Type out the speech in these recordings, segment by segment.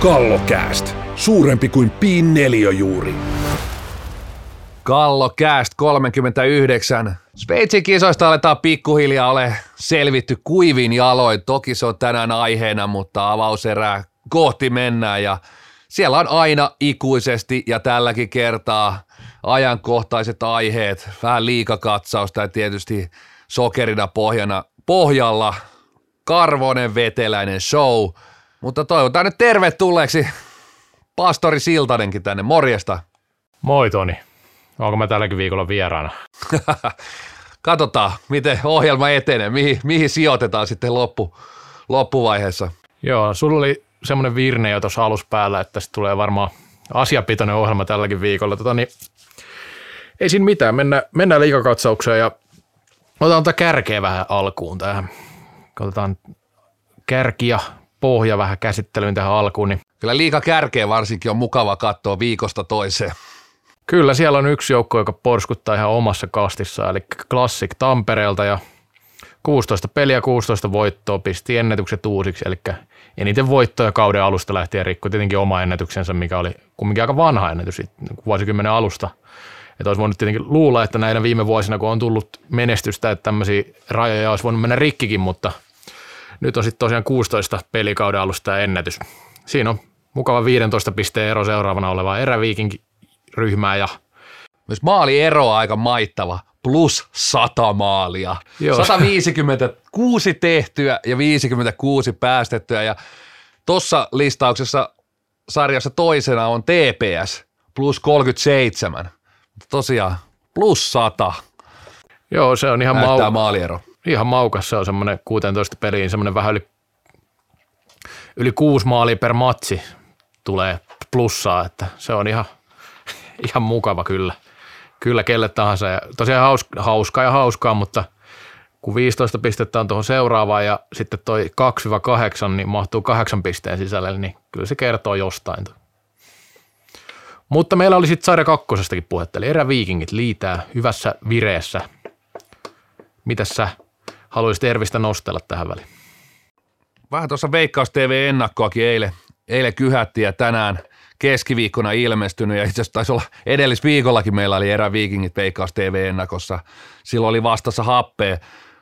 Kallokääst. Suurempi kuin piin juuri. Kallokääst 39. Sveitsin kisoista aletaan pikkuhiljaa ole selvitty kuivin jaloin. Toki se on tänään aiheena, mutta avauserää kohti mennään ja siellä on aina ikuisesti ja tälläkin kertaa ajankohtaiset aiheet, vähän liikakatsausta ja tietysti sokerina pohjana, pohjalla karvonen veteläinen show. Mutta toivotaan nyt tervetulleeksi pastori Siltanenkin tänne. Morjesta. Moi Toni. Onko mä tälläkin viikolla vieraana? Katsotaan, miten ohjelma etenee, mihin, mihin sijoitetaan sitten loppu, loppuvaiheessa. Joo, sulla oli semmoinen virne jo tuossa aluspäällä, että sitten tulee varmaan asiapitoinen ohjelma tälläkin viikolla. Tota, niin, ei siinä mitään, mennään, mennään liikakatsaukseen ja otetaan tätä kärkeä vähän alkuun tähän. Otetaan kärki ja pohja vähän käsittelyyn tähän alkuun. Niin Kyllä liika kärkeä varsinkin on mukava katsoa viikosta toiseen. Kyllä, siellä on yksi joukko, joka porskuttaa ihan omassa kastissa, eli Classic Tampereelta ja 16 peliä, 16 voittoa, pisti ennätykset uusiksi, eli eniten voittoja kauden alusta lähtien rikko tietenkin oma ennätyksensä, mikä oli kumminkin aika vanha ennätys vuosikymmenen alusta. Että olisi voinut tietenkin luulla, että näinä viime vuosina, kun on tullut menestystä, että tämmöisiä rajoja olisi voinut mennä rikkikin, mutta nyt on sitten tosiaan 16 pelikauden alusta ennätys. Siinä on mukava 15 pisteen ero seuraavana oleva eräviikinkin ryhmää ja Myös maali ero aika maittava, plus 100 maalia. Joo. 156 tehtyä ja 56 päästettyä ja tuossa listauksessa sarjassa toisena on TPS plus 37. Mutta tosiaan plus 100 Joo, se on ihan, näyttää maaliero. Ihan maukas. Se on semmoinen 16 peliin, semmoinen vähän yli, yli kuusi maalia per matsi tulee plussaa, että se on ihan, ihan mukava kyllä. Kyllä kelle tahansa. Ja tosiaan hauska, hauskaa ja hauskaa, mutta kun 15 pistettä on tuohon seuraavaan ja sitten toi 2-8, niin mahtuu kahdeksan pisteen sisälle, niin kyllä se kertoo jostain. Mutta meillä oli sitten sarja kakkosestakin puhetta, eli eräviikingit liitää hyvässä vireessä. Mitäs sä haluaisit Ervistä nostella tähän väliin? Vähän tuossa Veikkaus TV-ennakkoakin eilen, eilen kyhättiin ja tänään keskiviikkona ilmestynyt ja itse asiassa taisi olla edellisviikollakin meillä oli eräviikingit Veikkaus TV-ennakossa. Silloin oli vastassa happea,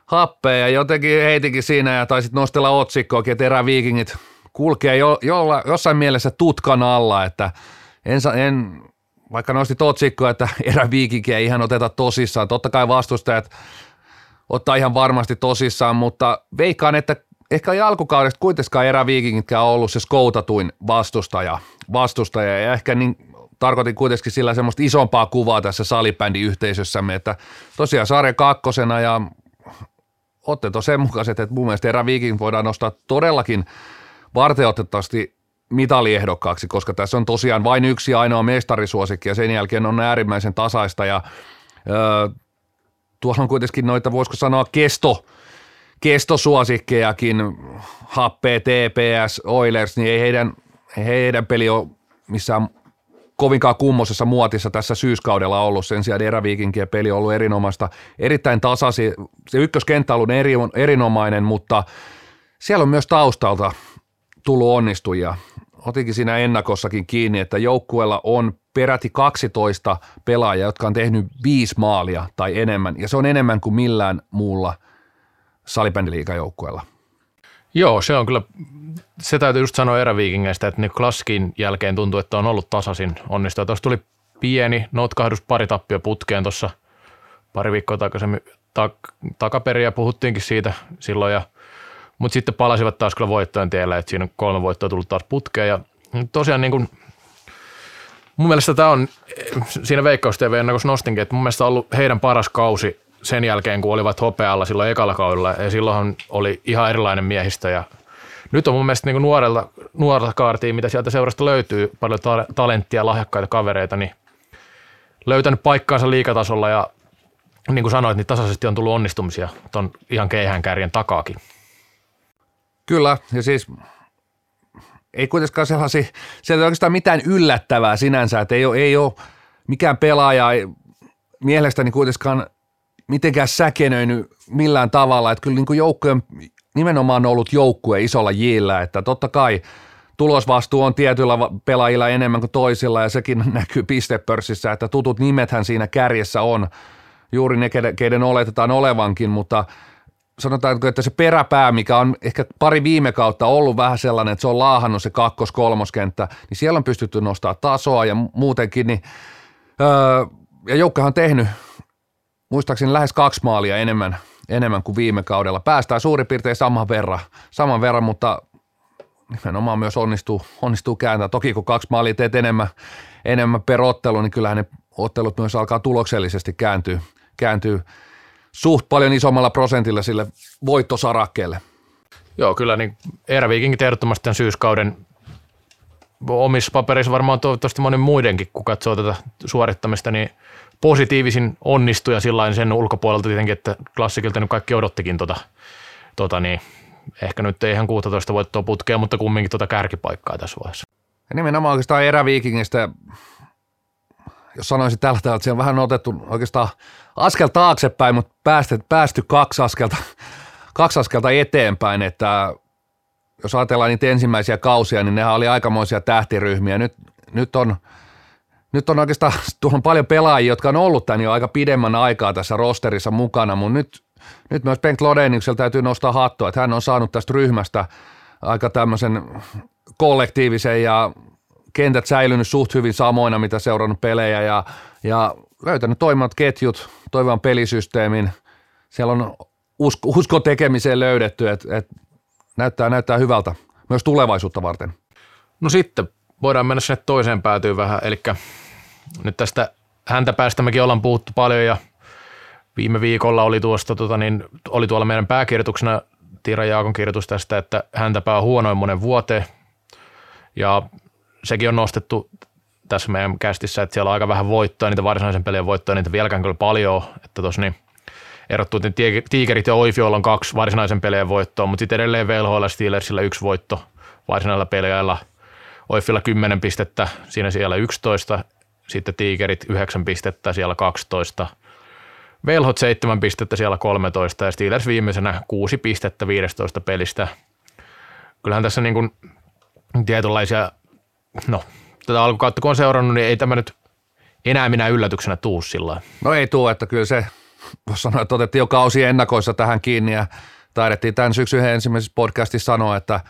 happea ja jotenkin heitikin siinä ja taisit nostella otsikkoakin, että eräviikingit kulkee jo, jolla, jossain mielessä tutkan alla, että en, en vaikka nostit otsikkoa, että eräviikinkiä ei ihan oteta tosissaan. Totta kai vastustajat ottaa ihan varmasti tosissaan, mutta veikkaan, että ehkä ei alkukaudesta kuitenkaan eräviikingitkään ollut se skoutatuin vastustaja, vastustaja. Ja ehkä niin tarkoitin kuitenkin sillä semmoista isompaa kuvaa tässä salibändiyhteisössämme, että tosiaan sarja kakkosena ja otteet on sen mukaiset, että mun mielestä eräviikin voidaan nostaa todellakin varteotettavasti mitaliehdokkaaksi, koska tässä on tosiaan vain yksi ainoa mestarisuosikki ja sen jälkeen on äärimmäisen tasaista ja öö, tuolla on kuitenkin noita, voisiko sanoa, kesto, kestosuosikkejakin, Happe, TPS, Oilers, niin ei heidän, ei heidän peli ole missään kovinkaan kummosessa muotissa tässä syyskaudella ollut. Sen sijaan eräviikinkien peli on ollut erinomaista, erittäin tasasi. Se ykköskenttä on ollut eri, erinomainen, mutta siellä on myös taustalta tullut onnistujia. Otinkin siinä ennakossakin kiinni, että joukkueella on peräti 12 pelaajaa, jotka on tehnyt viisi maalia tai enemmän, ja se on enemmän kuin millään muulla salibändiliikajoukkueella. Joo, se on kyllä, se täytyy just sanoa eräviikingeistä, että niin klassikin jälkeen tuntuu, että on ollut tasaisin onnistuja. Tuossa tuli pieni notkahdus pari tappio putkeen tuossa pari viikkoa takaisemmin tak, takaperiä puhuttiinkin siitä silloin, ja, mutta sitten palasivat taas kyllä voittojen tielle, että siinä on kolme voittoa tullut taas putkeen, ja tosiaan niin kuin, mun mielestä tämä on, siinä Veikkaus TV ennakossa nostinkin, että mun mielestä on ollut heidän paras kausi sen jälkeen, kun olivat hopealla silloin ekalla kaudella, ja silloinhan oli ihan erilainen miehistö, ja nyt on mun mielestä niin nuorelta, nuorelta kaartia, mitä sieltä seurasta löytyy, paljon ta- talenttia, lahjakkaita kavereita, niin löytänyt paikkaansa liikatasolla, ja niin kuin sanoit, niin tasaisesti on tullut onnistumisia tuon ihan keihään kärjen takaakin. Kyllä, ja siis ei kuitenkaan sellaisia, sieltä ei oikeastaan mitään yllättävää sinänsä, että ei ole, ei ole mikään pelaaja ei, mielestäni kuitenkaan mitenkään säkenöinyt millään tavalla, että kyllä niin kuin joukkojen nimenomaan ollut joukkue isolla jillä, että totta kai, tulosvastuu on tietyillä pelaajilla enemmän kuin toisilla ja sekin näkyy pistepörssissä, että tutut nimethän siinä kärjessä on. Juuri ne, keiden oletetaan olevankin, mutta sanotaanko, että se peräpää, mikä on ehkä pari viime kautta ollut vähän sellainen, että se on laahannut se kakkos-kolmoskenttä, niin siellä on pystytty nostaa tasoa ja muutenkin, niin, öö, ja Joukkahan on tehnyt muistaakseni lähes kaksi maalia enemmän, enemmän kuin viime kaudella. Päästään suurin piirtein saman verran, saman verran mutta nimenomaan myös onnistuu, onnistuu kääntää. Toki kun kaksi maalia teet enemmän, enemmän per ottelu, niin kyllähän ne ottelut myös alkaa tuloksellisesti kääntyä, kääntyy suht paljon isommalla prosentilla sille voittosarakkeelle. Joo, kyllä niin eräviikingit ehdottomasti tämän syyskauden omissa papereissa varmaan toivottavasti monen muidenkin, kun katsoo tätä suorittamista, niin positiivisin onnistuja sillä sen ulkopuolelta tietenkin, että klassikilta nyt kaikki odottikin tota, tota niin, ehkä nyt ei ihan 16 voittoa putkea, mutta kumminkin tota kärkipaikkaa tässä vaiheessa. Ja nimenomaan oikeastaan eräviikingistä jos sanoisin tällä tavalla, että se on vähän otettu oikeastaan askel taaksepäin, mutta päästy, päästy kaksi, askelta, kaksi askelta eteenpäin, että jos ajatellaan niitä ensimmäisiä kausia, niin nehän oli aikamoisia tähtiryhmiä. Nyt, nyt on, nyt on oikeastaan, tuolla on paljon pelaajia, jotka on ollut tämän jo aika pidemmän aikaa tässä rosterissa mukana, mutta nyt, nyt myös Bengt Lodeniuksella täytyy nostaa hattua, että hän on saanut tästä ryhmästä aika tämmöisen kollektiivisen ja kentät säilynyt suht hyvin samoina, mitä seurannut pelejä ja, ja löytänyt toimivat ketjut, toimivan pelisysteemin. Siellä on usko, usko tekemiseen löydetty, että et näyttää, näyttää hyvältä myös tulevaisuutta varten. No sitten voidaan mennä sinne toiseen päätyyn vähän, eli nyt tästä häntä päästä mekin ollaan puhuttu paljon ja viime viikolla oli, tuosta, tota, niin, oli tuolla meidän pääkirjoituksena Tiira Jaakon kirjoitus tästä, että häntä pää huonoin monen vuoteen ja sekin on nostettu tässä meidän kästissä, että siellä on aika vähän voittoa, niitä varsinaisen pelien voittoja, niitä vieläkään kyllä paljon, että tuossa niin erottuu Tiikerit ja Oifiolla on kaksi varsinaisen pelien voittoa, mutta sitten edelleen velhoilla Steelersillä yksi voitto varsinaisella peleillä, Oifilla 10 pistettä, siinä siellä 11, sitten Tiikerit 9 pistettä, siellä 12, Velhot 7 pistettä, siellä 13 ja Steelers viimeisenä 6 pistettä 15 pelistä. Kyllähän tässä niin kuin tietynlaisia no, tätä alkukautta kun on seurannut, niin ei tämä nyt enää minä yllätyksenä tuu sillä No ei tuu, että kyllä se, voisi sanoa, että otettiin jo kausi ennakoissa tähän kiinni ja taidettiin tämän syksyn ensimmäisessä podcastissa sanoa, että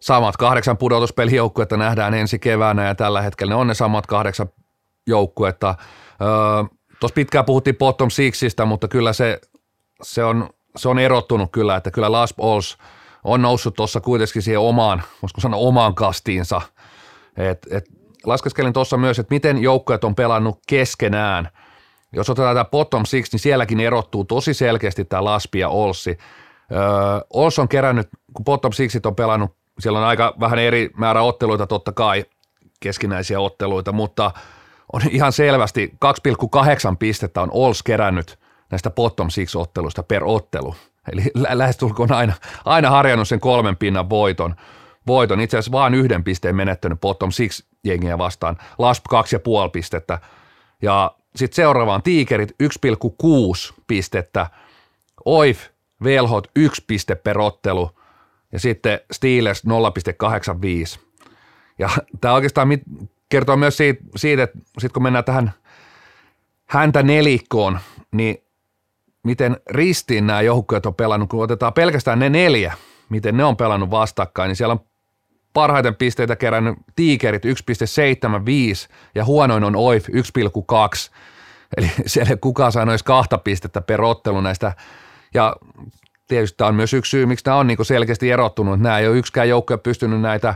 samat kahdeksan pudotuspelijoukkuetta nähdään ensi keväänä ja tällä hetkellä ne on ne samat kahdeksan joukkuetta. Öö, Tuossa pitkään puhuttiin bottom sixistä, mutta kyllä se, se, on, se on erottunut kyllä, että kyllä Las Balls on noussut tuossa kuitenkin siihen omaan, voisiko sanoa omaan kastiinsa – et, et laskeskelin tuossa myös, että miten joukkueet on pelannut keskenään. Jos otetaan tämä bottom six, niin sielläkin erottuu tosi selkeästi tämä Laspi ja Olssi. Öö, Ols on kerännyt, kun bottom sixit on pelannut, siellä on aika vähän eri määrä otteluita totta kai, keskinäisiä otteluita, mutta on ihan selvästi 2,8 pistettä on Ols kerännyt näistä bottom six otteluista per ottelu. Eli lähestulkoon aina, aina harjannut sen kolmen pinnan voiton voiton. Itse asiassa vain yhden pisteen menettänyt bottom six jengiä vastaan. Lasp 2,5 pistettä. Ja sitten seuraavaan Tiikerit 1,6 pistettä. Oif, Velhot 1 piste per ottelu. Ja sitten Steelers 0,85. Ja tämä oikeastaan kertoo myös siitä, siitä että sitten kun mennään tähän häntä nelikkoon, niin miten ristiin nämä joukkueet on pelannut, kun otetaan pelkästään ne neljä, miten ne on pelannut vastakkain, niin siellä on parhaiten pisteitä kerännyt Tiikerit 1,75 ja huonoin on OIF 1,2. Eli siellä kukaan saa noin kahta pistettä per ottelu näistä. Ja tietysti tämä on myös yksi syy, miksi tämä on niin selkeästi erottunut. Nämä ei ole yksikään joukko pystynyt näitä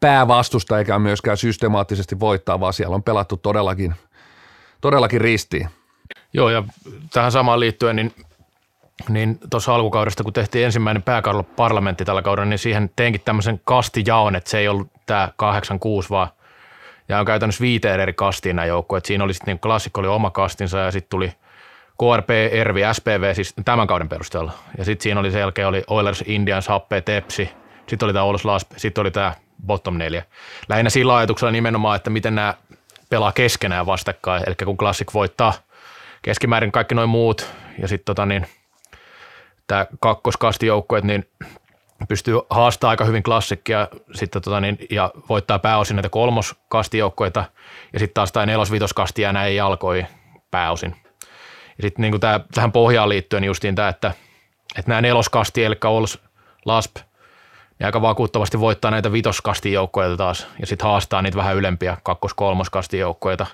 päävastusta eikä myöskään systemaattisesti voittaa, vaan siellä on pelattu todellakin, todellakin ristiin. Joo, ja tähän samaan liittyen, niin niin tuossa alkukaudesta, kun tehtiin ensimmäinen parlamentti tällä kaudella, niin siihen teinkin tämmöisen kastijaon, että se ei ollut tämä 8-6, vaan ja on käytännössä viiteen eri kastiin nämä joukkueet. Siinä oli sitten niin klassikko oli oma kastinsa ja sitten tuli KRP, Ervi, SPV siis tämän kauden perusteella. Ja sitten siinä oli sen jälkeen oli Oilers, Indians, Happe, Tepsi, sitten oli tämä Oulus Lasp, sitten oli tämä bottom 4. Lähinnä sillä ajatuksella nimenomaan, että miten nämä pelaa keskenään vastakkain. Eli kun Classic voittaa keskimäärin kaikki noin muut ja sitten tota niin – tämä kakkoskastijoukkueet, niin pystyy haastamaan aika hyvin klassikkia sitten, tota, niin, ja voittaa pääosin näitä kolmoskastijoukkoita ja sitten taas tämä nelos-vitoskasti jää näin jalkoihin pääosin. Ja sitten niin tähän pohjaan liittyen justiin tämä, että, että nämä neloskasti, eli Ols, Lasp, niin aika vakuuttavasti voittaa näitä vitoskastin joukkoja taas ja sitten haastaa niitä vähän ylempiä kakkos-kolmoskastin joukkoja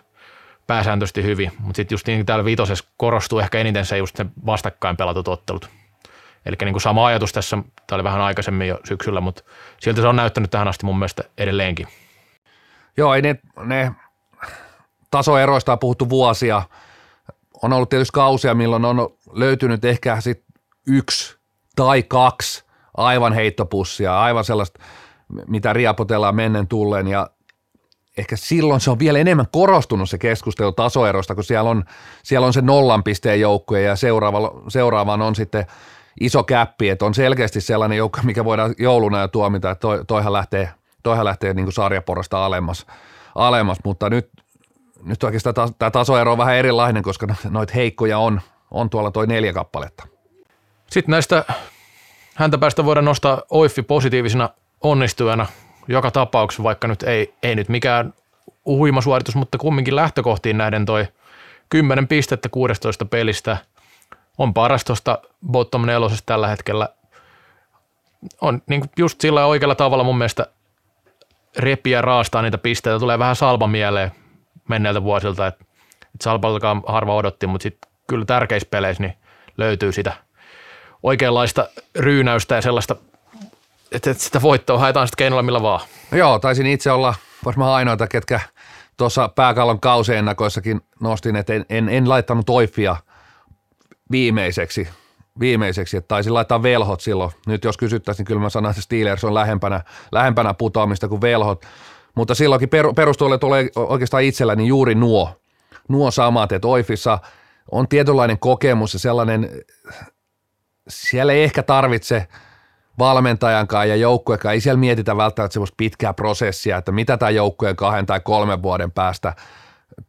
pääsääntöisesti hyvin. Mutta sitten just niin täällä vitosessa korostuu ehkä eniten se just se vastakkain pelatut ottelut. Eli niin kuin sama ajatus tässä, tämä oli vähän aikaisemmin jo syksyllä, mutta silti se on näyttänyt tähän asti mun mielestä edelleenkin. Joo, ei ne, ne tasoeroista on puhuttu vuosia. On ollut tietysti kausia, milloin on löytynyt ehkä sit yksi tai kaksi aivan heittopussia, aivan sellaista, mitä riapotellaan mennen tulleen ja ehkä silloin se on vielä enemmän korostunut se keskustelu tasoerosta, kun siellä on, siellä on se nollan pisteen joukkue ja seuraava, seuraavaan on sitten iso käppi, että on selkeästi sellainen joukko, mikä voidaan jouluna jo tuomita, että toi, toihan lähtee, toihan lähtee niin sarjaporrasta alemmas, alemmas, mutta nyt, nyt oikeastaan tämä tasoero on vähän erilainen, koska noita heikkoja on, on tuolla toi neljä kappaletta. Sitten näistä häntä päästä voidaan nostaa Oiffi positiivisena onnistujana joka tapauksessa, vaikka nyt ei, ei nyt mikään huima suoritus, mutta kumminkin lähtökohtiin nähden toi 10 pistettä 16 pelistä on paras tuosta bottom nelosesta tällä hetkellä. On niin just sillä oikealla tavalla mun mielestä repiä raastaa niitä pisteitä. Tulee vähän salpa mieleen menneiltä vuosilta, että, että salpaltakaan harva odotti, mutta sitten kyllä tärkeissä peleissä niin löytyy sitä oikeanlaista ryynäystä ja sellaista että sitä voittoa haetaan sitten keinolla millä vaan. No joo, taisin itse olla varmaan ainoita, ketkä tuossa pääkallon kausiennakoissakin nostin, että en, en, en laittanut Oiffia viimeiseksi, viimeiseksi, että taisin laittaa velhot silloin. Nyt jos kysyttäisiin, niin kyllä mä sanoin, että Steelers on lähempänä, lähempänä putoamista kuin velhot. Mutta silloinkin per, perustuolle tulee oikeastaan itselläni juuri nuo, nuo samat, että Oifissa on tietynlainen kokemus ja sellainen, siellä ei ehkä tarvitse – valmentajankaan ja joukkuekaan, ei siellä mietitä välttämättä semmoista pitkää prosessia, että mitä tämä joukkueen kahden tai kolmen vuoden päästä,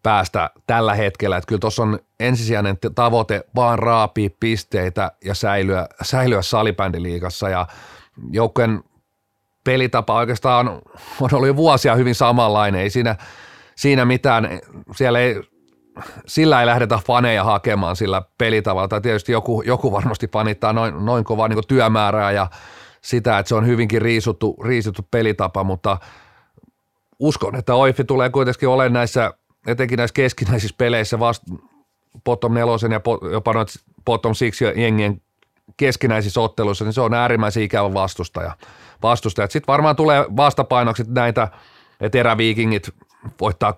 päästä tällä hetkellä. Että kyllä tuossa on ensisijainen tavoite vaan raapia pisteitä ja säilyä, säilyä salibändiliigassa. Ja joukkueen pelitapa oikeastaan on, on ollut jo vuosia hyvin samanlainen, ei siinä, siinä mitään, siellä ei, sillä ei lähdetä faneja hakemaan sillä pelitavalla, tai tietysti joku, joku varmasti fanittaa noin, noin kovaa niin työmäärää ja sitä, että se on hyvinkin riisuttu, riisuttu pelitapa, mutta uskon, että Oifi tulee kuitenkin olemaan näissä, etenkin näissä keskinäisissä peleissä vasta bottom nelosen ja jopa noita bottom six jengien keskinäisissä otteluissa, niin se on äärimmäisen ikävä vastustaja. vastustaja. Sitten varmaan tulee vastapainokset näitä, että eräviikingit voittaa 16-4,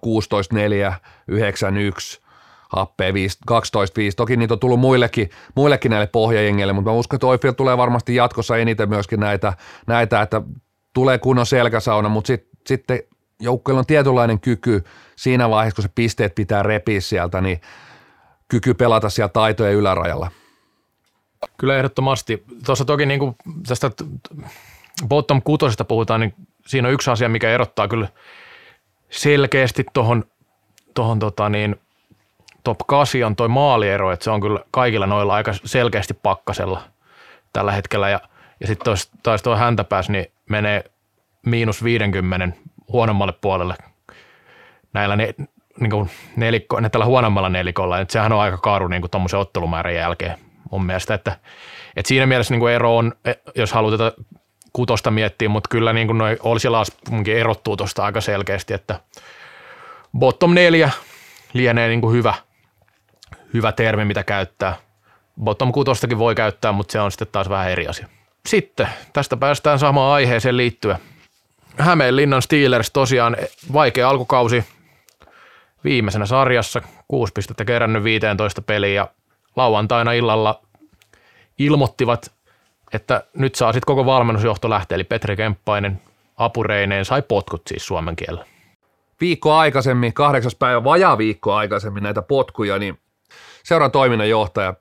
9-1, happea 12-5. Toki niitä on tullut muillekin, muillekin näille pohjajengeille, mutta mä uskon, että Oifil tulee varmasti jatkossa eniten myöskin näitä, näitä että tulee kunnon selkäsauna, mutta sit, sitten joukkueella on tietynlainen kyky siinä vaiheessa, kun se pisteet pitää repiä sieltä, niin kyky pelata siellä taitojen ylärajalla. Kyllä ehdottomasti. Tuossa toki niin kuin tästä bottom kutosesta puhutaan, niin siinä on yksi asia, mikä erottaa kyllä selkeästi tuohon tohon tota niin, top 8 on toi maaliero, että se on kyllä kaikilla noilla aika selkeästi pakkasella tällä hetkellä. Ja, ja sitten taas tuo häntäpääs niin menee miinus 50 huonommalle puolelle näillä ne, niin kuin nelikko, ne tällä huonommalla nelikolla. Et sehän on aika karu niin tuommoisen ottelumäärän jälkeen mun mielestä. Että, että siinä mielessä niin kuin ero on, e, jos haluaa kutosta miettiä, mutta kyllä niin kuin noi olisi erottuu tuosta aika selkeästi, että bottom neljä lienee niin kuin hyvä – hyvä termi, mitä käyttää. Bottom kutostakin voi käyttää, mutta se on sitten taas vähän eri asia. Sitten tästä päästään samaan aiheeseen liittyen. Hämeenlinnan Steelers tosiaan vaikea alkukausi. Viimeisenä sarjassa, 6 pistettä kerännyt 15 peliä ja lauantaina illalla ilmoittivat, että nyt saa sitten koko valmennusjohto lähteä, eli Petri Kemppainen apureineen sai potkut siis suomen kielellä. Viikko aikaisemmin, kahdeksas päivä, vajaa viikko aikaisemmin näitä potkuja, niin seuran toiminnanjohtaja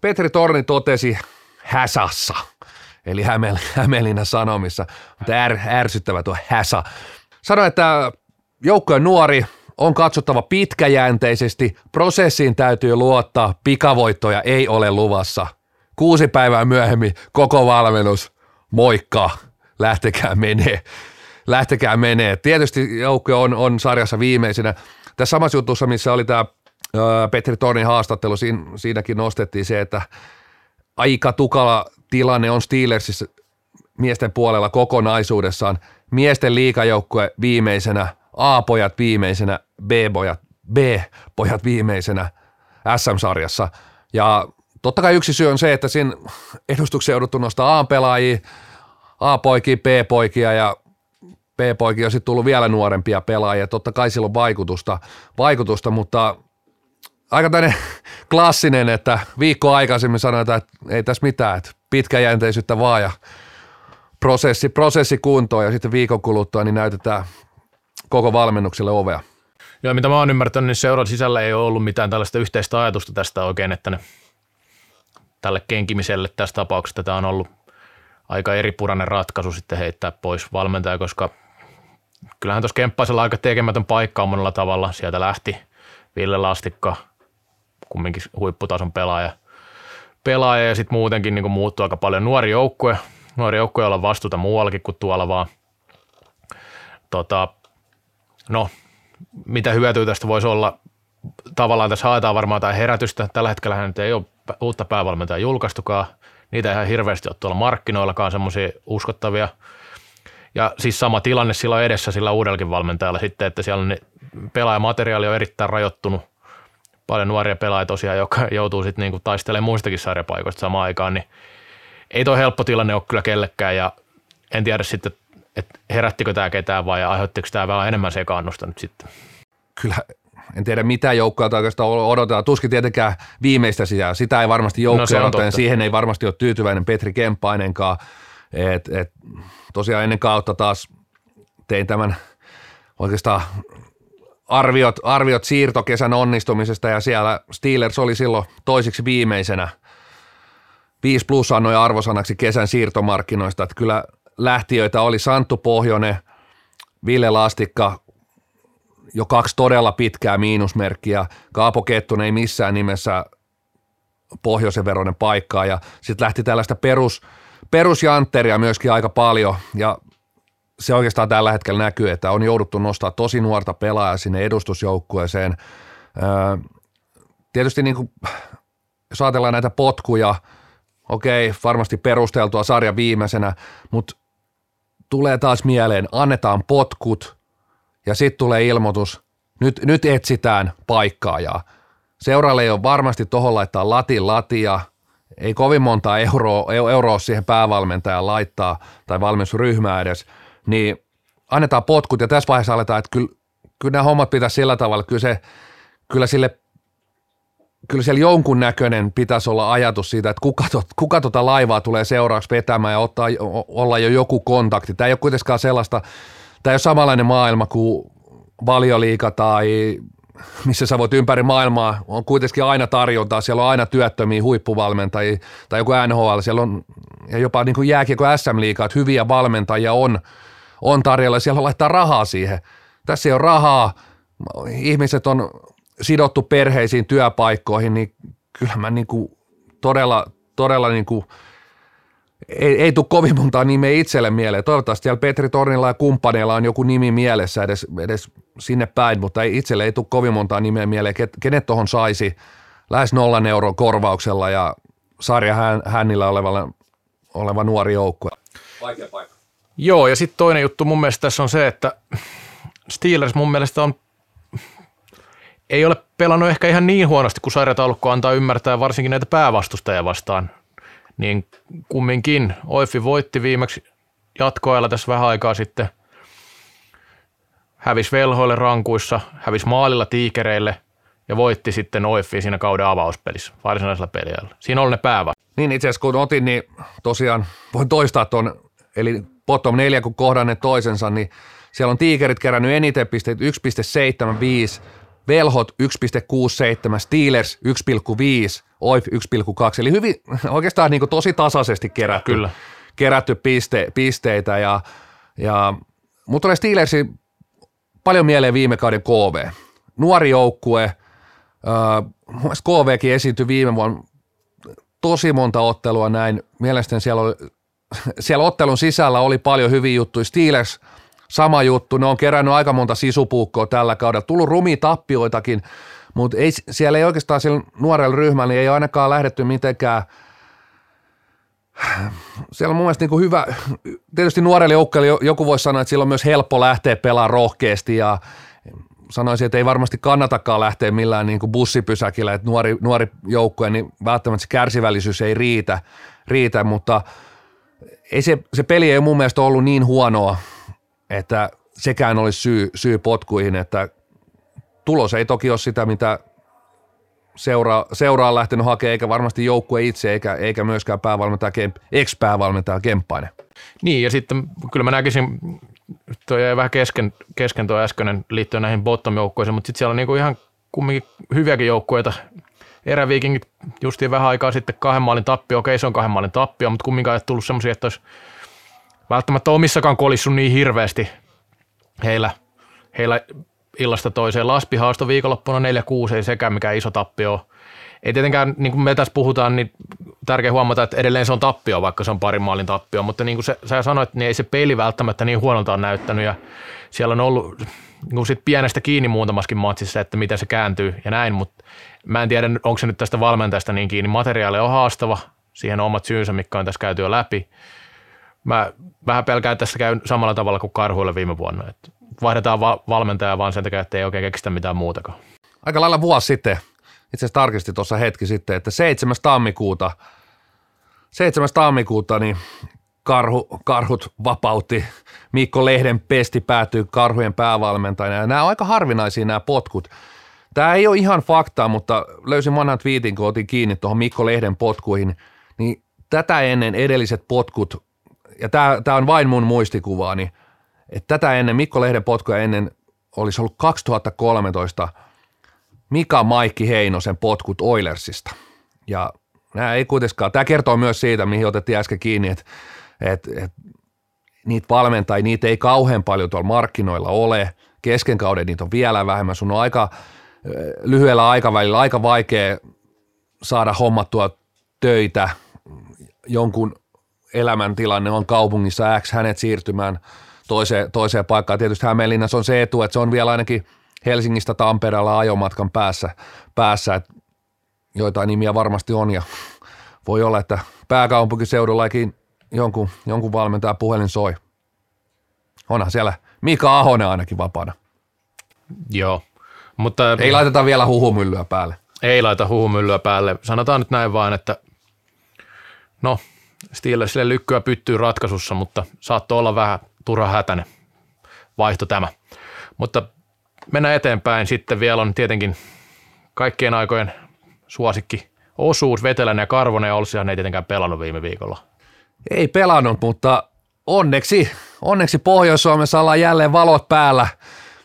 Petri Torni totesi Häsassa, eli Hämeenlinnan Sanomissa, mutta är, ärsyttävä tuo Häsa. Sanoi, että joukkojen nuori on katsottava pitkäjänteisesti, prosessiin täytyy luottaa, pikavoittoja ei ole luvassa. Kuusi päivää myöhemmin koko valmennus moikka, lähtekää menee. Lähtekää menee. Tietysti joukko on, on sarjassa viimeisenä. Tässä samassa jutussa, missä oli tämä Petri Tornin haastattelu, siinä, siinäkin nostettiin se, että aika tukala tilanne on Steelersissa miesten puolella kokonaisuudessaan. Miesten liikajoukkue viimeisenä, A-pojat viimeisenä, B-pojat, B-pojat viimeisenä SM-sarjassa. Ja totta kai yksi syy on se, että siinä edustuksen jouduttu nostaa A-pelaajia, A-poikia, B-poikia ja B-poikia on sitten tullut vielä nuorempia pelaajia. Totta kai sillä on vaikutusta, vaikutusta mutta aika tämmöinen klassinen, että viikko aikaisemmin sanotaan, että ei tässä mitään, että pitkäjänteisyyttä vaan ja prosessi, prosessi kuntoon ja sitten viikon kuluttua niin näytetään koko valmennukselle ovea. Joo, mitä mä oon ymmärtänyt, niin seuran sisällä ei ole ollut mitään tällaista yhteistä ajatusta tästä oikein, että ne tälle kenkimiselle tässä tapauksessa tämä on ollut aika eripurainen ratkaisu sitten heittää pois valmentaja, koska kyllähän tuossa Kemppaisella aika tekemätön paikka on monella tavalla. Sieltä lähti Ville Lastikka, kumminkin huipputason pelaaja, pelaaja ja sitten muutenkin niin muuttuu aika paljon nuori joukkue, nuori joukkue olla vastuuta muuallakin kuin tuolla vaan. Tota, no, mitä hyötyä tästä voisi olla? Tavallaan tässä haetaan varmaan tämä herätystä. Tällä hetkellä nyt ei ole uutta päävalmentajaa julkaistukaan. Niitä ei ihan hirveästi ole tuolla markkinoillakaan semmoisia uskottavia. Ja siis sama tilanne sillä on edessä sillä uudellakin valmentajalla sitten, että siellä on pelaajamateriaali on erittäin rajoittunut. Paljon nuoria pelaajia tosiaan, jotka joutuu sitten niinku taistelemaan muistakin sarjapaikoista samaan aikaan, niin ei tuo helppo tilanne ole kyllä kellekään ja en tiedä sitten, että herättikö tämä ketään vai aiheuttiko tämä vähän enemmän sekaannusta nyt sitten. Kyllä en tiedä mitä joukkoa oikeastaan odotetaan. Tuskin tietenkään viimeistä sitä. Sitä ei varmasti joukkoja no, odota, siihen ei varmasti ole tyytyväinen Petri Kemppainenkaan. Et, et, tosiaan ennen kautta taas tein tämän oikeastaan arviot, arviot siirtokesän onnistumisesta ja siellä Steelers oli silloin toisiksi viimeisenä. 5 plus annoi arvosanaksi kesän siirtomarkkinoista, että kyllä lähtiöitä oli Santtu Pohjonen, Ville Lastikka, jo kaksi todella pitkää miinusmerkkiä. Kaapo Kettunen ei missään nimessä pohjoisen veroinen paikkaa ja sitten lähti tällaista perus, perusjantteria myöskin aika paljon ja se oikeastaan tällä hetkellä näkyy, että on jouduttu nostaa tosi nuorta pelaajaa sinne edustusjoukkueeseen. Tietysti niin kuin, jos ajatellaan näitä potkuja, okei, varmasti perusteltua sarja viimeisenä, mutta tulee taas mieleen, annetaan potkut ja sitten tulee ilmoitus, nyt, nyt etsitään paikkaajaa. Seuraalle ei ole varmasti tuohon laittaa latin latia, ei kovin monta euroa, euroa siihen päävalmentajan laittaa tai valmennusryhmää edes, niin annetaan potkut ja tässä vaiheessa aletaan, että kyllä, kyllä nämä hommat pitäisi sillä tavalla, kyllä, se, kyllä sille kyllä siellä jonkun näköinen pitäisi olla ajatus siitä, että kuka, tot, kuka tota laivaa tulee seuraavaksi vetämään ja ottaa, olla jo joku kontakti. Tämä ei ole kuitenkaan sellaista, tämä ei ole samanlainen maailma kuin valioliika tai missä sä voit ympäri maailmaa, on kuitenkin aina tarjontaa, siellä on aina työttömiä huippuvalmentajia tai joku NHL, siellä on ja jopa niin kuin jääkiekko SM-liikaa, että hyviä valmentajia on, on tarjolla ja siellä laittaa rahaa siihen. Tässä ei ole rahaa, ihmiset on sidottu perheisiin työpaikkoihin, niin kyllä mä niin kuin todella, todella niin kuin ei, ei tule kovin monta nimeä itselle mieleen. Toivottavasti siellä Petri Tornilla ja kumppaneilla on joku nimi mielessä edes, edes sinne päin, mutta ei, itselle ei tule kovin monta nimeä mieleen, kenet tuohon saisi lähes nollan euron korvauksella ja sarja hän, hännillä oleva, oleva nuori joukkue. Vaikea paikka. Joo, ja sitten toinen juttu mun mielestä tässä on se, että Steelers mun mielestä on ei ole pelannut ehkä ihan niin huonosti kuin sarjataulukko antaa ymmärtää, varsinkin näitä päävastustajia vastaan. Niin kumminkin Oifi voitti viimeksi jatkoajalla tässä vähän aikaa sitten. Hävisi velhoille rankuissa, hävisi maalilla tiikereille ja voitti sitten Oiffi siinä kauden avauspelissä, varsinaisella peliajalla. Siinä oli ne päävä. Niin itse asiassa kun otin, niin tosiaan voin toistaa tuon, eli bottom neljä kun kohdanneet toisensa, niin siellä on tiikerit kerännyt eniten pisteet 1,75, Velhot 1,67, Steelers 1,5, OIF 1,2, eli hyvin oikeastaan niin tosi tasaisesti kerätty, Kyllä. kerätty piste, pisteitä ja, ja mutta tulee Steelersi paljon mieleen viime kauden KV. Nuori joukkue, äh, KVkin esiintyi viime vuonna tosi monta ottelua näin. Mielestäni siellä oli siellä ottelun sisällä oli paljon hyviä juttuja. Steelers sama juttu, ne on kerännyt aika monta sisupuukkoa tällä kaudella. Tullut rumi tappioitakin, mutta ei, siellä ei oikeastaan sillä nuorella ryhmällä niin ei ainakaan lähdetty mitenkään – siellä on mun mielestä niin hyvä, tietysti nuorelle joukkueelle joku voisi sanoa, että sillä on myös helppo lähteä pelaamaan rohkeasti ja sanoisin, että ei varmasti kannatakaan lähteä millään niin kuin bussipysäkillä, että nuori, nuori joukkue, niin välttämättä se kärsivällisyys ei riitä, riitä mutta ei se, se peli ei mun mielestä ollut niin huonoa, että sekään olisi syy, syy potkuihin, että tulos ei toki ole sitä, mitä seura, seura on lähtenyt hakemaan, eikä varmasti joukkue itse, eikä, eikä myöskään päävalmentaja, ex-päävalmentaja Kemppainen. Niin, ja sitten kyllä mä näkisin, toi jäi vähän kesken, kesken tuo äskeinen liittyen näihin bottom-joukkueisiin, mutta sitten siellä on niinku ihan kumminkin hyviäkin joukkueita. Eräviikingit justiin vähän aikaa sitten kahden maalin tappio, okei se on kahden maalin tappio, mutta kumminkaan ei tullut semmoisia, että olisi välttämättä omissakaan kolissut niin hirveästi heillä, heillä illasta toiseen. Laspi haasto viikonloppuna 4-6, ei sekään mikään iso tappio Ei tietenkään, niin kuin me tässä puhutaan, niin tärkeä huomata, että edelleen se on tappio, vaikka se on parin maalin tappio, mutta niin kuin sä sanoit, niin ei se peli välttämättä niin huonolta on näyttänyt. Ja siellä on ollut niin sit pienestä kiinni muutamaskin matsissa, että miten se kääntyy ja näin, mutta mä en tiedä, onko se nyt tästä valmentajasta niin kiinni. Materiaali on haastava, siihen on omat syynsä, mikä on tässä käyty jo läpi. Mä vähän pelkään, että tässä käy samalla tavalla kuin karhuille viime vuonna. Että vaihdetaan va- valmentajaa vaan sen takia, että ei oikein keksitä mitään muutakaan. Aika lailla vuosi sitten, itse asiassa tarkisti tuossa hetki sitten, että 7. tammikuuta, 7. tammikuuta niin karhu, karhut vapautti, Mikko Lehden pesti päätyy karhujen päävalmentajana ja nämä on aika harvinaisia nämä potkut. Tämä ei ole ihan faktaa, mutta löysin vanhan twiitin, kun otin kiinni tuohon Mikko Lehden potkuihin, niin tätä ennen edelliset potkut, ja tämä, tämä on vain mun muistikuvaa, niin – että tätä ennen, Mikko Lehden potkuja ennen olisi ollut 2013 Mika Maikki Heinosen potkut Oilersista. Ja nämä ei kuitenkaan, tämä kertoo myös siitä, mihin otettiin äsken kiinni, että, että, että niitä valmentajia, niitä ei kauhean paljon tuolla markkinoilla ole, kesken kauden niitä on vielä vähemmän, sun on aika lyhyellä aikavälillä aika vaikea saada hommattua töitä, jonkun elämäntilanne on kaupungissa X, hänet siirtymään – toiseen, toiseen paikkaan. Tietysti Hämeenlinnassa on se etu, että se on vielä ainakin Helsingistä Tampereella ajomatkan päässä, päässä että joitain nimiä varmasti on ja voi olla, että pääkaupunkiseudullakin jonkun, jonkun valmentaja puhelin soi. Onhan siellä Mika Ahonen ainakin vapaana. Joo, mutta... Ei laiteta vielä huhumyllyä päälle. Ei laita huhumyllyä päälle. Sanotaan nyt näin vaan, että no, Steelersille lykkyä pyttyy ratkaisussa, mutta saattoi olla vähän turha hätäinen vaihto tämä. Mutta mennään eteenpäin. Sitten vielä on tietenkin kaikkien aikojen suosikki osuus, Vetelän ja Karvonen ja Olssihan ei tietenkään pelannut viime viikolla. Ei pelannut, mutta onneksi, onneksi Pohjois-Suomessa ollaan jälleen valot päällä.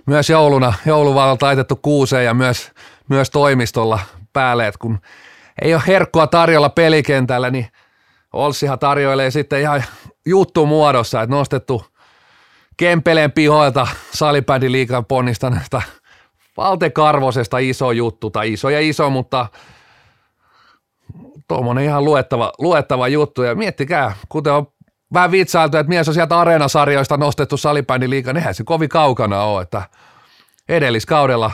Myös jouluna, jouluvalo taitettu kuuseen ja myös, myös toimistolla päälle, että kun ei ole herkkua tarjolla pelikentällä, niin Olssihan tarjoilee sitten ihan juttu muodossa, että nostettu Kempeleen pihoilta salipädin liikan ponnistaneesta Valte Karvosesta iso juttu, tai iso ja iso, mutta tuommoinen ihan luettava, luettava juttu. Ja miettikää, kuten on vähän vitsailtu, että mies on sieltä areenasarjoista nostettu salipäin liikan, eihän se kovin kaukana ole, että edelliskaudella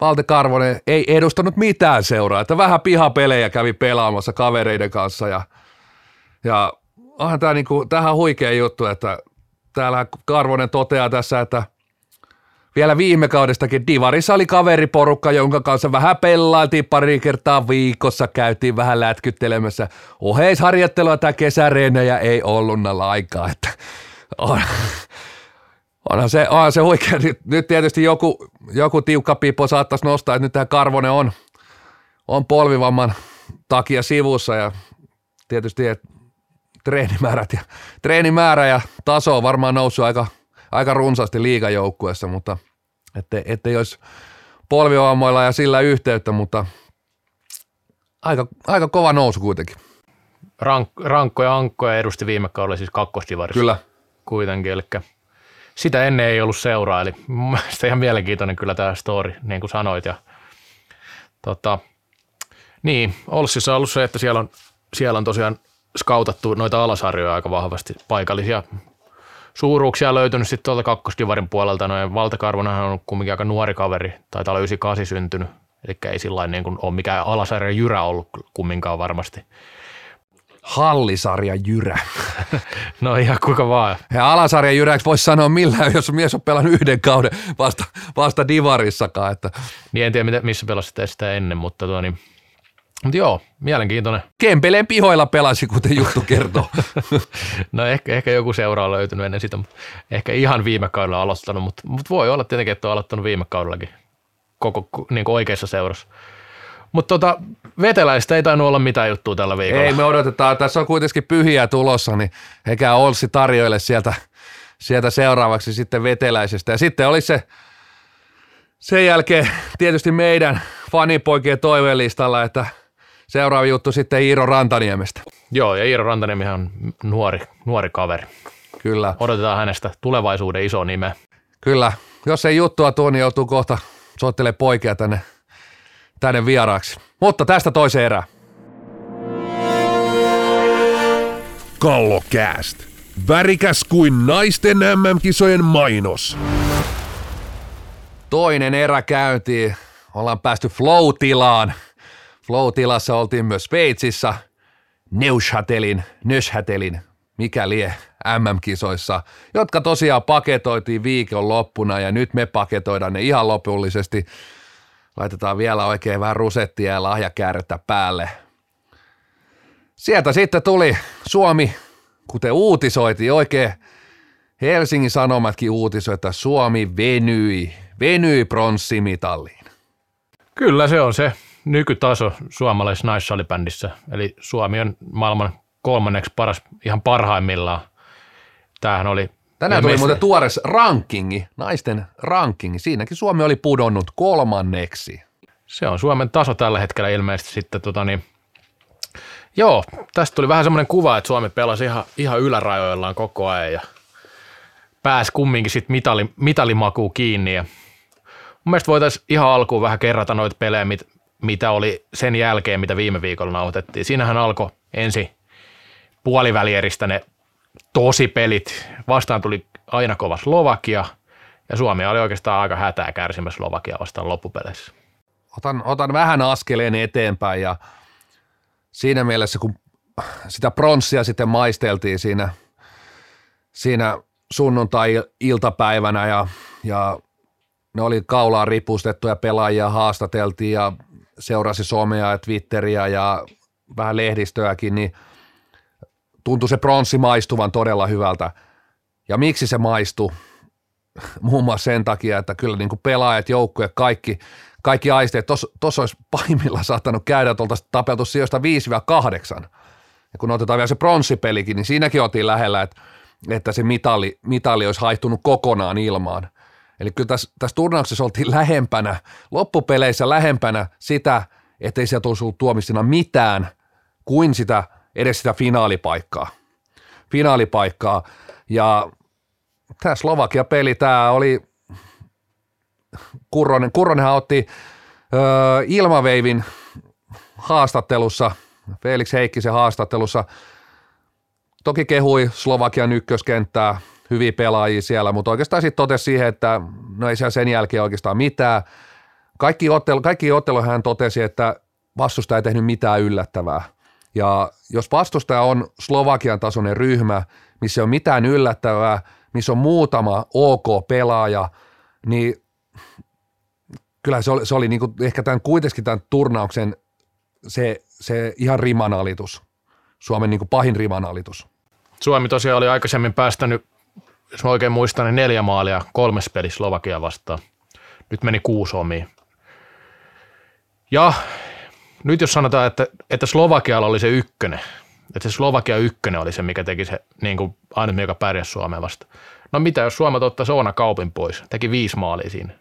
Valte Karvonen ei edustanut mitään seuraa, että vähän pihapelejä kävi pelaamassa kavereiden kanssa ja, ja onhan tämä niinku, tähän huikea juttu, että täällä Karvonen toteaa tässä, että vielä viime kaudestakin Divarissa oli kaveriporukka, jonka kanssa vähän pellailtiin pari kertaa viikossa, käytiin vähän lätkyttelemässä. Oheisharjoittelua tai kesäreenejä ei ollut lainkaan, että on, onhan se, onhan se oikein. Nyt, nyt tietysti joku, joku tiukka pipo saattaisi nostaa, että nyt tämä Karvonen on, on polvivamman takia sivussa ja tietysti, että treenimäärät ja, treenimäärä ja taso on varmaan noussut aika, aika runsaasti liigajoukkuessa, mutta ettei, ettei olisi polvivammoilla ja sillä yhteyttä, mutta aika, aika kova nousu kuitenkin. Rank, rankkoja ankkoja edusti viime kaudella siis kakkosdivarissa. Kyllä. Kuitenkin, eli sitä ennen ei ollut seuraa, eli mun mielestä ihan mielenkiintoinen kyllä tämä story, niin kuin sanoit. Ja, tota, niin, Olssissa on ollut se, että siellä on, siellä on tosiaan skautattu noita alasarjoja aika vahvasti, paikallisia suuruuksia löytynyt sitten tuolta kakkosdivarin puolelta. Noin Valtakarvonahan on kumminkin aika nuori kaveri, taitaa olla 98 syntynyt, eli ei sillä niin kuin ole mikään alasarja jyrä ollut kumminkaan varmasti. Hallisarja Jyrä. No ihan kuinka vaan. Ja alasarja Jyräksi voisi sanoa millään, jos mies on pelannut yhden kauden vasta, vasta divarissakaan. Että Niin en tiedä, missä pelasit sitä ennen, mutta, tuo, niin, mutta joo, mielenkiintoinen. Kempeleen pihoilla pelasi, kuten juttu kertoo. No ehkä, ehkä joku seura on löytynyt ennen sitä, mutta ehkä ihan viime kaudella aloittanut, mutta, mutta voi olla tietenkin, että on aloittanut viime kaudellakin koko niin kuin oikeassa seurassa. Mutta tota, veteläistä ei tainnut olla mitään juttua tällä viikolla. Ei, me odotetaan, tässä on kuitenkin pyhiä tulossa, niin eikä Olssi tarjoille sieltä, sieltä seuraavaksi sitten veteläisestä. Ja sitten oli se sen jälkeen tietysti meidän fanipoikien toivelistalla, että seuraava juttu sitten Iiro Rantaniemestä. Joo, ja Iiro Rantanemihän on nuori, nuori kaveri. Kyllä, Odotetaan hänestä tulevaisuuden iso nimeä. kyllä. Jos ei juttua tuo, niin joutuu kohta soittelemaan poikia tänne, tänne vieraaksi. Mutta tästä toiseen erään. Kallokääst. Värikäs kuin naisten MM-kisojen mainos. toinen erä käyntiin. Ollaan päästy flow-tilaan. Flow-tilassa oltiin myös Sveitsissä, Neuschatelin, Neuschatelin, mikä lie, MM-kisoissa, jotka tosiaan paketoitiin viikon loppuna ja nyt me paketoidaan ne ihan lopullisesti. Laitetaan vielä oikein vähän rusettia ja lahjakäärettä päälle. Sieltä sitten tuli Suomi, kuten uutisoitiin oikein Helsingin Sanomatkin uutisoi, että Suomi venyi, venyi pronssimitaliin. Kyllä se on se nykytaso suomalaisessa naissalibändissä. Eli Suomi on maailman kolmanneksi paras ihan parhaimmillaan. Tämähän oli Tänään tuli muuten tuores rankingi, naisten rankingi. Siinäkin Suomi oli pudonnut kolmanneksi. Se on Suomen taso tällä hetkellä ilmeisesti sitten tota niin, Joo, tästä tuli vähän semmoinen kuva, että Suomi pelasi ihan, ihan ylärajoillaan koko ajan ja pääsi kumminkin sitten mitali, mitalimakuun kiinni. Ja mun mielestä voitaisiin ihan alkuun vähän kerrata noita pelejä, mit, mitä oli sen jälkeen, mitä viime viikolla nauhoitettiin. Siinähän alkoi ensi puolivälieristä ne tosi pelit. Vastaan tuli aina kova Slovakia ja Suomi oli oikeastaan aika hätää kärsimässä Slovakia vastaan loppupeleissä. Otan, otan vähän askeleen eteenpäin ja siinä mielessä, kun sitä pronssia sitten maisteltiin siinä, siinä sunnuntai-iltapäivänä ja, ja ne oli kaulaan ripustettuja pelaajia, haastateltiin ja seurasi somea ja Twitteriä ja vähän lehdistöäkin, niin tuntui se pronssi maistuvan todella hyvältä. Ja miksi se maistui? Muun muassa sen takia, että kyllä niin kuin pelaajat, joukkue, kaikki, kaikki aisteet, tuossa olisi pahimmilla saattanut käydä, että oltaisiin tapeltu sijoista 5-8. Ja kun otetaan vielä se pronssipelikin, niin siinäkin oltiin lähellä, että, että se mitali, mitali olisi haihtunut kokonaan ilmaan. Eli kyllä tässä, tässä turnauksessa oltiin lähempänä, loppupeleissä lähempänä sitä, ettei sieltä olisi ollut tuomistina mitään kuin sitä, edes sitä finaalipaikkaa. Finaalipaikkaa. Ja tämä Slovakia-peli, tämä oli, Kurronen, Kurronenhan otti ö, Ilmaveivin haastattelussa, Felix Heikkisen haastattelussa, toki kehui Slovakian ykköskenttää, hyviä pelaajia siellä, mutta oikeastaan sitten totesi siihen, että no ei siellä sen jälkeen oikeastaan mitään. Kaikki, ottelu, kaikki ottelu hän totesi, että vastustaja ei tehnyt mitään yllättävää. Ja jos vastustaja on Slovakian tasoinen ryhmä, missä ei ole mitään yllättävää, missä on muutama ok pelaaja, niin kyllä se oli, se oli niinku ehkä tämän, kuitenkin tämän turnauksen se, se ihan rimanalitus, Suomen niinku pahin rimanalitus. Suomi tosiaan oli aikaisemmin päästänyt, jos mä oikein muistan, niin neljä maalia kolmes peli Slovakia vastaan. Nyt meni kuusi omiin. Ja nyt jos sanotaan, että, että Slovakialla oli se ykkönen, että se Slovakia ykkönen oli se, mikä teki se niin kuin ainut, mikä pärjäsi Suomeen vasta. No mitä, jos Suomi ottaisi Oona Kaupin pois, teki viisi maalia siinä,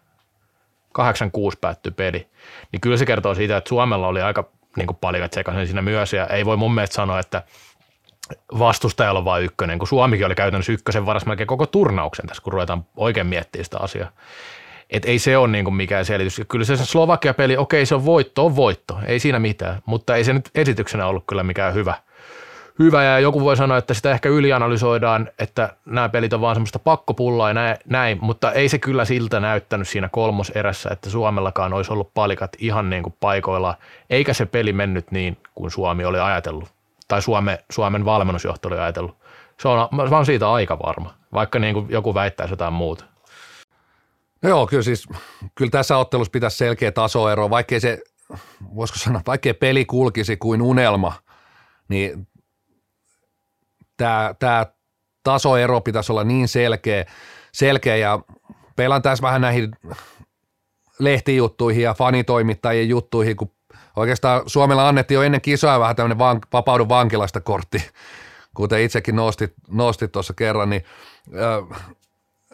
8-6 päättyi peli, niin kyllä se kertoo siitä, että Suomella oli aika niin kuin palikat sekaisin siinä myös, ja ei voi mun mielestä sanoa, että vastustajalla on vain ykkönen, kun Suomikin oli käytännössä ykkösen varas melkein koko turnauksen tässä, kun ruvetaan oikein miettimään sitä asiaa. Et ei se ole niinku mikään selitys. Kyllä se Slovakia-peli, okei se on voitto, on voitto, ei siinä mitään, mutta ei se nyt esityksenä ollut kyllä mikään hyvä, hyvä. Ja joku voi sanoa, että sitä ehkä ylianalysoidaan, että nämä pelit on vaan semmoista pakkopullaa ja näin, mutta ei se kyllä siltä näyttänyt siinä kolmoserässä, että Suomellakaan olisi ollut palikat ihan niin kuin paikoilla, eikä se peli mennyt niin kuin Suomi oli ajatellut, tai Suome, Suomen valmennusjohto oli ajatellut. Se on, mä olen siitä aika varma, vaikka niin kuin joku väittäisi jotain muuta. No joo, kyllä siis, kyllä tässä ottelussa pitäisi selkeä tasoero, vaikkei se, voisiko sanoa, vaikkei peli kulkisi kuin unelma, niin tämä, tämä tasoero pitäisi olla niin selkeä, selkeä ja pelan tässä vähän näihin lehtijuttuihin ja fanitoimittajien juttuihin, kun oikeastaan Suomella annettiin jo ennen kisoja vähän tämmöinen van, vapaudu vankilasta kortti, kuten itsekin nostit, nostit tuossa kerran, niin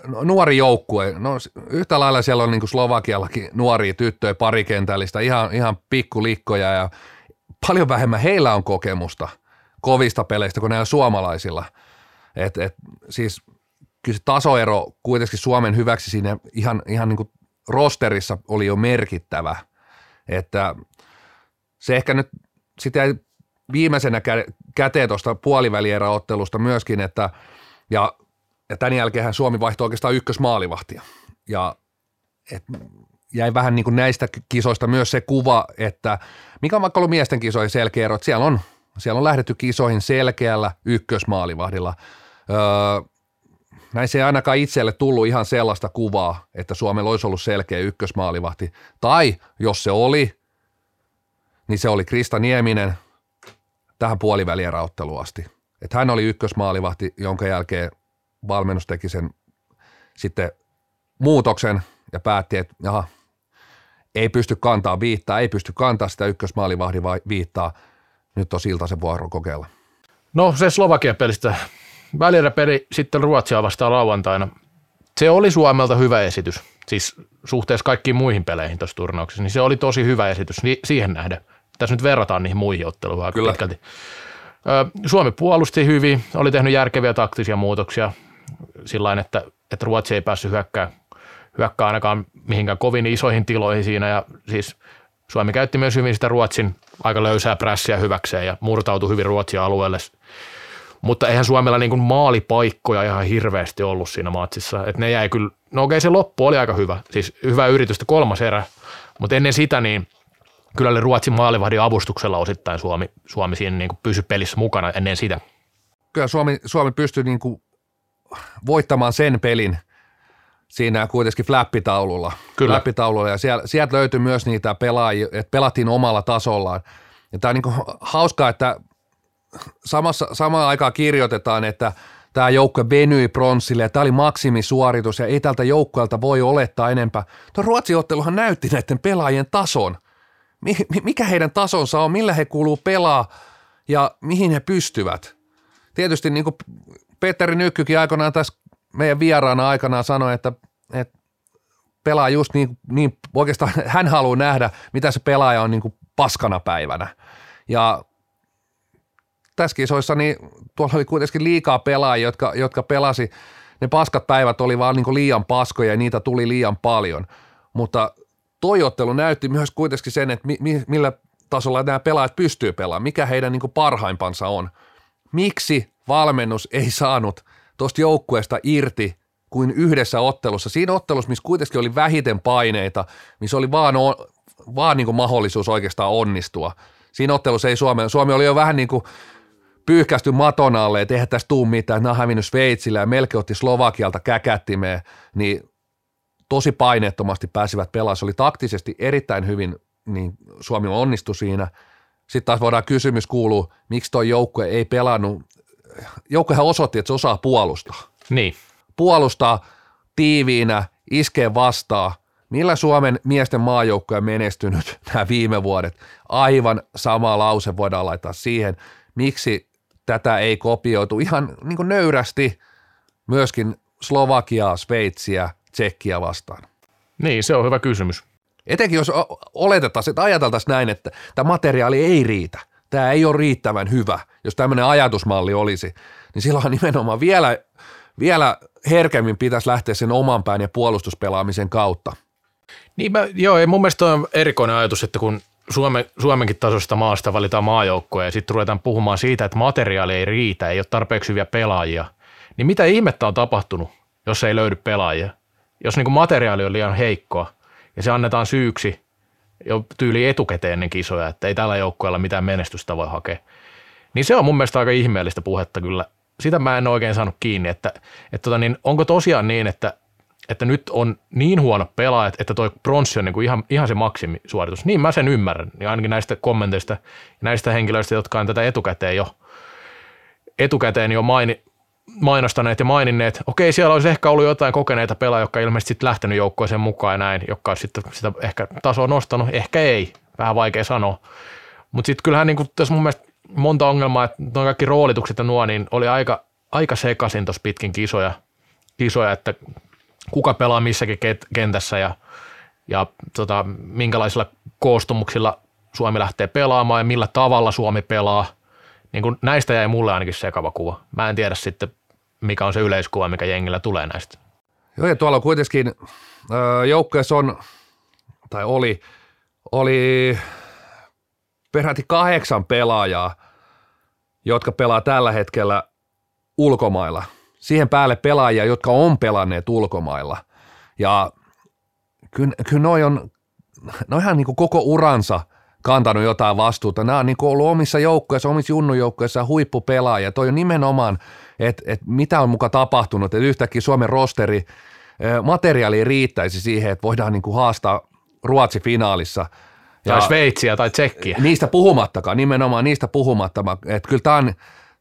No, nuori joukkue, no yhtä lailla siellä on niin kuin Slovakiallakin nuoria tyttöjä parikentällistä, ihan, ihan pikkulikkoja ja paljon vähemmän heillä on kokemusta kovista peleistä kuin näillä suomalaisilla. Et, et, siis kyllä se tasoero kuitenkin Suomen hyväksi siinä ihan, ihan niin kuin rosterissa oli jo merkittävä, että se ehkä nyt sitä viimeisenä käteen tuosta puolivälieräottelusta myöskin, että ja ja tämän jälkeen Suomi vaihtoi oikeastaan ykkösmaalivahtia. Ja et jäi vähän niin kuin näistä kisoista myös se kuva, että mikä on vaikka ollut miesten kisoihin selkeä ero, että siellä on, siellä on lähdetty kisoihin selkeällä ykkösmaalivahdilla. Öö, näissä ei ainakaan itselle tullut ihan sellaista kuvaa, että Suomella olisi ollut selkeä ykkösmaalivahti. Tai jos se oli, niin se oli Krista Nieminen tähän puolivälierä asti. Että hän oli ykkösmaalivahti, jonka jälkeen valmennus teki sen sitten muutoksen ja päätti, että jaha, ei pysty kantaa viittaa, ei pysty kantaa sitä ykkösmaalivahdin viittaa, nyt on Siltasen vuoro kokeilla. No se Slovakian pelistä, peli sitten Ruotsia vastaan lauantaina. Se oli Suomelta hyvä esitys, siis suhteessa kaikkiin muihin peleihin tuossa turnauksessa, niin se oli tosi hyvä esitys siihen nähden. Tässä nyt verrataan niihin muihin otteluihin Kyllä. pitkälti. Suomi puolusti hyvin, oli tehnyt järkeviä taktisia muutoksia, sillä että, että Ruotsi ei päässyt hyökkää, hyökkää ainakaan mihinkään kovin isoihin tiloihin siinä ja siis Suomi käytti myös hyvin sitä Ruotsin aika löysää prässiä hyväkseen ja murtautui hyvin Ruotsin alueelle. Mutta eihän Suomella niin kuin maalipaikkoja ihan hirveästi ollut siinä matsissa. Et ne jäi kyllä, no okei se loppu oli aika hyvä, siis hyvä yritystä kolmas erä, mutta ennen sitä niin kyllä oli Ruotsin maalivahdin avustuksella osittain Suomi, Suomi siinä niin kuin pysyi pelissä mukana ennen sitä. Kyllä Suomi, Suomi pystyi niin kuin voittamaan sen pelin siinä kuitenkin flappitaululla. Kyllä. Flappitaululla ja siellä, sieltä löytyi myös niitä pelaajia, että pelattiin omalla tasollaan. Ja tämä on niin hauskaa, että samassa, samaan aikaan kirjoitetaan, että tämä joukkue venyi pronssille ja tämä oli maksimisuoritus ja ei tältä joukkueelta voi olettaa enempää. Tuo Ruotsin otteluhan näytti näiden pelaajien tason. Mikä heidän tasonsa on, millä he kuuluu pelaa ja mihin he pystyvät. Tietysti niin kuin Petteri Nykkykin aikoinaan tässä meidän vieraana aikanaan sanoi, että, että pelaa just niin, niin, oikeastaan hän haluaa nähdä, mitä se pelaaja on niin kuin paskana päivänä. Ja tässä kisoissa niin tuolla oli kuitenkin liikaa pelaajia, jotka, jotka pelasi, ne paskat päivät oli vaan niin liian paskoja ja niitä tuli liian paljon. Mutta toijottelu näytti myös kuitenkin sen, että mi, mi, millä tasolla nämä pelaajat pystyy pelaamaan, mikä heidän niin parhaimpansa on. Miksi valmennus ei saanut tuosta joukkueesta irti kuin yhdessä ottelussa. Siinä ottelussa, missä kuitenkin oli vähiten paineita, missä oli vaan, vaan niin mahdollisuus oikeastaan onnistua. Siinä ottelussa ei Suomi, Suomi oli jo vähän niin kuin pyyhkästy maton alle, että eihän tästä tuu mitään, ne on hävinnyt Sveitsille ja melkein otti Slovakialta käkättimeen, niin tosi paineettomasti pääsivät pelaamaan. Se oli taktisesti erittäin hyvin, niin Suomi onnistui siinä. Sitten taas voidaan kysymys kuuluu, miksi tuo joukkue ei pelannut joukkohan osoitti, että se osaa puolustaa. Niin. Puolustaa tiiviinä, iskee vastaan. Millä Suomen miesten maajoukko on menestynyt nämä viime vuodet? Aivan sama lause voidaan laittaa siihen, miksi tätä ei kopioitu ihan niin nöyrästi myöskin Slovakiaa, Sveitsiä, Tsekkiä vastaan. Niin, se on hyvä kysymys. Etenkin jos oletettaisiin, että ajateltaisiin näin, että tämä materiaali ei riitä tämä ei ole riittävän hyvä, jos tämmöinen ajatusmalli olisi, niin silloin nimenomaan vielä, vielä herkemmin pitäisi lähteä sen oman pään ja puolustuspelaamisen kautta. Niin mä, joo, ei mun mielestä on erikoinen ajatus, että kun Suomen, Suomenkin tasosta maasta valitaan maajoukkoja ja sitten ruvetaan puhumaan siitä, että materiaali ei riitä, ei ole tarpeeksi hyviä pelaajia, niin mitä ihmettä on tapahtunut, jos ei löydy pelaajia? Jos niin materiaali on liian heikkoa ja se annetaan syyksi jo tyyli etukäteen ennen kisoja, että ei tällä joukkueella mitään menestystä voi hakea, niin se on mun mielestä aika ihmeellistä puhetta kyllä. Sitä mä en oikein saanut kiinni, että, että tota niin, onko tosiaan niin, että että nyt on niin huono pelaaja, että toi bronssi on niin kuin ihan, ihan se maksimisuoritus. Niin mä sen ymmärrän, niin ainakin näistä kommenteista ja näistä henkilöistä, jotka on tätä etukäteen jo, etukäteen jo maini, mainostaneet ja maininneet. Okei, siellä olisi ehkä ollut jotain kokeneita pelaajia, jotka ilmeisesti sitten lähtenyt joukkoeseen mukaan ja näin, jotka olisi sitten sitä ehkä tasoa nostanut. Ehkä ei, vähän vaikea sanoa. Mutta sitten kyllähän niin kuin tässä mun mielestä monta ongelmaa, että nuo kaikki roolitukset ja nuo, niin oli aika, aika sekaisin tuossa pitkin kisoja, kisoja, että kuka pelaa missäkin kentässä ja, ja tota, minkälaisilla koostumuksilla Suomi lähtee pelaamaan ja millä tavalla Suomi pelaa. Niin kun näistä jäi mulle ainakin sekava kuva. Mä en tiedä sitten, mikä on se yleiskuva, mikä jengillä tulee näistä. Joo, ja tuolla kuitenkin joukkueessa on, tai oli, oli peräti kahdeksan pelaajaa, jotka pelaa tällä hetkellä ulkomailla – siihen päälle pelaajia, jotka on pelanneet ulkomailla. Ja kyllä, kyllä noi on, no ihan niin kuin koko uransa kantanut jotain vastuuta. Nämä on niin kuin ollut omissa joukkueissa, omissa junnujoukkueissa huippupelaajia. Toi on nimenomaan, että, että mitä on muka tapahtunut, että yhtäkkiä Suomen rosteri, materiaali riittäisi siihen, että voidaan niin kuin haastaa Ruotsi finaalissa. Ja tai Sveitsiä tai Tsekkiä. Niistä puhumattakaan, nimenomaan niistä puhumattakaan. Että kyllä tämä on,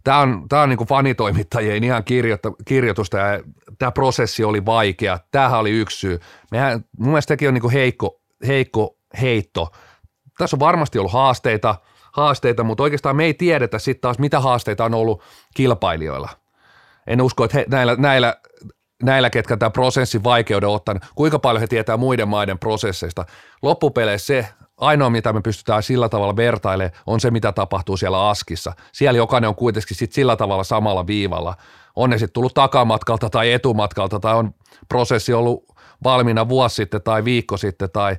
Tämä on, tämä on niin kuin fanitoimittajien ihan kirjoitusta ja tämä prosessi oli vaikea. Tämähän oli yksi syy. Mehän, mun mielestä tämäkin on niin kuin heikko, heikko heitto. Tässä on varmasti ollut haasteita, haasteita, mutta oikeastaan me ei tiedetä sitten taas, mitä haasteita on ollut kilpailijoilla. En usko, että he, näillä, näillä, näillä, ketkä tämä prosessin vaikeuden ottanut, kuinka paljon he tietää muiden maiden prosesseista. Loppupeleissä se ainoa, mitä me pystytään sillä tavalla vertailemaan, on se, mitä tapahtuu siellä askissa. Siellä jokainen on kuitenkin sit sillä tavalla samalla viivalla. On ne sitten tullut takamatkalta tai etumatkalta tai on prosessi ollut valmiina vuosi sitten tai viikko sitten tai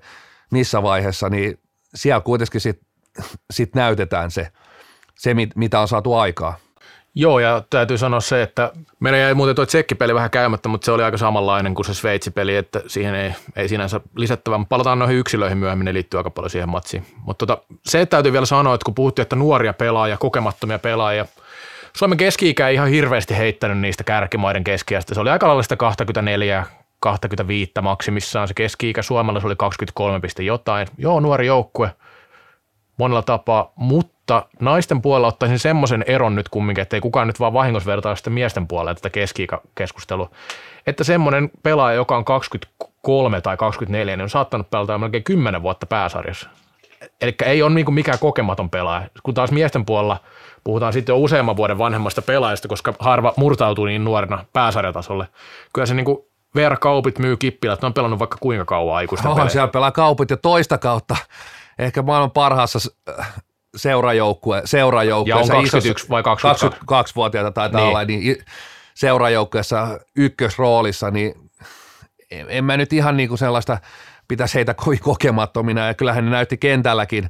missä vaiheessa, niin siellä kuitenkin sitten sit näytetään se, se, mitä on saatu aikaa. Joo, ja täytyy sanoa se, että meidän jäi muuten tuo tsekkipeli vähän käymättä, mutta se oli aika samanlainen kuin se Sveitsi-peli, että siihen ei, ei sinänsä lisättävä. Palataan noihin yksilöihin myöhemmin, ne liittyy aika paljon siihen matsiin. Mutta tota, se täytyy vielä sanoa, että kun puhuttiin, että nuoria pelaajia, kokemattomia pelaajia, Suomen keski-ikä ei ihan hirveästi heittänyt niistä kärkimaiden keskiästä. Se oli aika lailla sitä 24 25 maksimissaan se keski-ikä. Suomella se oli 23, jotain. Joo, nuori joukkue monella tapaa, mutta naisten puolella ottaisin semmoisen eron nyt kumminkin, että ei kukaan nyt vaan vahingossa vertaa sitä miesten puolella tätä keski-keskustelua. Että semmoinen pelaaja, joka on 23 tai 24, niin on saattanut pelata melkein 10 vuotta pääsarjassa. Eli ei ole niin mikään kokematon pelaaja. Kun taas miesten puolella puhutaan sitten jo useamman vuoden vanhemmasta pelaajasta, koska harva murtautuu niin nuorena pääsarjatasolle. Kyllä se niin kuin Veera Kaupit myy kippilä, että on pelannut vaikka kuinka kauan aikuista Oho, siellä pelaa Kaupit jo toista kautta. Ehkä maailman parhaassa seurajoukkue, seurajoukkue. Ja on 21 vai 22? 22-vuotiaita taitaa niin. olla, niin seurajoukkueessa ykkösroolissa, niin en mä nyt ihan niin kuin sellaista pitäisi heitä kovin kokemattomina, ja kyllähän ne näytti kentälläkin,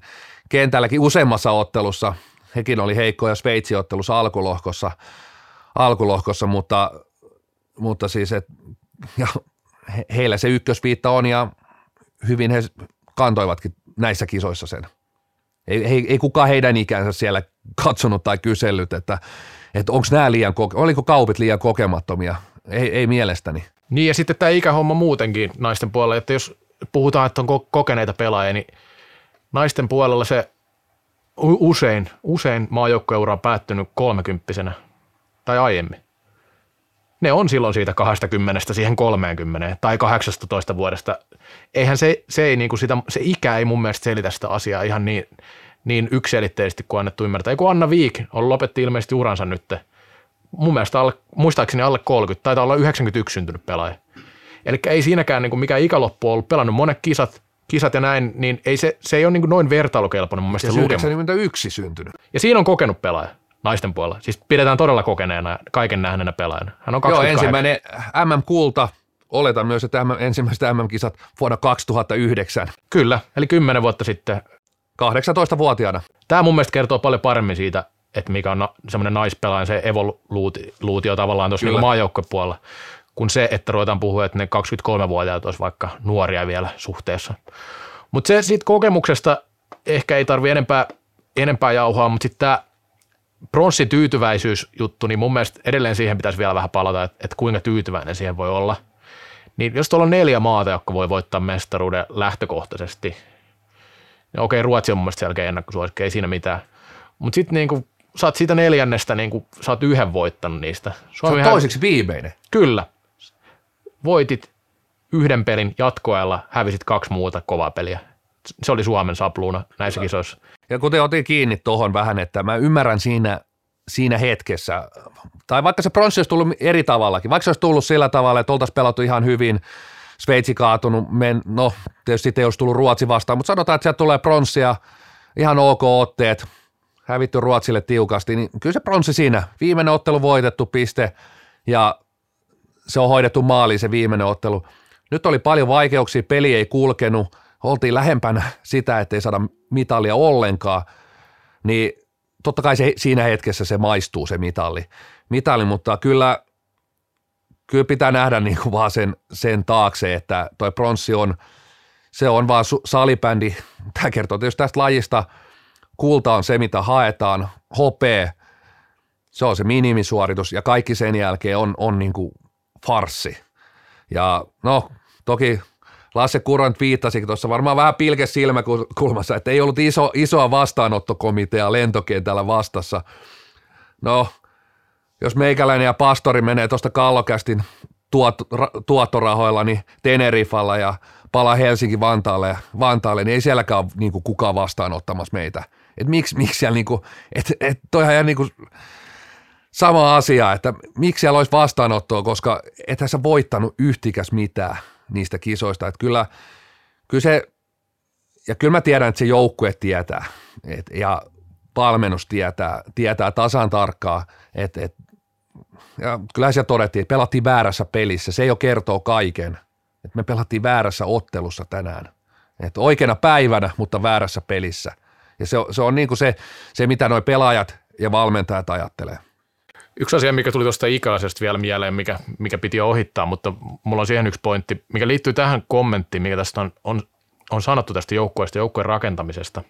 kentälläkin useammassa ottelussa, hekin oli heikkoja Sveitsi-ottelussa alkulohkossa, alkulohkossa mutta, mutta siis, et, ja heillä se ykkösviitta on, ja hyvin he kantoivatkin näissä kisoissa sen ei, ei, ei kukaan heidän ikänsä siellä katsonut tai kysellyt, että, että onko nämä liian, oliko kaupit liian kokemattomia. Ei, ei mielestäni. Niin ja sitten tämä ikähomma muutenkin naisten puolella, että jos puhutaan, että on kokeneita pelaajia, niin naisten puolella se usein, usein maajoukkueura on päättynyt kolmekymppisenä tai aiemmin. Ne on silloin siitä 20 siihen 30 tai 18 vuodesta. Eihän se, se, ei, niin kuin sitä, se ikä ei mun mielestä selitä sitä asiaa ihan niin, niin yksilitteisesti kuin annettu ymmärtää. Kun Anna Viik on lopetti ilmeisesti uransa nyt. Mun mielestä alle, muistaakseni alle 30, taitaa olla 91 syntynyt pelaaja. Eli ei siinäkään niin kuin mikä ikäloppu on ollut pelannut monet kisat, kisat ja näin, niin ei se, se ei ole niin kuin noin vertailukelpoinen mun mielestä ja 91 syntynyt. Ja siinä on kokenut pelaaja naisten puolella. Siis pidetään todella kokeneena, kaiken nähneenä pelaajana. Hän on 28. Joo, ensimmäinen MM-kulta, oletan myös, että ensimmäiset MM-kisat vuonna 2009. Kyllä, eli kymmenen vuotta sitten 18-vuotiaana. Tämä mun mielestä kertoo paljon paremmin siitä, että mikä on na- semmoinen naispelaajan se evoluutio tavallaan tuossa niin maajoukkuepuolella, kuin se, että ruvetaan puhua, että ne 23-vuotiaat olisi vaikka nuoria vielä suhteessa. Mutta se siitä kokemuksesta ehkä ei tarvi enempää, enempää jauhaa, mutta sitten tämä pronssityytyväisyysjuttu, niin mun mielestä edelleen siihen pitäisi vielä vähän palata, että, että kuinka tyytyväinen siihen voi olla. Niin jos tuolla on neljä maata, jotka voi voittaa mestaruuden lähtökohtaisesti, niin okei, Ruotsi on mun mielestä selkeä ennakkosuosikki, ei siinä mitään. Mutta sitten niinku, sä oot siitä neljännestä, niinku, sä oot yhden voittanut niistä. Suomi se on toiseksi viimeinen. Kyllä. Voitit yhden pelin jatkoajalla, hävisit kaksi muuta kovaa peliä. Se oli Suomen sapluuna näissä kisoissa. Ja kuten otin kiinni tuohon vähän, että mä ymmärrän siinä, siinä hetkessä, tai vaikka se pronssi olisi tullut eri tavallakin, vaikka se olisi tullut sillä tavalla, että oltaisiin pelattu ihan hyvin, Sveitsi kaatunut, men, no tietysti ei olisi tullut Ruotsi vastaan, mutta sanotaan, että sieltä tulee pronssia, ihan ok otteet, hävitty Ruotsille tiukasti, niin kyllä se pronssi siinä, viimeinen ottelu voitettu piste ja se on hoidettu maaliin se viimeinen ottelu. Nyt oli paljon vaikeuksia, peli ei kulkenut, oltiin lähempänä sitä, että ei saada mitalia ollenkaan, niin totta kai se, siinä hetkessä se maistuu se mitali, mitali mutta kyllä, kyllä pitää nähdä niin kuin vaan sen, sen taakse, että toi pronssi on, se on vaan salibändi, tämä kertoo tietysti tästä lajista, kulta on se, mitä haetaan, hopee, se on se minimisuoritus ja kaikki sen jälkeen on, on niin kuin farssi. Ja no, toki Lasse Kurant viittasi tuossa varmaan vähän pilke silmäkulmassa, että ei ollut iso, isoa vastaanottokomitea lentokentällä vastassa. No, jos meikäläinen ja pastori menee tuosta kallokästin tuot, ra, tuottorahoilla niin Tenerifalla ja palaa Helsinki Vantaalle, Vantaalle niin ei sielläkään ole niin kuin kukaan vastaanottamassa meitä. Et miksi, miksi siellä niin kuin, et, et toihan ihan niin kuin sama asia, että miksi siellä olisi vastaanottoa, koska ethän sä voittanut yhtikäs mitään niistä kisoista. Että kyllä, kyllä se, ja kyllä mä tiedän, että se joukkue tietää et, ja valmennus tietää, tietää tasan tarkkaa, että et, ja kyllä siellä todettiin, että pelattiin väärässä pelissä. Se jo kertoo kaiken, että me pelattiin väärässä ottelussa tänään. Että oikeana päivänä, mutta väärässä pelissä. Ja se, se on niin kuin se, se, mitä nuo pelaajat ja valmentajat ajattelee. Yksi asia, mikä tuli tuosta ikäisestä vielä mieleen, mikä, mikä piti ohittaa, mutta mulla on siihen yksi pointti, mikä liittyy tähän kommenttiin, mikä tästä on, on, on sanottu tästä joukkueesta, joukkueen rakentamisesta.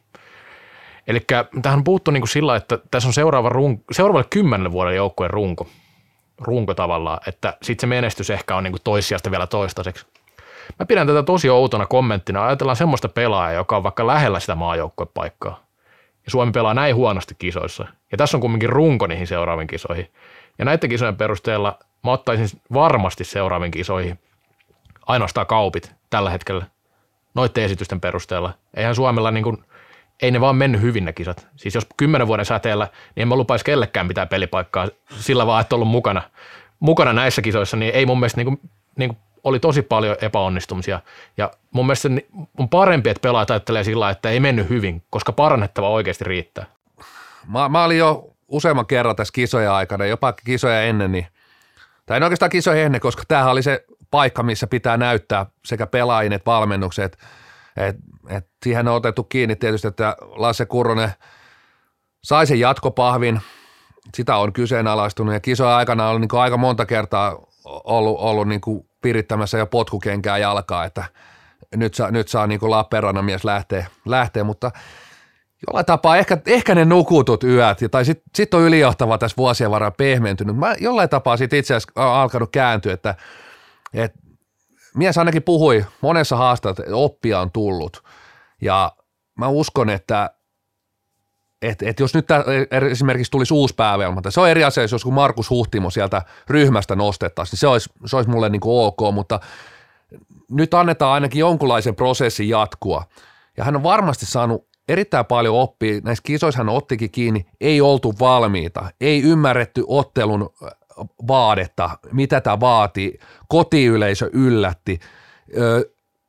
Eli tähän puuttuu niin kuin sillä, että tässä on seuraava run, seuraavalle kymmenelle vuodelle joukkueen runko, runko tavallaan, että sitten se menestys ehkä on niin kuin toissijasta vielä toistaiseksi. Mä pidän tätä tosi outona kommenttina. Ajatellaan semmoista pelaajaa, joka on vaikka lähellä sitä maajoukkuepaikkaa. Ja Suomi pelaa näin huonosti kisoissa. Ja tässä on kumminkin runko niihin seuraaviin kisoihin. Ja näiden kisojen perusteella mä ottaisin varmasti seuraaviin kisoihin ainoastaan kaupit tällä hetkellä noiden esitysten perusteella. Eihän Suomella niin kuin, ei ne vaan mennyt hyvin ne kisat. Siis jos kymmenen vuoden säteellä, niin en mä lupaisi kellekään mitään pelipaikkaa sillä vaan, että ollut mukana, mukana näissä kisoissa, niin ei mun mielestä niin kuin, niin kuin oli tosi paljon epäonnistumisia. Ja mun mielestä on parempi, että pelaajat ajattelee sillä että ei mennyt hyvin, koska parannettava oikeasti riittää. Mä, mä olin jo useamman kerran tässä kisoja aikana, jopa kisoja ennen, niin, tai en oikeastaan kisoja ennen, koska tämähän oli se paikka, missä pitää näyttää sekä pelaajien että valmennukset. Et, et siihen on otettu kiinni tietysti, että Lasse Kurronen sai sen jatkopahvin, sitä on kyseenalaistunut ja kisoja aikana on niin aika monta kertaa ollut, ollut niin kuin pirittämässä jo potkukenkää jalkaa, että nyt saa, nyt saa niin kuin Lappeenrannan mies lähteä, lähteä, mutta jollain tapaa ehkä, ehkä ne nukutut yöt, tai sitten sit on ylijohtava tässä vuosien varrella pehmentynyt. Mä jollain tapaa sitten itse asiassa alkanut kääntyä, että, että mies ainakin puhui monessa haastattelussa, että oppia on tullut. Ja mä uskon, että et, et jos nyt tää, esimerkiksi tulisi uusi päävelma, se on eri asia, jos kun Markus Huhtimo sieltä ryhmästä nostettaisiin, niin se olisi, se olisi mulle niin kuin ok, mutta nyt annetaan ainakin jonkunlaisen prosessin jatkua. Ja hän on varmasti saanut erittäin paljon oppia, näissä kisoissa hän ottikin kiinni, ei oltu valmiita, ei ymmärretty ottelun vaadetta, mitä tämä vaati, kotiyleisö yllätti,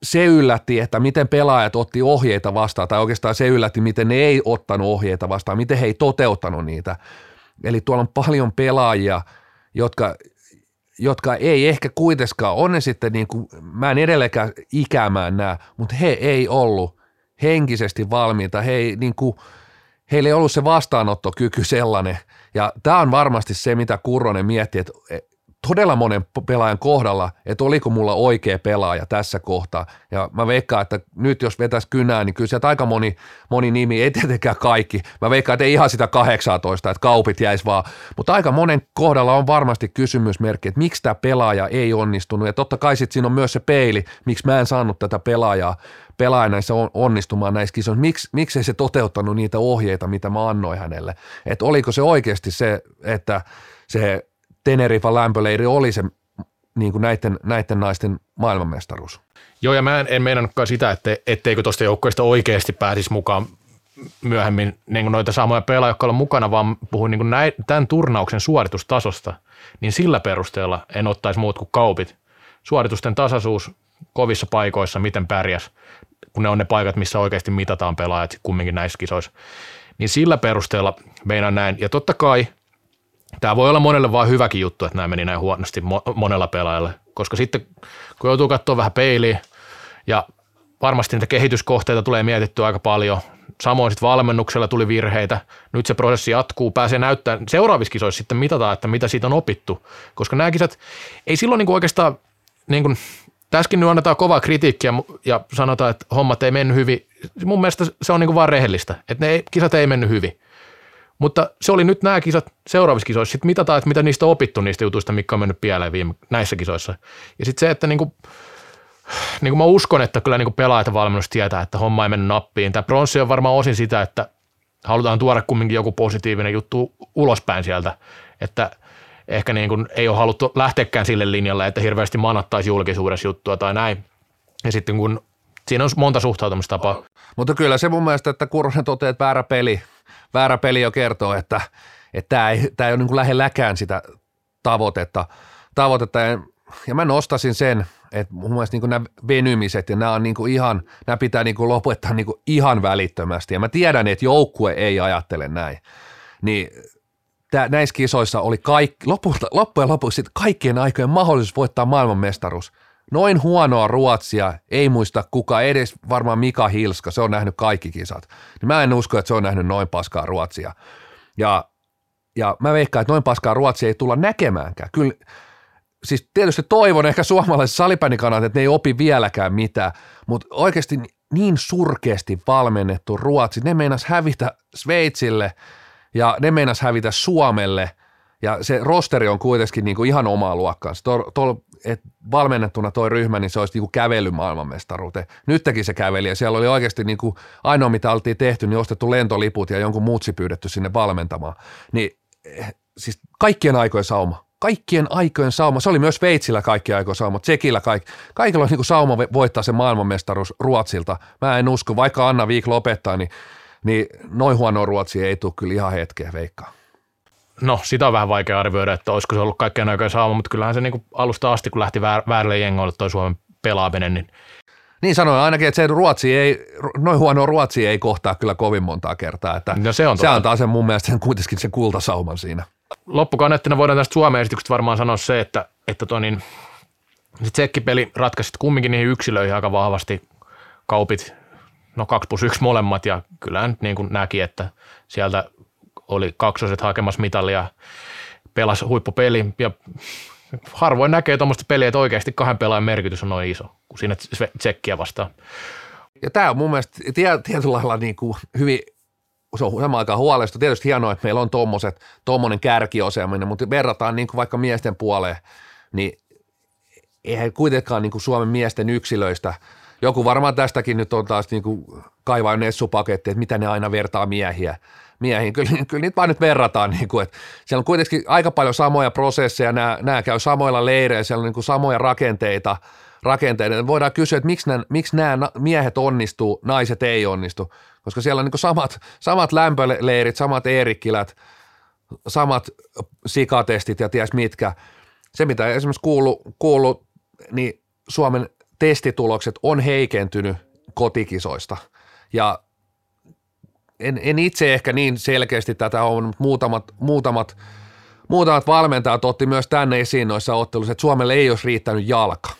se yllätti, että miten pelaajat otti ohjeita vastaan, tai oikeastaan se yllätti, miten ne ei ottanut ohjeita vastaan, miten he ei toteuttanut niitä. Eli tuolla on paljon pelaajia, jotka, jotka ei ehkä kuitenkaan, on ne sitten niin kuin, mä en edelleenkään ikämään nämä, mutta he ei ollut, henkisesti valmiita, he ei, niin kuin, heillä ei ollut se vastaanottokyky sellainen. Ja tämä on varmasti se, mitä Kurronen mietti, että todella monen pelaajan kohdalla, että oliko mulla oikea pelaaja tässä kohtaa. Ja mä veikkaan, että nyt jos vetäisi kynää, niin kyllä sieltä aika moni, moni nimi, ei tietenkään kaikki. Mä veikkaan, että ei ihan sitä 18, että kaupit jäisi vaan. Mutta aika monen kohdalla on varmasti kysymysmerkki, että miksi tämä pelaaja ei onnistunut. Ja totta kai sitten siinä on myös se peili, miksi mä en saanut tätä pelaajaa, pelaaja näissä onnistumaan näissä kisoissa. Miks, miksei se toteuttanut niitä ohjeita, mitä mä annoin hänelle. Että oliko se oikeasti se, että se Teneriffa lämpöleiri oli se niin kuin näiden, näiden naisten maailmanmestaruus. Joo, ja mä en, en meinannutkaan sitä, että, etteikö tuosta joukkoista oikeasti pääsisi mukaan myöhemmin niin kuin noita samoja pelaajia, jotka mukana, vaan puhuin niin kuin näin, tämän turnauksen suoritustasosta, niin sillä perusteella en ottaisi muut kuin kaupit. Suoritusten tasaisuus kovissa paikoissa, miten pärjäs, kun ne on ne paikat, missä oikeasti mitataan pelaajat kumminkin näissä kisoissa. Niin sillä perusteella meinaan näin. Ja totta kai – Tämä voi olla monelle vain hyväkin juttu, että nämä meni näin huonosti monella pelaajalle, koska sitten kun joutuu katsoa vähän peiliin ja varmasti niitä kehityskohteita tulee mietittyä aika paljon, samoin sitten valmennuksella tuli virheitä, nyt se prosessi jatkuu, pääsee näyttämään, seuraavissa kisoissa sitten mitataan, että mitä siitä on opittu, koska nämä kisat, ei silloin niin kuin oikeastaan, niin kuin, tässäkin nyt annetaan kovaa kritiikkiä ja sanotaan, että hommat ei mennyt hyvin, mun mielestä se on niin kuin vaan rehellistä, että ne kisat ei mennyt hyvin, mutta se oli nyt nämä kisat seuraavissa kisoissa. Sitten mitataan, että mitä niistä on opittu niistä jutuista, mikä on mennyt pieleen viime näissä kisoissa. Ja sitten se, että niinku, niinku mä uskon, että kyllä niinku pelaajat ja valmennus tietää, että homma ei mennyt nappiin. Tämä pronssi on varmaan osin sitä, että halutaan tuoda kumminkin joku positiivinen juttu ulospäin sieltä, että ehkä niin kuin ei ole haluttu lähteäkään sille linjalle, että hirveästi manattaisi julkisuudessa juttua tai näin. Ja sitten kun siinä on monta suhtautumistapaa. Mutta kyllä se mun mielestä, että Kurronen toteaa, että väärä peli, väärä peli jo kertoo, että, tämä ei, tämä ei ole niin lähelläkään sitä tavoitetta. tavoitetta ja, ja mä nostasin sen, että mun mielestä niin nämä venymiset ja nämä on niin ihan, nämä pitää niin lopettaa niin ihan välittömästi. Ja mä tiedän, että joukkue ei ajattele näin. Niin tää, näissä kisoissa oli kaikki, lopulta, loppujen lopuksi kaikkien aikojen mahdollisuus voittaa maailmanmestaruus. Noin huonoa Ruotsia ei muista kuka edes varmaan Mika Hilska, se on nähnyt kaikki kisat. Niin mä en usko, että se on nähnyt noin paskaa Ruotsia. Ja, ja mä veikkaan, että noin paskaa Ruotsia ei tulla näkemäänkään. Kyllä, siis tietysti toivon ehkä suomalaiset salipäänikanat, että ne ei opi vieläkään mitään, mutta oikeasti niin surkeasti valmennettu Ruotsi, ne meinas hävitä Sveitsille ja ne meinas hävitä Suomelle – ja se rosteri on kuitenkin niin kuin ihan omaa luokkaansa. Tuo, et valmennettuna toi ryhmä, niin se olisi niin kuin kävely maailmanmestaruuteen. Nytkin se käveli ja siellä oli oikeasti niin kuin ainoa, mitä oltiin tehty, niin ostettu lentoliput ja jonkun muutsi pyydetty sinne valmentamaan. Niin eh, siis kaikkien aikojen sauma. Kaikkien aikojen sauma. Se oli myös Veitsillä kaikkien aikojen sauma, Tsekillä kaikki. Kaikilla on niin kuin sauma voittaa se maailmanmestaruus Ruotsilta. Mä en usko, vaikka Anna Viik lopettaa, niin, niin noin huono Ruotsi ei tule kyllä ihan hetkeä veikkaa no sitä on vähän vaikea arvioida, että olisiko se ollut kaikkein aikojen saama, mutta kyllähän se niin kuin alusta asti, kun lähti väär, väärille jengoille toi Suomen pelaaminen, niin niin sanoin ainakin, että se Ruotsi ei, noin huono Ruotsi ei kohtaa kyllä kovin montaa kertaa. Että no se, on se antaa sen mun mielestä sen, kuitenkin sen kultasauman siinä. Loppukaneettina voidaan tästä Suomen esityksestä varmaan sanoa se, että, että toi niin, se tsekkipeli ratkaisi kumminkin niihin yksilöihin aika vahvasti kaupit, no 2 plus 1 molemmat ja kyllähän niin kuin näki, että sieltä oli kaksoset hakemassa mitalia, pelasi huippupeli ja harvoin näkee tuommoista peliä, että oikeasti kahden pelaajan merkitys on noin iso, kuin siinä tsekkiä vastaan. Ja tämä on mun mielestä tietyllä lailla niin kuin hyvin se on samaan aikaan huolesta. Tietysti hienoa, että meillä on tuommoiset, tuommoinen kärkiosaaminen, mutta verrataan niin kuin vaikka miesten puoleen, niin eihän kuitenkaan niin kuin Suomen miesten yksilöistä, joku varmaan tästäkin nyt on taas niin kuin kaivaa nessupaketti, että mitä ne aina vertaa miehiä, miehiin. Kyllä, kyllä niitä vaan nyt verrataan, niin kuin, että siellä on kuitenkin aika paljon samoja prosesseja, nämä, nämä käy samoilla leireillä, siellä on niin kuin samoja rakenteita, rakenteita. Voidaan kysyä, että miksi nämä, miksi nämä miehet onnistuu, naiset ei onnistu, koska siellä on niin kuin samat, samat lämpöleirit, samat Eerikkilät, samat sikatestit ja ties mitkä. Se, mitä esimerkiksi kuulu, kuulu niin Suomen testitulokset on heikentynyt kotikisoista. Ja en, en itse ehkä niin selkeästi tätä ole, mutta muutamat, muutamat, muutamat valmentajat otti myös tänne esiin noissa otteluissa, että Suomelle ei olisi riittänyt jalka.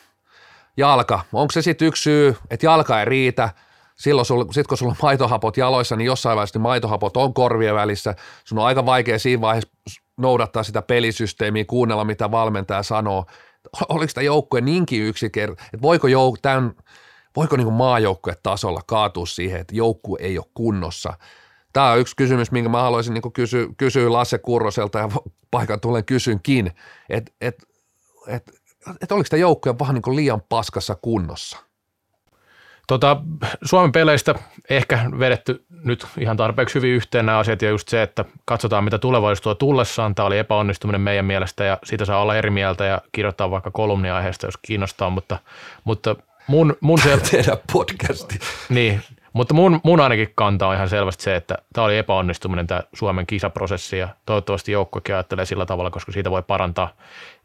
Jalka. Onko se sitten yksi syy, että jalka ei riitä? silloin sul, sit kun sulla on maitohapot jaloissa, niin jossain vaiheessa niin maitohapot on korvien välissä. Sun on aika vaikea siinä vaiheessa noudattaa sitä pelisysteemiä, kuunnella mitä valmentaja sanoo. Oliko tämä joukkue niinkin yksinkertainen, että voiko, jouk- tämän, voiko niin tasolla kaatua siihen, että joukkue ei ole kunnossa. Tämä on yksi kysymys, minkä mä haluaisin niin kysyä, kysyä Lasse Kurroselta ja paikan tulen kysynkin, että et, et, et oliko tämä joukkue vähän niin liian paskassa kunnossa – Tota, Suomen peleistä ehkä vedetty nyt ihan tarpeeksi hyvin yhteen nämä asiat ja just se, että katsotaan mitä tulevaisuus tuo tullessaan. Tämä oli epäonnistuminen meidän mielestä ja siitä saa olla eri mieltä ja kirjoittaa vaikka kolumnia aiheesta, jos kiinnostaa, mutta, mutta mun, mun sel- Tehdä podcasti. Niin, mutta mun, mun ainakin kanta on ihan selvästi se, että tämä oli epäonnistuminen tämä Suomen kisaprosessi ja toivottavasti joukkokin ajattelee sillä tavalla, koska siitä voi parantaa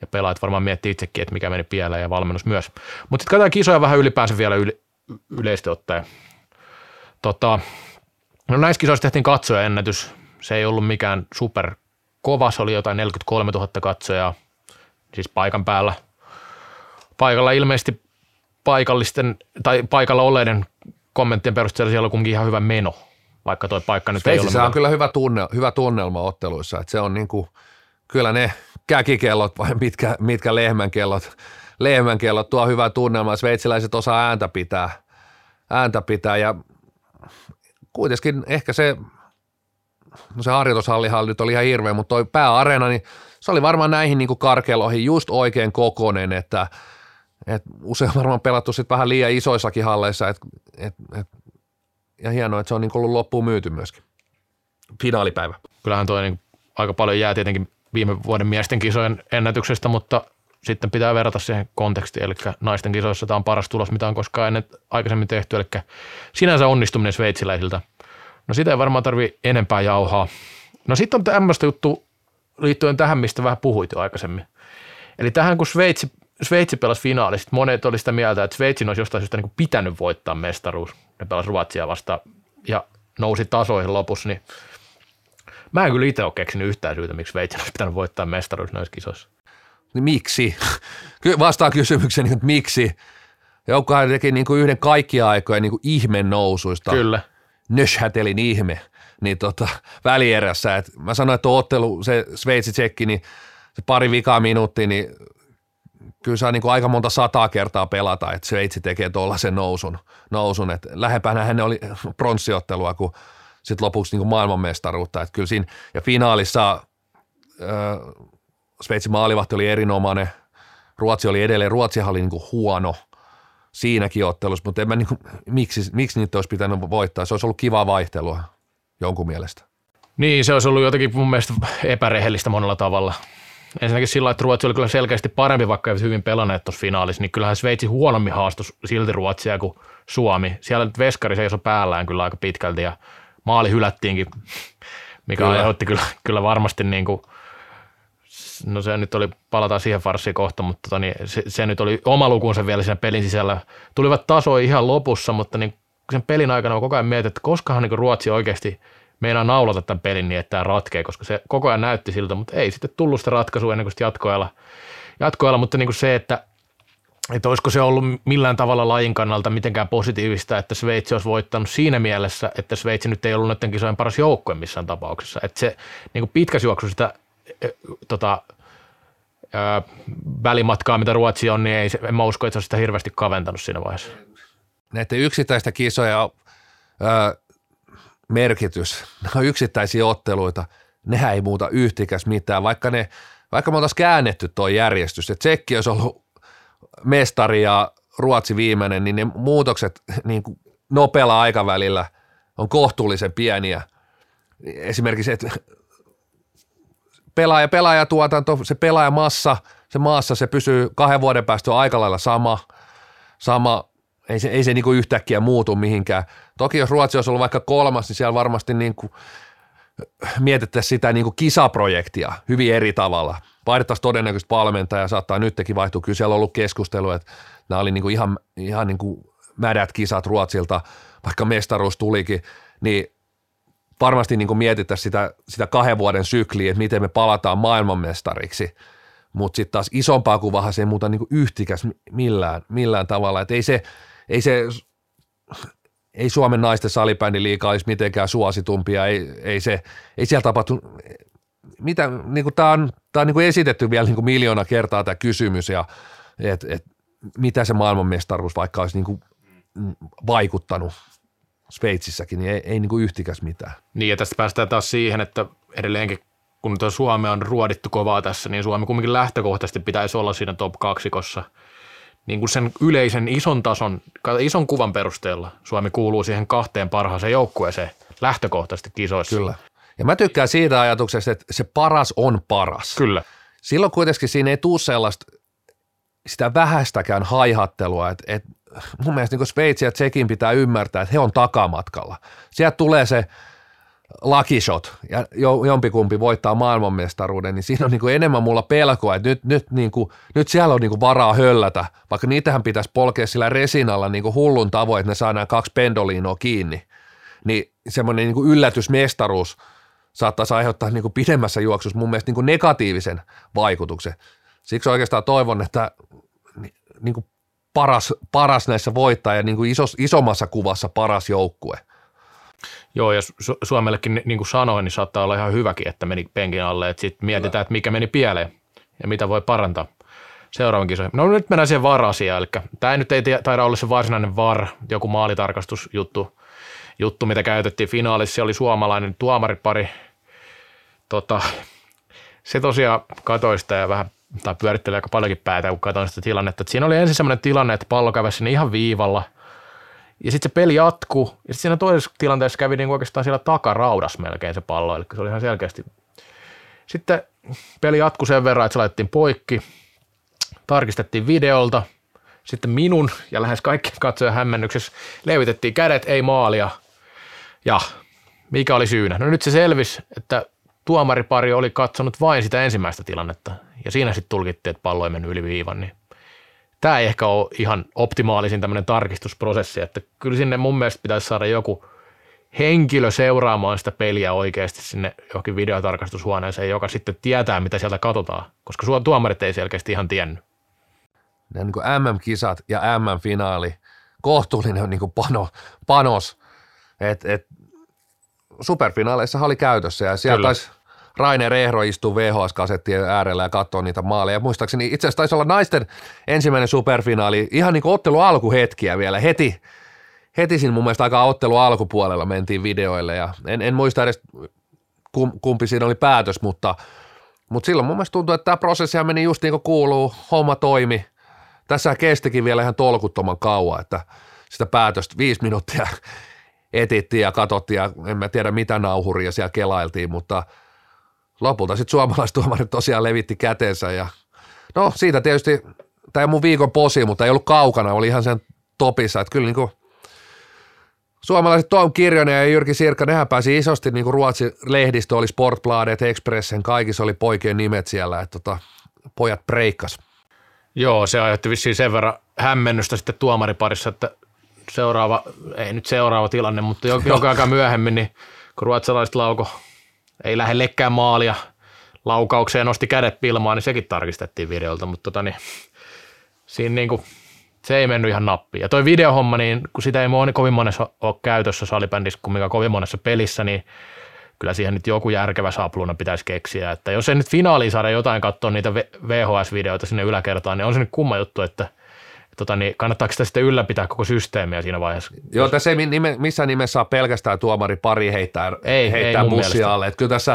ja pelaajat varmaan miettii itsekin, että mikä meni pieleen ja valmennus myös. Mutta sitten katsotaan kisoja vähän ylipäänsä vielä yli, yleisesti ottaen. Tota, no näissä kisoissa tehtiin katsojaennätys. Se ei ollut mikään super kova, se oli jotain 43 000 katsojaa, siis paikan päällä. Paikalla ilmeisesti paikallisten, tai paikalla olleiden kommenttien perusteella siellä on kuitenkin ihan hyvä meno, vaikka tuo paikka nyt Sveitsi, ei ole. Se on kyllä hyvä, tunne, hyvä tunnelma otteluissa, että se on niin kuin, kyllä ne käkikellot vai mitkä, mitkä lehmänkellot lehmänkellot tuo hyvää tunnelmaa. Sveitsiläiset osaa ääntä pitää, ääntä pitää ja kuitenkin ehkä se, no se harjoitushallihan nyt oli ihan hirveä, mutta toi pääareena, niin se oli varmaan näihin niin karkeloihin just oikein kokonen, että et usein varmaan pelattu sitten vähän liian isoissakin halleissa, et, et, et, ja hienoa, että se on niin ollut loppuun myyty myöskin. Finaalipäivä. Kyllähän toi niin aika paljon jää tietenkin viime vuoden miesten kisojen ennätyksestä, mutta sitten pitää verrata siihen kontekstiin, eli naisten kisoissa tämä on paras tulos, mitä on koskaan ennen aikaisemmin tehty, eli sinänsä onnistuminen sveitsiläisiltä. No sitä ei varmaan tarvi enempää jauhaa. No sitten on tämmöistä juttu liittyen tähän, mistä vähän puhuit jo aikaisemmin. Eli tähän kun Sveitsi, Sveitsi pelasi finaalista, monet oli sitä mieltä, että Sveitsin olisi jostain syystä niin pitänyt voittaa mestaruus. Ne pelasi Ruotsia vasta ja nousi tasoihin lopussa, niin mä en kyllä itse ole keksinyt yhtään syytä, miksi Sveitsin olisi pitänyt voittaa mestaruus noissa kisoissa niin miksi? Vastaan kysymykseni, että miksi? Joukkohan teki niin kuin yhden kaikkia aikoja niin kuin ihme nousuista. Kyllä. Nöshätelin ihme. Niin tota, välierässä. Et mä sanoin, että ottelu, se Sveitsi-tsekki, niin se pari vikaa minuuttia, niin kyllä saa niin kuin aika monta sataa kertaa pelata, että Sveitsi tekee tuollaisen nousun. nousun. Et lähempänä hän oli pronssiottelua kuin sitten lopuksi niin kuin maailmanmestaruutta. Et kyllä siinä, ja finaalissa äh, Sveitsin maalivahti oli erinomainen, Ruotsi oli edelleen, Ruotsi oli niin kuin huono siinäkin ottelussa, mutta en mä niin kuin, miksi, miksi niitä olisi pitänyt voittaa, se olisi ollut kivaa vaihtelua jonkun mielestä. Niin, se olisi ollut jotenkin mun mielestä epärehellistä monella tavalla. Ensinnäkin sillä että Ruotsi oli kyllä selkeästi parempi, vaikka ei hyvin pelanneet tuossa finaalissa, niin kyllähän Sveitsi huonommin haastoi silti Ruotsia kuin Suomi. Siellä nyt veskari seisoi päällään kyllä aika pitkälti ja maali hylättiinkin, mikä kyllä. aiheutti kyllä, kyllä varmasti niin kuin – no se nyt oli, palataan siihen farssiin kohta, mutta tota, niin se, se, nyt oli oma lukunsa vielä siinä pelin sisällä. Tulivat tasoja ihan lopussa, mutta niin sen pelin aikana koko ajan mietin, että koskahan niin Ruotsi oikeasti meinaa naulata tämän pelin niin, että tämä ratkee, koska se koko ajan näytti siltä, mutta ei sitten tullut sitä ratkaisua ennen kuin jatkoajalla, jatkoajalla mutta niin kuin se, että että olisiko se ollut millään tavalla lajin kannalta mitenkään positiivista, että Sveitsi olisi voittanut siinä mielessä, että Sveitsi nyt ei ollut näiden kisojen paras joukkue missään tapauksessa. Että se niin pitkässä juoksussa sitä tota, ää, välimatkaa, mitä Ruotsi on, niin ei, en mä usko, että se olisi sitä hirveästi kaventanut siinä vaiheessa. Näiden yksittäistä kisoja merkitys, ne on yksittäisiä otteluita, nehän ei muuta yhtikäs mitään, vaikka, ne, vaikka me oltaisiin käännetty tuo järjestys, että Tsekki olisi ollut mestari ja Ruotsi viimeinen, niin ne muutokset niin kuin nopealla aikavälillä on kohtuullisen pieniä. Esimerkiksi, että pelaaja, pelaajatuotanto, se pelaajamassa, se maassa, se pysyy kahden vuoden päästä aika lailla sama, sama. Ei se, ei se niin yhtäkkiä muutu mihinkään. Toki jos Ruotsi olisi ollut vaikka kolmas, niin siellä varmasti niin kuin mietittäisiin sitä niin kuin kisaprojektia hyvin eri tavalla. Vaihdettaisiin todennäköisesti valmentaja, saattaa nytkin vaihtua. Kyllä siellä on ollut keskustelu, että nämä oli niin kuin ihan, ihan niin kuin mädät kisat Ruotsilta, vaikka mestaruus tulikin, niin varmasti niin mietittäisiin sitä, sitä kahden vuoden sykliä, että miten me palataan maailmanmestariksi, mutta sitten taas isompaa kuvahan se ei muuta niin yhtikäs millään, millään tavalla, että ei se, ei se ei Suomen naisten salibändi liikaa olisi mitenkään suositumpia, ei, ei, se, ei siellä tapahtu, mitä, niin kuin tämä on, tämä on niin kuin esitetty vielä niin kuin miljoona kertaa tämä kysymys ja et, et, mitä se maailmanmestaruus vaikka olisi niin kuin vaikuttanut Sveitsissäkin, niin ei, ei niin kuin yhtikäs mitään. Niin ja tästä päästään taas siihen, että edelleenkin kun tuo Suomi on ruodittu kovaa tässä, niin Suomi kumminkin lähtökohtaisesti pitäisi olla siinä top kaksikossa. Niin kuin sen yleisen ison tason, ison kuvan perusteella Suomi kuuluu siihen kahteen parhaaseen joukkueeseen lähtökohtaisesti kisoissa. Kyllä. Ja mä tykkään siitä ajatuksesta, että se paras on paras. Kyllä. Silloin kuitenkin siinä ei tule sellaista sitä vähäistäkään haihattelua, että, että mun mielestä niin Sveitsi ja Tsekin pitää ymmärtää, että he on takamatkalla. Sieltä tulee se lucky shot ja jompikumpi voittaa maailmanmestaruuden, niin siinä on niin kuin enemmän mulla pelkoa, että nyt, nyt, niin kuin, nyt siellä on niin kuin varaa höllätä, vaikka niitähän pitäisi polkea sillä resinalla niin kuin hullun tavoin, että ne saa nämä kaksi pendoliinoa kiinni. Niin semmoinen niin kuin yllätysmestaruus saattaisi aiheuttaa niin kuin pidemmässä juoksussa mun mielestä niin kuin negatiivisen vaikutuksen. Siksi oikeastaan toivon, että niin kuin paras, paras näissä voittaa ja niin kuin isos, isommassa kuvassa paras joukkue. Joo, ja Su- Suomellekin, niin kuin sanoin, niin saattaa olla ihan hyväkin, että meni penkin alle, sitten mietitään, että mikä meni pieleen ja mitä voi parantaa seuraavan kisoihin. No nyt mennään siihen VAR-asiaan, eli tämä nyt ei taida olla se varsinainen VAR, joku maalitarkastusjuttu, juttu, mitä käytettiin finaalissa, se oli suomalainen tuomaripari. Tota, se tosiaan katoi sitä ja vähän tai pyörittelee aika paljonkin päätä, kun katsoin sitä tilannetta. Et siinä oli ensin sellainen tilanne, että pallo kävi sinne ihan viivalla, ja sitten se peli jatkuu, ja sitten siinä toisessa tilanteessa kävi niin oikeastaan siellä takaraudas melkein se pallo, eli se oli ihan selkeästi. Sitten peli jatkui sen verran, että se laitettiin poikki, tarkistettiin videolta, sitten minun ja lähes kaikki katsojan hämmennyksessä levitettiin kädet, ei maalia, ja mikä oli syynä? No nyt se selvisi, että tuomaripari oli katsonut vain sitä ensimmäistä tilannetta, ja siinä sitten tulkittiin, että pallo ei mennyt yli viivan, niin tämä ei ehkä ole ihan optimaalisin tämmöinen tarkistusprosessi, että kyllä sinne mun mielestä pitäisi saada joku henkilö seuraamaan sitä peliä oikeasti sinne johonkin videotarkastushuoneeseen, joka sitten tietää, mitä sieltä katsotaan, koska sua tuomarit ei selkeästi ihan tiennyt. Ne niin kuin MM-kisat ja MM-finaali, kohtuullinen on niin kuin pano, panos, että et, superfinaaleissa oli käytössä ja siellä taisi Rainer Ehro istuu VHS-kasettien äärellä ja katsoo niitä maaleja. Muistaakseni itse asiassa taisi olla naisten ensimmäinen superfinaali, ihan niin kuin ottelu alkuhetkiä vielä heti, heti siinä mun mielestä aika ottelu alkupuolella mentiin videoille ja en, en muista edes kumpi siinä oli päätös, mutta, mutta silloin mun mielestä tuntui, että tämä prosessi meni just niin kuin kuuluu, homma toimi. Tässä kestikin vielä ihan tolkuttoman kauan, että sitä päätöstä viisi minuuttia etittiin ja katsottiin ja en mä tiedä mitä nauhuria siellä kelailtiin, mutta – lopulta sitten suomalaistuomarit tosiaan levitti käteensä ja no siitä tietysti, tämä mun viikon posi, mutta ei ollut kaukana, oli ihan sen topissa, että kyllä niin kuin suomalaiset Tom Kirjonen ja Jyrki Sirkka, nehän pääsi isosti niin kuin Ruotsin lehdistö oli Sportbladet, Expressen, kaikissa oli poikien nimet siellä, että tota, pojat breikkas. Joo, se aiheutti vissiin sen verran hämmennystä sitten tuomariparissa, että seuraava, ei nyt seuraava tilanne, mutta joka aika myöhemmin, niin kun ruotsalaiset lauko ei lähellekään maalia laukaukseen nosti kädet pilmaan, niin sekin tarkistettiin videolta, mutta tota, niin, siinä niin kuin, se ei mennyt ihan nappiin. Ja toi videohomma, niin kun sitä ei moni, kovin monessa ole käytössä salibändissä kuin mikä kovin monessa pelissä, niin kyllä siihen nyt joku järkevä sapluuna pitäisi keksiä. Että jos ei nyt finaaliin saada jotain katsoa niitä VHS-videoita sinne yläkertaan, niin on se nyt kumma juttu, että tota, niin kannattaako sitä sitten ylläpitää koko systeemiä siinä vaiheessa? Joo, tässä ei nime, missään nimessä saa pelkästään tuomari pari heittää, ei, heittää ei bussia alle. Että kyllä tässä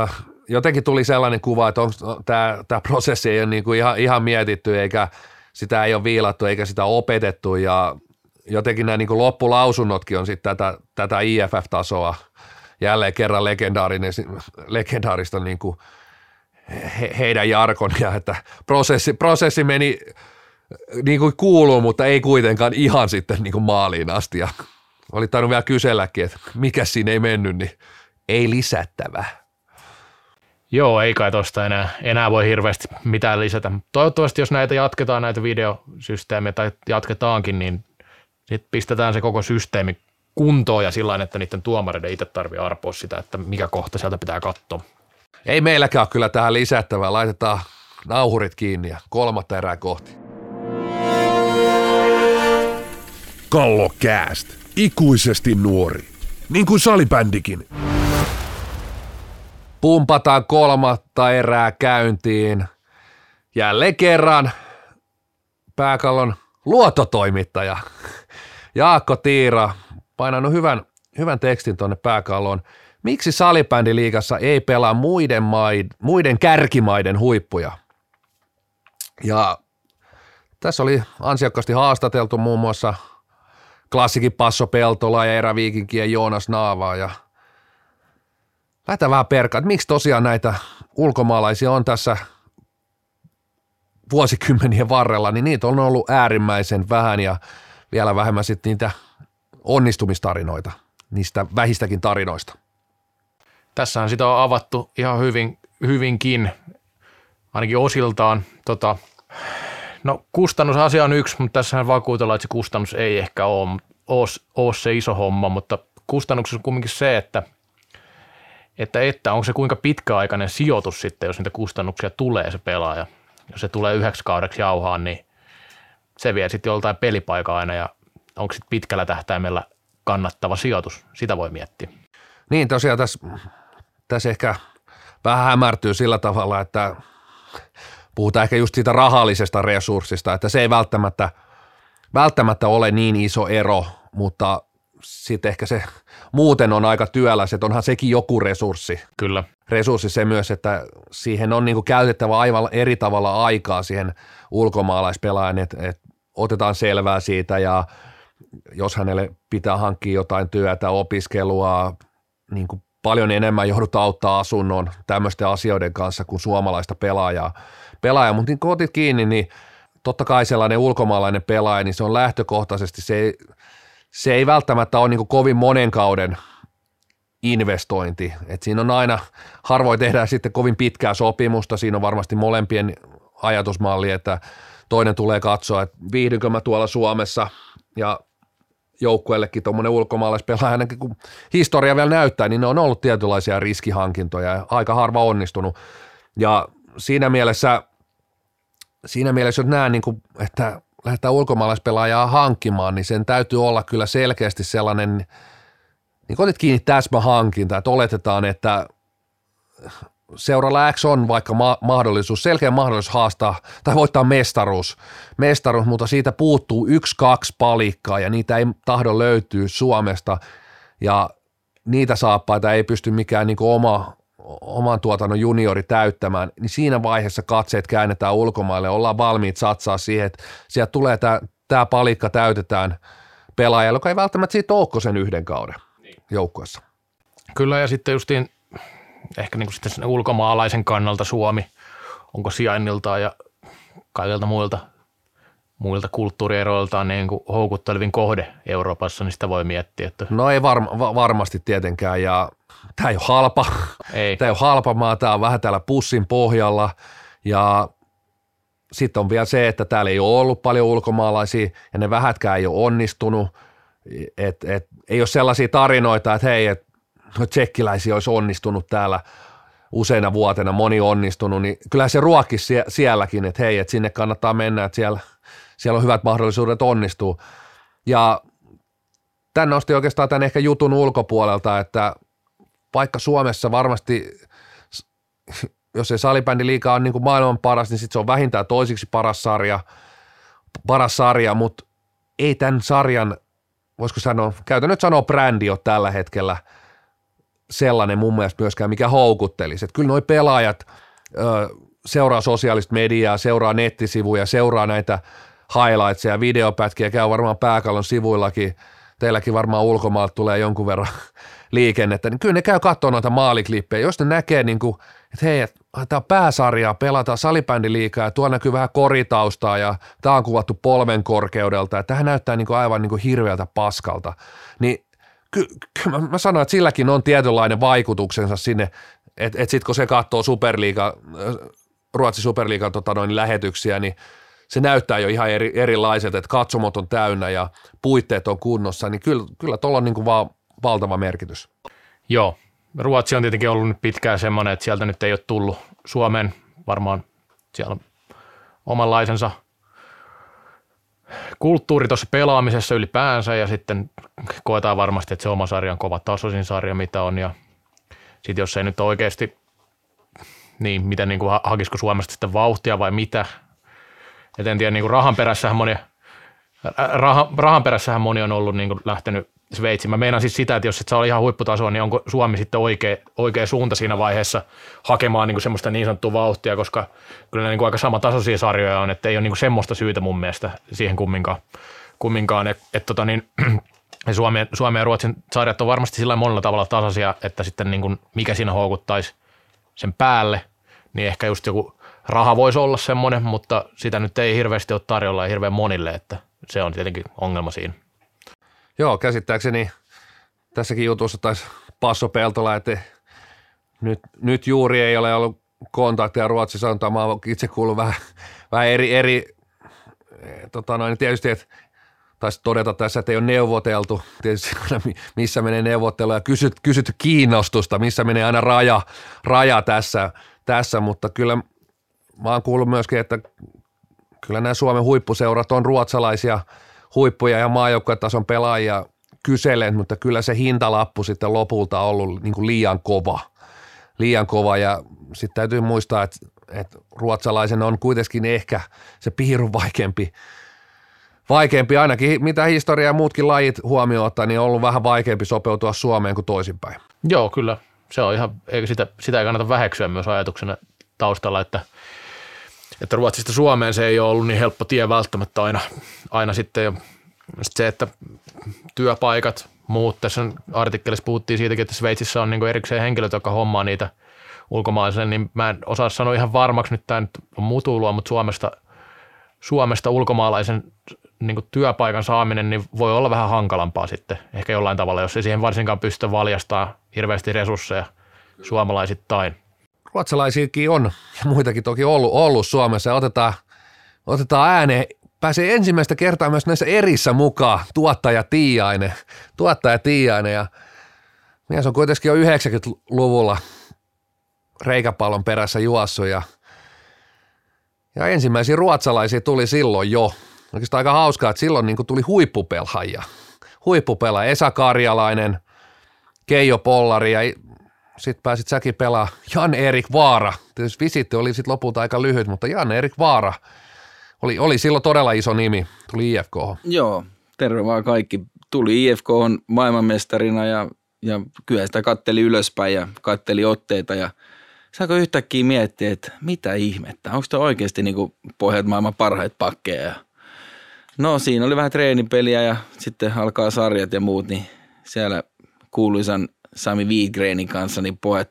äh, jotenkin tuli sellainen kuva, että tämä, tämä prosessi ei ole niin kuin ihan, ihan mietitty eikä sitä ei ole viilattu eikä sitä opetettu ja jotenkin nämä niin kuin loppulausunnotkin on sitten tätä, tätä IFF-tasoa jälleen kerran legendaarinen, legendaarista niin kuin he, heidän jarkonia, että prosessi, prosessi meni niin kuin kuuluu, mutta ei kuitenkaan ihan sitten niin kuin maaliin asti. Ja oli tainnut vielä kyselläkin, että mikä siinä ei mennyt, niin ei lisättävää. Joo, ei kai tuosta enää, enää voi hirveästi mitään lisätä. Toivottavasti, jos näitä jatketaan, näitä videosysteemejä tai jatketaankin, niin sitten pistetään se koko systeemi kuntoon ja sillä että niiden tuomareiden itse tarvii arpoa sitä, että mikä kohta sieltä pitää katsoa. Ei meilläkään ole kyllä tähän lisättävää. Laitetaan nauhurit kiinni ja kolmatta erää kohti. Kallokääst. ikuisesti nuori. Niin kuin salibändikin. Pumpataan kolmatta erää käyntiin. Jälleen kerran pääkallon luototoimittaja Jaakko Tiira painanut hyvän, hyvän tekstin tuonne pääkalloon. Miksi salibändiliigassa ei pelaa muiden, maid, muiden kärkimaiden huippuja? Ja tässä oli ansiokkaasti haastateltu muun muassa klassikin Passo Peltola ja eräviikinkien Joonas Naavaa ja lähdetään vähän perkaa, että miksi tosiaan näitä ulkomaalaisia on tässä vuosikymmenien varrella, niin niitä on ollut äärimmäisen vähän ja vielä vähemmän sitten niitä onnistumistarinoita, niistä vähistäkin tarinoista. Tässähän sitä on avattu ihan hyvin, hyvinkin, ainakin osiltaan. Tota, no kustannusasia on yksi, mutta tässähän vakuutellaan, että se kustannus ei ehkä ole, ole, ole se iso homma, mutta kustannuksessa on kuitenkin se, että, että, että onko se kuinka pitkäaikainen sijoitus sitten, jos niitä kustannuksia tulee se pelaaja. Jos se tulee yhdeksi kaudeksi jauhaan, niin se vie sitten joltain pelipaikaa aina ja onko sitten pitkällä tähtäimellä kannattava sijoitus, sitä voi miettiä. Niin tosiaan tässä, tässä ehkä vähän hämärtyy sillä tavalla, että puhutaan ehkä just siitä rahallisesta resurssista, että se ei välttämättä, välttämättä ole niin iso ero, mutta sitten ehkä se muuten on aika työläs, että onhan sekin joku resurssi. Kyllä. Resurssi se myös, että siihen on niinku käytettävä aivan eri tavalla aikaa siihen ulkomaalaispelaajan, että, että otetaan selvää siitä ja jos hänelle pitää hankkia jotain työtä, opiskelua, niin kuin paljon enemmän joudut auttaa asunnon tämmöisten asioiden kanssa kuin suomalaista pelaajaa. Pelaaja, mutta niin kun otit kiinni, niin totta kai sellainen ulkomaalainen pelaaja, niin se on lähtökohtaisesti, se ei, se ei välttämättä ole niin kovin monen kauden investointi. Et siinä on aina, harvoin tehdään sitten kovin pitkää sopimusta, siinä on varmasti molempien ajatusmalli, että toinen tulee katsoa, että viihdynkö mä tuolla Suomessa ja joukkueellekin tuommoinen ulkomaalaispelaaja, ainakin kun historia vielä näyttää, niin ne on ollut tietynlaisia riskihankintoja ja aika harva onnistunut. Ja siinä mielessä, siinä mielessä jos näen, niin kuin, että lähdetään ulkomaalaispelaajaa hankkimaan, niin sen täytyy olla kyllä selkeästi sellainen, niin otit kiinni täsmähankinta, että oletetaan, että seuralla X on vaikka ma- mahdollisuus, selkeä mahdollisuus haastaa tai voittaa mestaruus, mestaruus, mutta siitä puuttuu yksi, kaksi palikkaa ja niitä ei tahdo löytyä Suomesta. Ja niitä saappaita ei pysty mikään niin oma, oman tuotannon juniori täyttämään, niin siinä vaiheessa katseet käännetään ulkomaille, ollaan valmiit satsaa siihen, että sieltä tulee tämä, tämä palikka täytetään pelaajalle, joka ei välttämättä siitä ole sen yhden kauden niin. joukkueessa. Kyllä ja sitten justiin ehkä niin kuin sitten ulkomaalaisen kannalta Suomi, onko sijainniltaan ja kaikilta muilta, muilta kulttuurieroiltaan niin kuin houkuttelevin kohde Euroopassa, niin sitä voi miettiä. Että... No ei varma, va- varmasti tietenkään ja tämä ei ole halpa. Ei. Tämä ei ole halpa maa, tämä on vähän täällä pussin pohjalla ja sitten on vielä se, että täällä ei ole ollut paljon ulkomaalaisia ja ne vähätkään ei ole onnistunut. Et, et, ei ole sellaisia tarinoita, että hei, et no tsekkiläisiä olisi onnistunut täällä useina vuotena, moni onnistunut, niin kyllä se ruokki sielläkin, että hei, että sinne kannattaa mennä, että siellä, siellä on hyvät mahdollisuudet onnistua. Ja tämän nosti oikeastaan tämän ehkä jutun ulkopuolelta, että vaikka Suomessa varmasti, jos se salibändi liikaa on niin kuin maailman paras, niin sitten se on vähintään toisiksi paras sarja, paras sarja, mutta ei tämän sarjan, voisiko sanoa, nyt sanoa brändi ole tällä hetkellä – sellainen mun mielestä myöskään, mikä houkuttelisi. Että kyllä noi pelaajat ö, seuraa sosiaalista mediaa, seuraa nettisivuja, seuraa näitä highlightsia, videopätkiä, käy varmaan pääkallon sivuillakin, teilläkin varmaan ulkomaalta tulee jonkun verran liikennettä, niin kyllä ne käy katsoa noita maaliklippejä, jos ne näkee, niin kuin, että hei, tämä pääsarjaa, pelataan salibändiliikaa ja tuolla näkyy vähän koritaustaa ja tämä on kuvattu polven korkeudelta ja tähän näyttää niin kuin aivan niin kuin hirveältä paskalta, niin kyllä ky, mä, mä sanoin, että silläkin on tietynlainen vaikutuksensa sinne, että et sitten kun se katsoo Superliiga, Ruotsin Superliigan tota noin, lähetyksiä, niin se näyttää jo ihan eri, erilaiselta, että katsomot on täynnä ja puitteet on kunnossa, niin kyllä, kyllä tuolla on niin kuin vaan valtava merkitys. Joo, Ruotsi on tietenkin ollut nyt pitkään semmoinen, että sieltä nyt ei ole tullut Suomeen. Varmaan siellä on omanlaisensa kulttuuri tuossa pelaamisessa ylipäänsä ja sitten koetaan varmasti, että se oma sarja on kova tasoisin sarja, mitä on. Ja sitten jos ei nyt oikeasti, niin miten niin kuin hakisiko Suomesta sitten vauhtia vai mitä, et en tiedä, niin kuin rahan perässähän moni, rahan, rahan perässähän moni on ollut niin kuin lähtenyt Sveitsiin. Mä meinaan siis sitä, että jos et saa ihan huipputasoa, niin onko Suomi sitten oikea, oikea suunta siinä vaiheessa hakemaan niin kuin semmoista niin sanottua vauhtia, koska kyllä ne niin kuin aika tasoisia sarjoja on, että ei ole niin kuin semmoista syytä mun mielestä siihen kumminkaan, kumminkaan että et, tota niin, Suomen, Suomen ja Ruotsin sarjat on varmasti sillä monella tavalla tasaisia, että sitten niin kuin mikä siinä houkuttaisi sen päälle, niin ehkä just joku raha voisi olla semmoinen, mutta sitä nyt ei hirveästi ole tarjolla ja hirveän monille, että se on tietenkin ongelma siinä. Joo, käsittääkseni tässäkin jutussa taisi Passo Peltola, että nyt, nyt juuri ei ole ollut kontakteja Ruotsissa, on mä itse kuullut vähän, vähän eri, eri tota noin, tietysti, että taisi todeta tässä, että ei ole neuvoteltu, tietysti missä menee neuvottelu ja kysyt, kysytty kiinnostusta, missä menee aina raja, raja tässä, tässä, mutta kyllä mä oon kuullut myöskin, että kyllä nämä Suomen huippuseurat on ruotsalaisia huippuja ja maajoukkuetason pelaajia kyselleet, mutta kyllä se hintalappu sitten lopulta on ollut niin kuin liian kova. Liian kova ja sitten täytyy muistaa, että, että ruotsalaisen on kuitenkin ehkä se piirun vaikeampi, vaikeampi ainakin, mitä historia ja muutkin lajit huomioon ottaa, niin on ollut vähän vaikeampi sopeutua Suomeen kuin toisinpäin. Joo, kyllä. Se on ihan, sitä, sitä ei kannata väheksyä myös ajatuksena taustalla, että – että Ruotsista Suomeen se ei ole ollut niin helppo tie välttämättä aina, aina sitten. Ja sit se, että työpaikat, muut, tässä artikkelissa puhuttiin siitäkin, että Sveitsissä on niin erikseen henkilöt, jotka hommaa niitä ulkomaalaisen, niin mä en osaa sanoa ihan varmaksi, nyt tämä nyt on mutta Suomesta, Suomesta ulkomaalaisen niin työpaikan saaminen niin voi olla vähän hankalampaa sitten, ehkä jollain tavalla, jos ei siihen varsinkaan pystytä valjastaa hirveästi resursseja suomalaisittain ruotsalaisiakin on ja muitakin toki ollut, ollut Suomessa. Ja otetaan, otetaan ääneen pääsee ensimmäistä kertaa myös näissä erissä mukaan. Tuottaja Tiiainen, tuottaja Tiiainen. Ja mies on kuitenkin jo 90-luvulla reikäpallon perässä juossut. Ja, ja ensimmäisiä ruotsalaisia tuli silloin jo. Oikeastaan aika hauskaa, että silloin niin tuli huippupelhaajia. Huippupelaaja Esa Karjalainen, Keijo Pollari ja sitten pääsit säkin pelaa Jan-Erik Vaara. Tietysti visitti oli sitten lopulta aika lyhyt, mutta Jan-Erik Vaara oli, oli silloin todella iso nimi, tuli IFK. Joo, terve vaan kaikki. Tuli IFK on maailmanmestarina ja, ja kyllä sitä katteli ylöspäin ja katteli otteita ja saako yhtäkkiä miettiä, että mitä ihmettä, onko tämä oikeasti niin pohjat maailman parhaita pakkeja. No siinä oli vähän treenipeliä ja sitten alkaa sarjat ja muut, niin siellä kuuluisan Sami Wiegrenin kanssa, niin pojat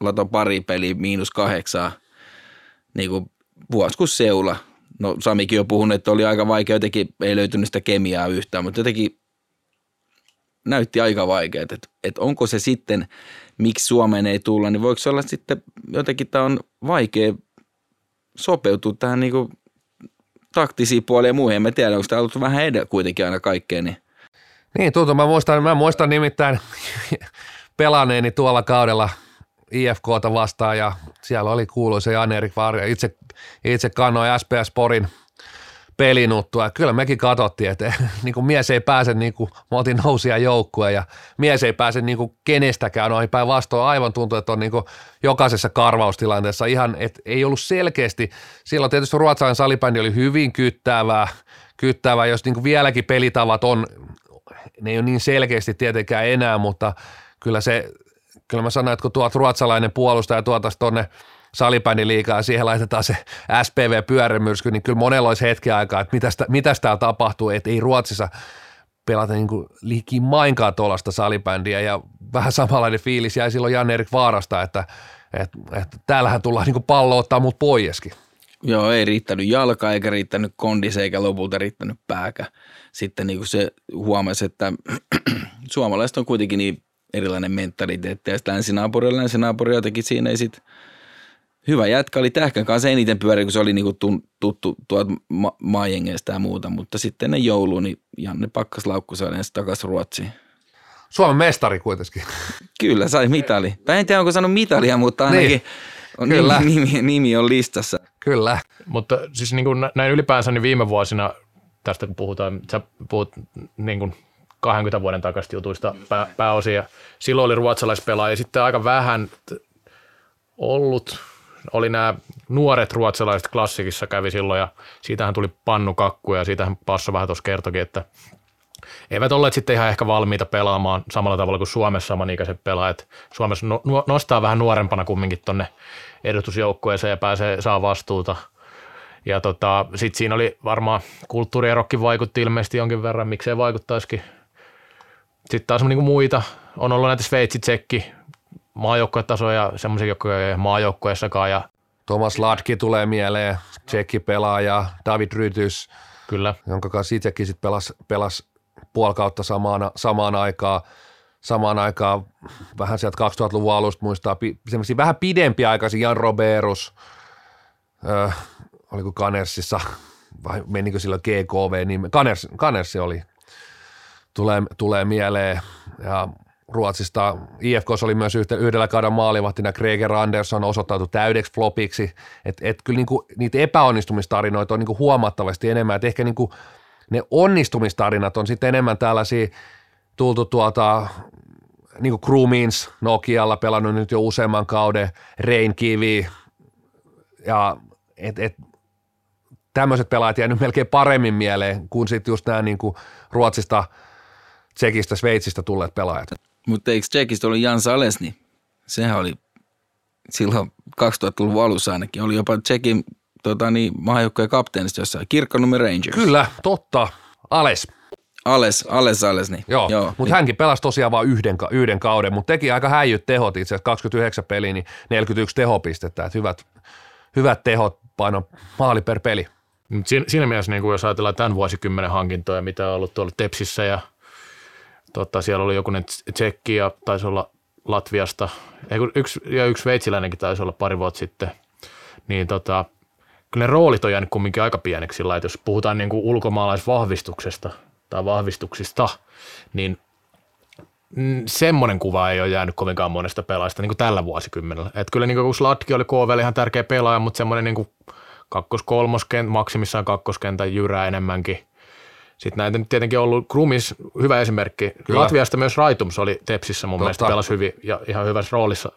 lato pari peliä miinus kahdeksaa, niin kuin vuosi kuin seula. No Samikin on puhunut, että oli aika vaikea, jotenkin ei löytynyt sitä kemiaa yhtään, mutta jotenkin näytti aika vaikeaa, että, että onko se sitten, miksi Suomeen ei tulla, niin voiko se olla sitten jotenkin tämä on vaikea sopeutua tähän niin kuin taktisiin puoliin ja muihin. En tiedä, onko tämä ollut vähän edellä kuitenkin aina kaikkeen, niin niin, tuntuu. Mä muistan, mä muistan nimittäin pelaneeni tuolla kaudella IFKta vastaan ja siellä oli kuuluisa Jan-Erik Varja. Itse, itse kannoin SPS Porin pelinuttua. Ja kyllä mekin katsottiin, että niin kuin mies ei pääse, niin kuin me oltiin nousia joukkueen ja mies ei pääse niin kuin kenestäkään ohi päinvastoin. Aivan tuntuu, että on niin kuin jokaisessa karvaustilanteessa ihan, että ei ollut selkeästi. Silloin tietysti ruotsalainen salibändi oli hyvin kyttäävää, kyttäävää, jos niin kuin vieläkin pelitavat on ne ei ole niin selkeästi tietenkään enää, mutta kyllä se, kyllä mä sanoin, että kun tuot ruotsalainen puolustaja tuotaisiin tuonne liikaa ja siihen laitetaan se SPV-pyörämyrsky, niin kyllä monella olisi hetki aikaa, että mitäs, mitäs täällä tapahtuu, että ei Ruotsissa pelata niin kuin liikin mainkaan tuollaista salibändiä ja vähän samanlainen fiilis jäi silloin Jan-Erik Vaarasta, että, että, että täällähän tullaan niin kuin pallo ottaa mut poieskin. Joo, ei riittänyt jalka eikä riittänyt kondis eikä lopulta riittänyt pääkä sitten niin kuin se huomasi, että suomalaiset on kuitenkin niin erilainen mentaliteetti. Ja länsinaapuri länsinaapuri jotenkin siinä ei sitten hyvä jätkä oli Tähkän kanssa eniten pyöri, kun se oli niinku tuttu tuolta ma- maajengeista ja muuta, mutta sitten ne joulu, niin Janne pakkas laukkuseen takaisin Ruotsiin. Suomen mestari kuitenkin. Kyllä, sai mitali. Tai en tiedä, onko saanut mitalia, mutta ainakin niin. on nimi, nimi, on listassa. Kyllä. Mutta siis niin kuin näin ylipäänsä niin viime vuosina tästä kun puhutaan, sä puhut niin kuin 20 vuoden takaisista jutuista pää, pääosia. Silloin oli ruotsalaispelaajia, sitten aika vähän ollut, oli nämä nuoret ruotsalaiset klassikissa kävi silloin ja siitähän tuli pannukakku ja siitähän Passo vähän tuossa kertokin, että eivät olleet sitten ihan ehkä valmiita pelaamaan samalla tavalla kuin Suomessa samanikäiset pelaajat. Suomessa no, nostaa vähän nuorempana kumminkin tonne edustusjoukkueeseen ja pääsee, saa vastuuta. Ja tota, sitten siinä oli varmaan kulttuurierokki vaikutti ilmeisesti jonkin verran, miksei vaikuttaisikin. Sitten taas niin muita, on ollut näitä Sveitsi, Tsekki, maajoukkuetasoja ja semmoisia, jotka ei maajoukkueessakaan. Ja Thomas Latki tulee mieleen, tsekki pelaaja, David Rytys, Kyllä. jonka kanssa itsekin sitten pelasi, pelasi puoli kautta samaan, samaan aikaan. Samaan aikaan vähän sieltä 2000-luvun alusta muistaa semmoisia vähän pidempiaikaisia Jan Roberus, öö, oliko Kanersissa? Vai menikö silloin GKV, niin Kaners, Kanersi oli, tulee, tulee mieleen. Ja Ruotsista. IFK oli myös yhdellä kauden maalivahtina, Greger Andersson osoittautui täydeksi flopiksi, että et kyllä niinku, niitä epäonnistumistarinoita on niinku huomattavasti enemmän, että ehkä niinku ne onnistumistarinat on sitten enemmän tällaisia tultu tuolta niin kuin Crewmeans Nokialla pelannut nyt jo useamman kauden, Rain Kivi ja et, et, tämmöiset pelaajat jäänyt melkein paremmin mieleen kuin sitten just nämä niin kuin Ruotsista, Tsekistä, Sveitsistä tulleet pelaajat. Mutta eikö Tsekistä oli Jan Salesni? Sehän oli silloin 2000-luvun alussa ainakin. Oli jopa Tsekin tota, niin, maajoukkojen kapteenista jossain. Kirkkonummi Rangers. Kyllä, totta. Ales. Ales, Ales, Ales, niin. Joo, Joo mutta niin. hänkin pelasi tosiaan vain yhden, yhden kauden, mutta teki aika häijyt tehot itse asiassa 29 peliä, niin 41 tehopistettä, että hyvät, hyvät tehot paino maali per peli. Siinä, siinä mielessä, niin kuin jos ajatellaan tämän vuosikymmenen hankintoja, mitä on ollut tuolla Tepsissä ja tota, siellä oli jokunen tsekki ja taisi olla Latviasta, yksi, ja yksi veitsiläinenkin taisi olla pari vuotta sitten, niin tota, kyllä ne roolit on jäänyt kumminkin aika pieneksi sillä, että jos puhutaan niin kuin ulkomaalaisvahvistuksesta tai vahvistuksista, niin semmoinen kuva ei ole jäänyt kovinkaan monesta pelaajasta niin kuin tällä vuosikymmenellä. Että kyllä niin kuin Slatki oli KVL ihan tärkeä pelaaja, mutta semmoinen niin kuin kakkos-kolmoskenttä, maksimissaan kakkoskentän jyrää enemmänkin. Sitten näitä nyt tietenkin on ollut Krumis, hyvä esimerkki. Kyllä. Latviasta myös Raitums oli Tepsissä mun Totta. mielestä pelasi hyvin ja ihan hyvässä roolissa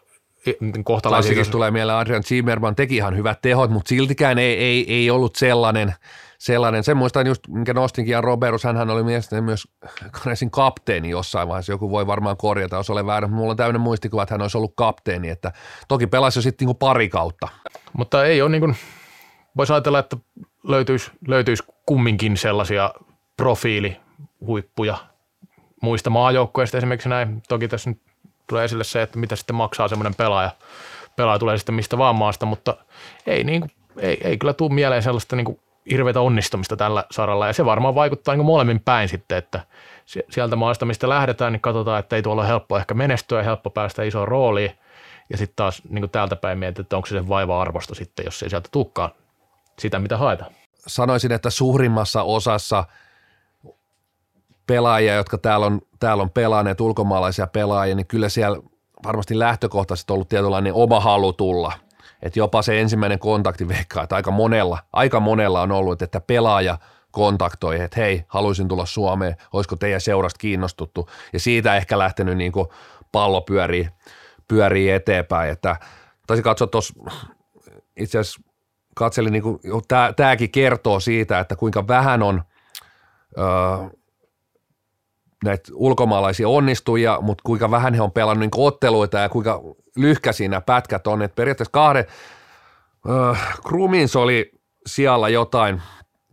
kohtalaisia. tulee mieleen Adrian Zimmerman teki ihan hyvät tehot, mutta siltikään ei, ei, ei ollut sellainen, sellainen. Sen muistan just, minkä nostinkin, ja Roberus, hän oli mielestäni myös Kanesin kapteeni jossain vaiheessa. Joku voi varmaan korjata, jos olen väärä. Mulla on täynnä muistikuva, että hän olisi ollut kapteeni, että toki pelasi jo sitten niin pari kautta. Mutta ei ole niin kuin, voisi ajatella, että löytyisi, löytyisi kumminkin sellaisia profiilihuippuja muista maajoukkoista esimerkiksi näin. Toki tässä nyt tulee esille se, että mitä sitten maksaa semmoinen pelaaja. Pelaaja tulee sitten mistä vaan maasta, mutta ei, niin kuin, ei, ei kyllä tule mieleen sellaista niin kuin hirveätä onnistumista tällä saralla. Ja se varmaan vaikuttaa niin molemmin päin sitten, että sieltä maasta, mistä lähdetään, niin katsotaan, että ei tuolla ole helppo ehkä menestyä ja helppo päästä isoon rooliin. Ja sitten taas niin täältä päin mietitään, että onko se sen vaiva-arvosto sitten, jos ei sieltä tulekaan sitä, mitä haetaan. Sanoisin, että suurimmassa osassa – pelaajia, jotka täällä on, täällä on pelanneet, ulkomaalaisia pelaajia, niin kyllä siellä varmasti lähtökohtaisesti ollut tietynlainen oma halu tulla. Että jopa se ensimmäinen kontakti veikkaa, että aika monella, aika monella on ollut, että pelaaja kontaktoi, että hei, haluaisin tulla Suomeen, olisiko teidän seurasta kiinnostuttu. Ja siitä ehkä lähtenyt niin kuin pallo pyörii, pyörii eteenpäin. Että taisi katsoa tuossa, itse asiassa katselin, niin kuin, tämäkin kertoo siitä, että kuinka vähän on öö, näitä ulkomaalaisia onnistujia, mutta kuinka vähän he on pelannut niin otteluita ja kuinka lyhkäisiä nämä pätkät on. Et periaatteessa kahden, äh, Krumins oli siellä jotain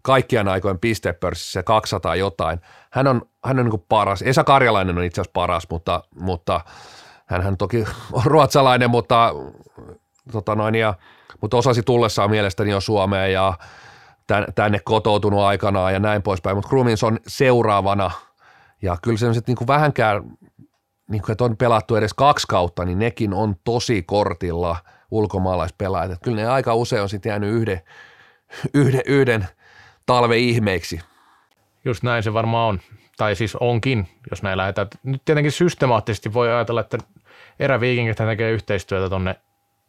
kaikkien aikojen pistepörssissä 200 jotain. Hän on, hän on niin paras. Esa Karjalainen on itse asiassa paras, mutta, mutta hän toki on ruotsalainen, mutta, tota noin, ja, mutta osasi tullessaan mielestäni jo Suomeen ja tänne kotoutunut aikanaan ja näin poispäin. Mutta Krumins on seuraavana – ja kyllä sellaiset niin kuin vähänkään, niin kuin, että on pelattu edes kaksi kautta, niin nekin on tosi kortilla ulkomaalaispelaajat. Että kyllä ne aika usein on sitten jäänyt yhden, yhden, yhden talve ihmeiksi. Just näin se varmaan on. Tai siis onkin, jos näin lähdetään. Nyt tietenkin systemaattisesti voi ajatella, että eräviikingit tekee yhteistyötä tuonne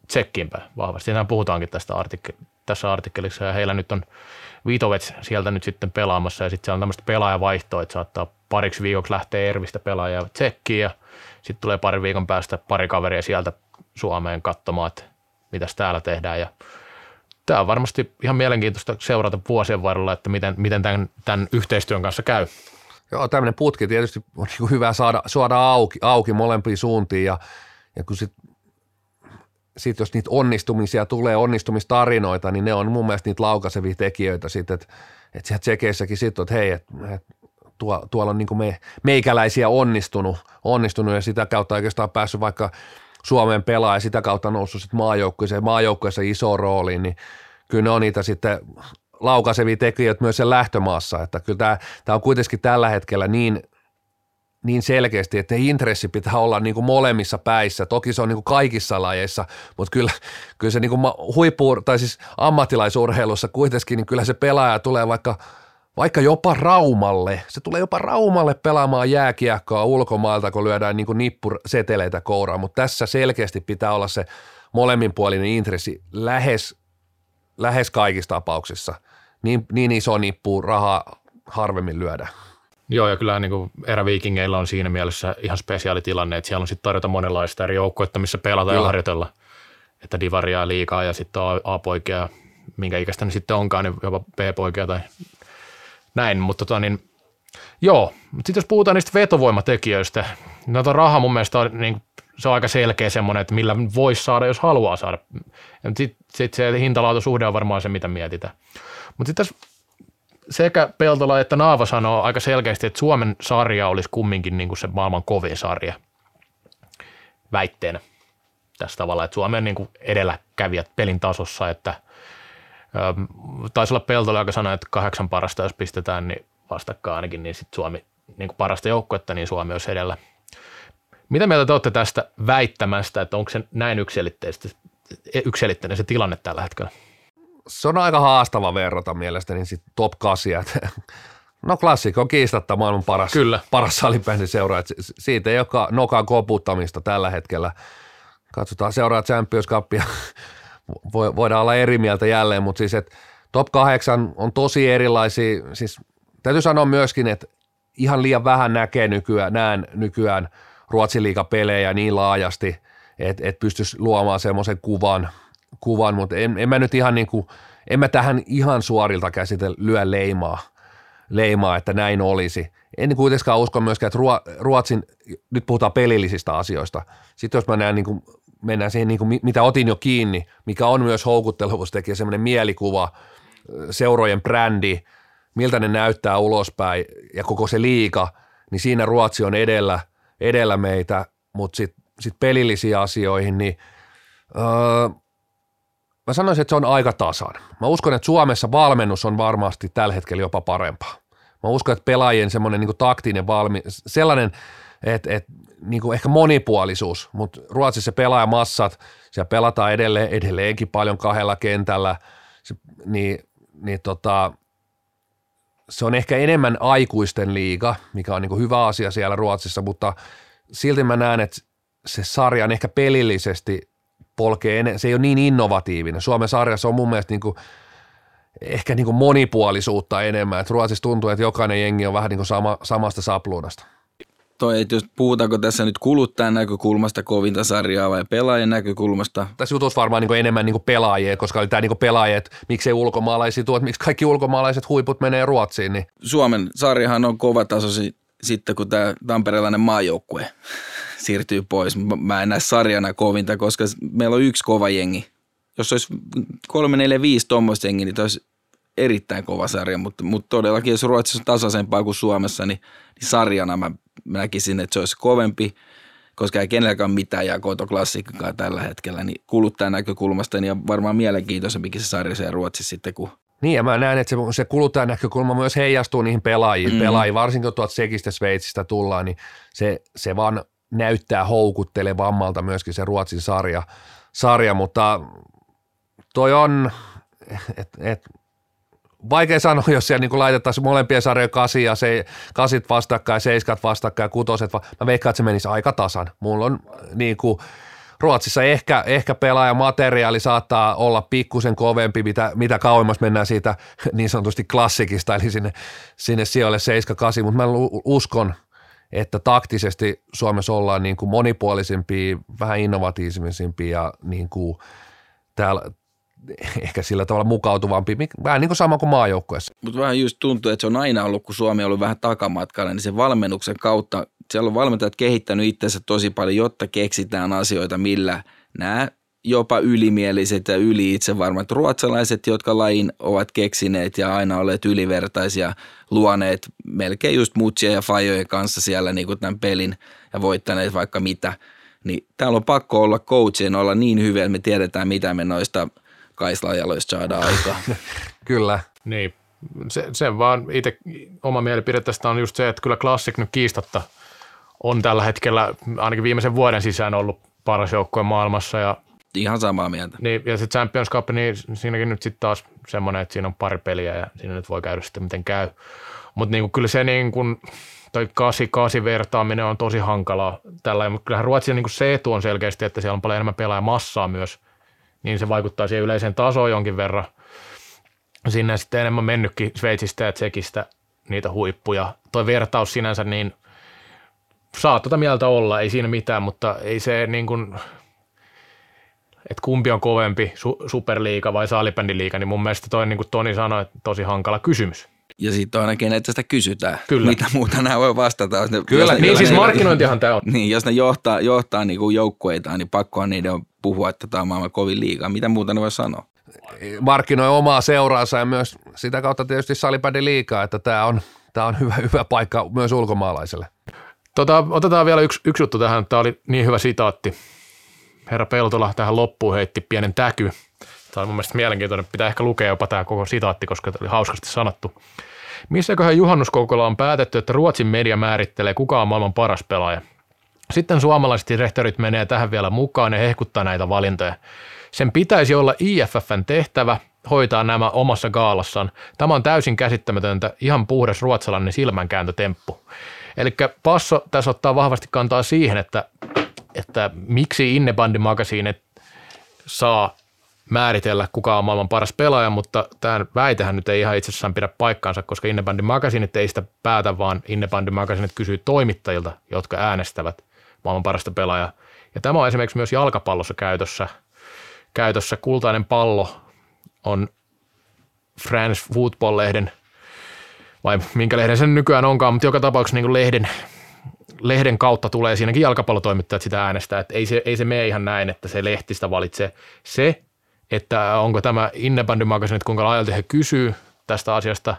Tsekkiin päin vahvasti. Siinähän puhutaankin tästä artikke- tässä artikkelissa ja heillä nyt on Vitovets sieltä nyt sitten pelaamassa ja sitten se on tämmöistä pelaajavaihtoa, että saattaa pariksi viikoksi lähteä Ervistä pelaajaa tsekkiin ja sitten tulee pari viikon päästä pari kaveria sieltä Suomeen katsomaan, että mitäs täällä tehdään ja tämä on varmasti ihan mielenkiintoista seurata vuosien varrella, että miten, miten tämän, tämän yhteistyön kanssa käy. Joo, tämmöinen putki tietysti on niin hyvä saada, saada auki, auki molempiin suuntiin ja, ja kun sit, sit jos niitä onnistumisia tulee, onnistumistarinoita, niin ne on mun mielestä niitä laukaisevia tekijöitä sitten, että et siellä tsekeissäkin sitten, että hei, että et, tuo, tuolla on niin me, meikäläisiä onnistunut, onnistunut ja sitä kautta oikeastaan päässyt vaikka Suomen pelaa ja sitä kautta noussut sitten maajoukkueeseen, maajoukkueessa iso rooliin, niin kyllä ne on niitä sitten laukaisevia tekijöitä myös sen lähtömaassa, että kyllä tämä, tämä on kuitenkin tällä hetkellä niin, niin selkeästi, että intressi pitää olla niin kuin molemmissa päissä. Toki se on niin kuin kaikissa lajeissa, mutta kyllä, kyllä se niin kuin huippu, tai siis ammattilaisurheilussa kuitenkin, niin kyllä se pelaaja tulee vaikka, vaikka jopa Raumalle. Se tulee jopa Raumalle pelaamaan jääkiekkoa ulkomailta, kun lyödään niin nippuseteleitä kouraan, mutta tässä selkeästi pitää olla se molemminpuolinen intressi lähes, lähes kaikissa tapauksissa – niin, niin iso nippu rahaa harvemmin lyödä. Joo, ja kyllä niin kuin eräviikingeillä on siinä mielessä ihan spesiaali tilanne, että siellä on sitten tarjota monenlaista eri joukkoita, missä pelata ja harjoitella. Että divaria liikaa ja sitten A-poikia, minkä ikäistä ne sitten onkaan, niin jopa B-poikia tai näin. Mutta tota, niin, joo, sitten jos puhutaan niistä vetovoimatekijöistä, niin tota raha mun mielestä on, niin, se on aika selkeä semmoinen, että millä voisi saada, jos haluaa saada. Sitten sit se hintalaatusuhde on varmaan se, mitä mietitään. Mutta sitten sekä Peltola että Naava sanoo aika selkeästi, että Suomen sarja olisi kumminkin niin kuin se maailman kovin sarja väitteenä tässä tavalla, että Suomen niin kuin edelläkävijät pelin tasossa, että taisi olla Peltola, joka sanoi, että kahdeksan parasta, jos pistetään niin vastakkain ainakin, niin sitten Suomi niin kuin parasta joukkuetta, niin Suomi olisi edellä. Mitä mieltä te olette tästä väittämästä, että onko se näin yksilitteinen se tilanne tällä hetkellä? se on aika haastava verrata mielestäni sit top 8. No klassikko on kiistatta maailman paras, Kyllä. paras salibändin seura. Siitä ei ole nokan koputtamista tällä hetkellä. Katsotaan seuraa Champions Cupia. Voidaan olla eri mieltä jälleen, mutta siis että top 8 on tosi erilaisia. Siis täytyy sanoa myöskin, että ihan liian vähän näkee nykyään, näen nykyään Ruotsin liigapelejä niin laajasti, että et pystyisi luomaan semmoisen kuvan – kuvan, mutta en, en mä nyt ihan niin kuin, en mä tähän ihan suorilta käsite lyö leimaa, leimaa, että näin olisi. En kuitenkaan usko myöskään, että Ruotsin, nyt puhutaan pelillisistä asioista. Sitten jos mä näen niin kuin, mennään siihen, niin kuin, mitä otin jo kiinni, mikä on myös houkuttelevuustekijä, semmoinen mielikuva, seurojen brändi, miltä ne näyttää ulospäin ja koko se liika, niin siinä Ruotsi on edellä, edellä meitä, mutta sitten sit pelillisiin asioihin, niin öö, Mä sanoisin, että se on aika tasan. Mä uskon, että Suomessa valmennus on varmasti tällä hetkellä jopa parempaa. Mä uskon, että pelaajien semmoinen niin taktinen valmi, sellainen, että, että niin kuin ehkä monipuolisuus, mutta Ruotsissa pelaajamassat, siellä pelataan edelleen, edelleenkin paljon kahdella kentällä, se, niin, niin tota, se on ehkä enemmän aikuisten liiga, mikä on niin kuin hyvä asia siellä Ruotsissa, mutta silti mä näen, että se sarja on ehkä pelillisesti polkee, se ei ole niin innovatiivinen. Suomen sarjassa on mun mielestä niin kuin, ehkä niin kuin monipuolisuutta enemmän. Et Ruotsissa tuntuu, että jokainen jengi on vähän niin kuin sama, samasta sapluunasta. Toi, että jos puhutaanko tässä nyt kuluttajan näkökulmasta kovinta sarjaa vai pelaajan näkökulmasta? Tässä jutussa varmaan niin enemmän niin pelaajia, koska oli tämä niin pelaajia, että miksei ulkomaalaisia tuot, miksi kaikki ulkomaalaiset huiput menee Ruotsiin. Niin. Suomen sarjahan on kova taso sitten, kun tämä tamperelainen maajoukkue siirtyy pois. Mä en näe sarjana kovinta, koska meillä on yksi kova jengi. Jos olisi kolme, neljä, viisi tuommoista jengiä, niin olisi erittäin kova sarja, mutta, mutta todellakin jos Ruotsissa on tasaisempaa kuin Suomessa, niin, niin sarjana mä näkisin, että se olisi kovempi, koska ei kenelläkään mitään jakoa klassikkaa tällä hetkellä, niin kuluttajan näkökulmasta niin on varmaan mielenkiintoisempikin se sarja se Ruotsissa sitten kuin niin ja mä näen, että se, se kuluttajan näkökulma myös heijastuu niihin pelaajiin, mm. pelaajiin varsinkin kun tuolta Sekistä Sveitsistä tullaan, niin se, se vaan näyttää houkuttelevammalta myöskin se Ruotsin sarja, sarja mutta toi on, et, et, vaikea sanoa, jos siellä niin laitettaisiin molempien sarjojen kasi ja se, kasit vastakkain, seiskat vastakkain, kutoset, mä veikkaan, että se menisi aika tasan. Mulla on niin kuin, Ruotsissa ehkä, ehkä pelaajamateriaali saattaa olla pikkusen kovempi, mitä, mitä kauemmas mennään siitä niin sanotusti klassikista, eli sinne, sinne sijoille 7-8, mutta mä uskon, että taktisesti Suomessa ollaan niin kuin monipuolisempia, vähän innovatiivisempia ja niin kuin täällä, ehkä sillä tavalla mukautuvampi, vähän niin kuin sama kuin maajoukkueessa. Mutta vähän just tuntuu, että se on aina ollut, kun Suomi on ollut vähän takamatkalla, niin se valmennuksen kautta, siellä on valmentajat kehittänyt itsensä tosi paljon, jotta keksitään asioita, millä nämä jopa ylimieliset ja yli itsevarmat ruotsalaiset, jotka lain ovat keksineet ja aina olleet ylivertaisia, luoneet melkein just mutsien ja fajojen kanssa siellä niin kuin tämän pelin ja voittaneet vaikka mitä. Niin täällä on pakko olla coachien olla niin hyviä, että me tiedetään, mitä me noista – kaislajaloista saada aikaa. kyllä. Niin, se, se vaan itse oma mielipide tästä on just se, että kyllä Classic nyt kiistatta on tällä hetkellä ainakin viimeisen vuoden sisään ollut paras joukkue maailmassa. Ja, Ihan samaa mieltä. Niin, ja se Champions Cup, niin siinäkin nyt sitten taas semmoinen, että siinä on pari peliä ja siinä nyt voi käydä sitten miten käy. Mutta niin kyllä se niin kuin, toi kasi, kasi vertaaminen on tosi hankalaa tällä, mutta kyllähän Ruotsin niin se etu on selkeästi, että siellä on paljon enemmän pelaajamassaa myös – niin se vaikuttaa siihen yleiseen tasoon jonkin verran. Sinne sitten enemmän mennytkin Sveitsistä ja Tsekistä niitä huippuja. Toi vertaus sinänsä niin saa tuota mieltä olla, ei siinä mitään, mutta ei se niin kuin, että kumpi on kovempi, su- superliiga vai salibändiliiga, niin mun mielestä toi niin kuin Toni sanoi, että tosi hankala kysymys. Ja sitten on ainakin, että sitä kysytään. Kyllä. Mitä muuta nämä voi vastata. Ne, Kyllä, jos niin siis markkinointihan tämä on. Niin, jos ne johtaa, johtaa niin kuin joukkueita, niin pakkohan niiden on puhua, että tämä on maailman kovin liiga. Mitä muuta ne voi sanoa? Markkinoi omaa seuraansa ja myös sitä kautta tietysti salipädi liikaa, että tämä on, tämä on hyvä, hyvä paikka myös ulkomaalaiselle. Tota, otetaan vielä yksi, yksi juttu tähän. Tämä oli niin hyvä sitaatti. Herra Peltola tähän loppuun heitti pienen täky. Tämä on mun mielestä mielenkiintoinen. Pitää ehkä lukea jopa tämä koko sitaatti, koska tämä oli hauskasti sanottu. Missäköhän juhannuskoukolla on päätetty, että Ruotsin media määrittelee, kuka on maailman paras pelaaja? Sitten suomalaiset rehtorit menee tähän vielä mukaan ja hehkuttaa näitä valintoja. Sen pitäisi olla IFFn tehtävä hoitaa nämä omassa gaalassaan. Tämä on täysin käsittämätöntä, ihan puhdas ruotsalainen silmänkääntötemppu. Eli Passo tässä ottaa vahvasti kantaa siihen, että, että miksi Innebandin magasiinit saa määritellä, kuka on maailman paras pelaaja, mutta tämä väitehän nyt ei ihan itsessään pidä paikkaansa, koska Innebandin magasiinit ei sitä päätä, vaan Innebandin magasiinit kysyy toimittajilta, jotka äänestävät maailman parasta pelaajaa. Ja tämä on esimerkiksi myös jalkapallossa käytössä. Käytössä kultainen pallo on France Football-lehden, vai minkä lehden sen nykyään onkaan, mutta joka tapauksessa niin lehden, lehden kautta tulee siinäkin jalkapallotoimittajat sitä äänestää, että ei se, ei se mene ihan näin, että se lehtistä valitsee. Se, että onko tämä Innebandin magasin, kuinka laajalti he kysyy tästä asiasta,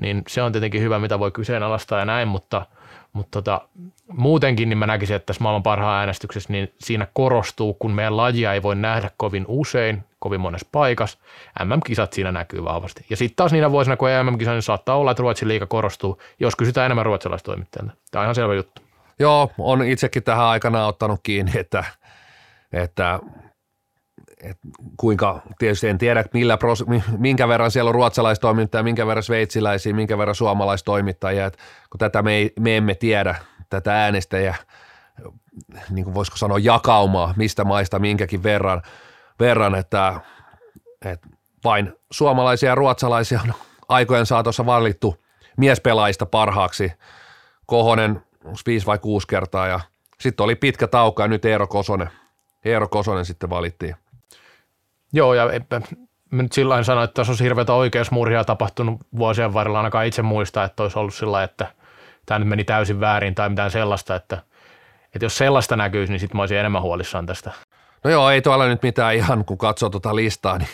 niin se on tietenkin hyvä, mitä voi kyseenalaistaa ja näin, mutta – mutta tota, muutenkin niin mä näkisin, että tässä maailman parhaan äänestyksessä niin siinä korostuu, kun meidän lajia ei voi nähdä kovin usein, kovin monessa paikassa. MM-kisat siinä näkyy vahvasti. Ja sitten taas niinä vuosina, kun ei MM-kisa, niin saattaa olla, että Ruotsin liiga korostuu, jos kysytään enemmän ruotsalaistoimittajalta. Tämä on ihan selvä juttu. Joo, on itsekin tähän aikana ottanut kiinni, että, että et kuinka, tietysti en tiedä millä pros, minkä verran siellä on ruotsalaistoimittajia, minkä verran sveitsiläisiä, minkä verran suomalaistoimittajia, et kun tätä me, ei, me emme tiedä, tätä äänestäjä, niin kuin voisiko sanoa jakaumaa, mistä maista minkäkin verran, verran että, että vain suomalaisia ja ruotsalaisia on aikojen saatossa valittu miespelaajista parhaaksi. Kohonen viisi vai kuusi kertaa ja sitten oli pitkä tauko ja nyt Eero Kosonen, Eero Kosonen sitten valittiin. Joo, ja mä nyt sillä sanoa, että tässä olisi hirveätä oikeusmurhia tapahtunut vuosien varrella, ainakaan itse muista, että olisi ollut sillä että tämä nyt meni täysin väärin tai mitään sellaista, että, että jos sellaista näkyisi, niin sitten mä olisin enemmän huolissaan tästä. No joo, ei tuolla nyt mitään ihan, kun katsoo tuota listaa, niin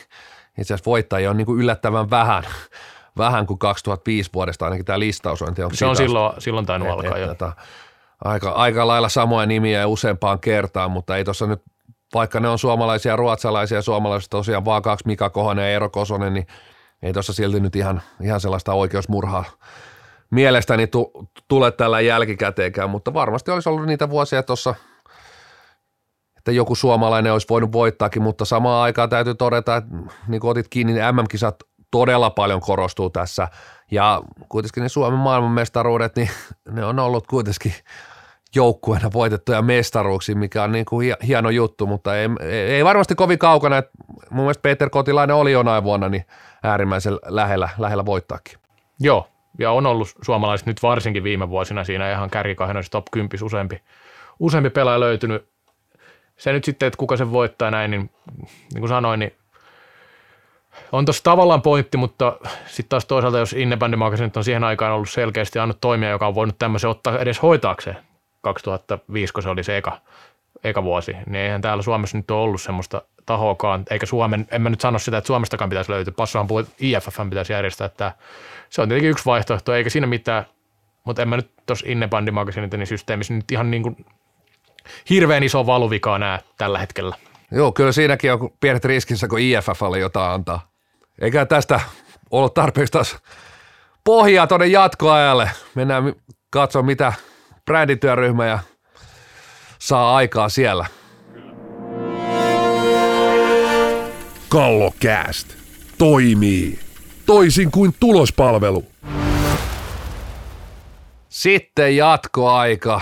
itse asiassa voittajia on niin kuin yllättävän vähän, vähän kuin 2005 vuodesta ainakin tämä listaus on. Se on silloin, silloin tainnut et, alkaa et, jo. Tota, aika, aika lailla samoja nimiä ja useampaan kertaan, mutta ei tuossa nyt vaikka ne on suomalaisia, ruotsalaisia ja suomalaiset tosiaan vaan kaksi Mika Kohonen ja Eero Kosonen, niin ei tuossa silti nyt ihan, ihan sellaista oikeusmurhaa mielestäni tu, tule tällä jälkikäteenkään, mutta varmasti olisi ollut niitä vuosia tuossa, että joku suomalainen olisi voinut voittaakin, mutta samaan aikaan täytyy todeta, että niin kuin otit kiinni, niin MM-kisat todella paljon korostuu tässä ja kuitenkin ne Suomen maailmanmestaruudet, niin ne on ollut kuitenkin joukkueena voitettuja mestaruuksia, mikä on niin kuin hieno juttu, mutta ei, ei varmasti kovin kaukana. Että mun mielestä Peter Kotilainen oli jonain vuonna niin äärimmäisen lähellä, lähellä voittaakin. Joo, ja on ollut suomalaiset nyt varsinkin viime vuosina siinä ihan kärkikahenoissa top 10 useampi, useampi pelaaja löytynyt. Se nyt sitten, että kuka sen voittaa näin, niin niin kuin sanoin, niin on tuossa tavallaan pointti, mutta sitten taas toisaalta, jos Magazine on siihen aikaan ollut selkeästi ainut toimija, joka on voinut tämmöisen ottaa edes hoitaakseen, 2005, kun se oli se eka, eka vuosi, niin eihän täällä Suomessa nyt ole ollut semmoista tahoakaan, eikä Suomen, en mä nyt sano sitä, että Suomestakaan pitäisi löytyä, passahan puhua, että IFFn pitäisi järjestää, että se on tietenkin yksi vaihtoehto, eikä siinä mitään, mutta en mä nyt tuossa Innebandi Magazinein systeemissä nyt ihan niin kuin hirveän iso valuvikaa näe tällä hetkellä. Joo, kyllä siinäkin on pienet riskissä, kun IFFlle jotain antaa. Eikä tästä ollut tarpeeksi taas pohjaa tuonne jatkoajalle. Mennään katsomaan, mitä brändityöryhmä ja saa aikaa siellä. Kallokääst toimii toisin kuin tulospalvelu. Sitten jatkoaika.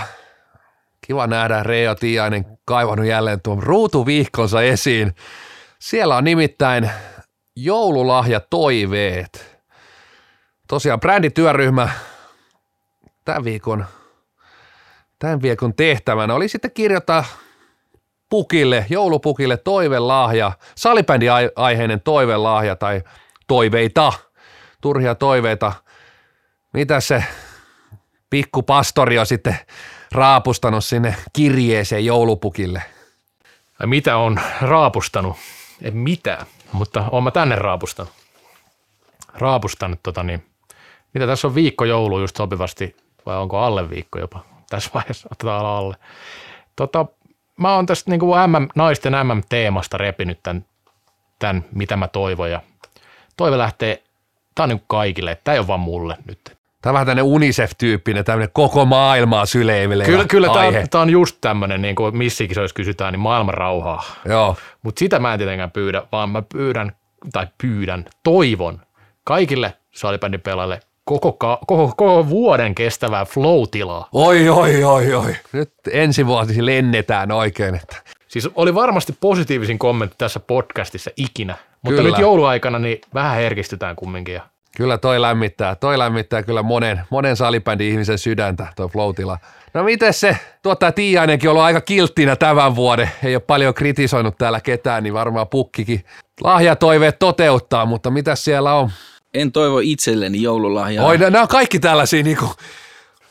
Kiva nähdä Reo Tiainen kaivannut jälleen tuon ruutuvihkonsa esiin. Siellä on nimittäin joululahja toiveet. Tosiaan brändityöryhmä tämän viikon, tämän viikon tehtävänä oli sitten kirjoittaa pukille, joulupukille toivelahja, salibändi aiheinen toivelahja tai toiveita, turhia toiveita. Mitä se pikku pastori on sitten raapustanut sinne kirjeeseen joulupukille? Mitä on raapustanut? En mitään, mutta oon mä tänne raapustanut. Raapustanut tota niin, mitä tässä on viikko joulu just sopivasti, vai onko alle viikko jopa? Tässä vaiheessa otetaan alle. Tota, mä oon tästä niin kuin MM, naisten MM-teemasta repinyt tämän, tämän, mitä mä toivon. Ja toive lähtee, tää on niin kaikille, tämä ei ole vaan mulle nyt. Tämä on vähän tämmöinen UNICEF-tyyppinen, tämmöinen koko maailmaa syleilevä Kyllä, kyllä tämä on, tämä on just tämmöinen, niin kuin missikisoissa kysytään, niin maailman rauhaa. Joo. Mutta sitä mä en tietenkään pyydä, vaan mä pyydän, tai pyydän, toivon kaikille salibändin pelaajille koko, koko, koko vuoden kestävää flow-tilaa. Oi, oi, oi, oi. Nyt ensi vuosi lennetään oikein. Että. Siis oli varmasti positiivisin kommentti tässä podcastissa ikinä, mutta kyllä. nyt jouluaikana niin vähän herkistytään kumminkin. Ja Kyllä toi lämmittää, toi lämmittää kyllä monen, monen salibändin ihmisen sydäntä, toi floatila. No miten se, tuottaa Tiiainenkin ollut aika kilttinä tämän vuoden, ei ole paljon kritisoinut täällä ketään, niin varmaan pukkikin lahjatoiveet toteuttaa, mutta mitä siellä on? En toivo itselleni joululahjaa. Oi, nämä on kaikki tällaisia niinku,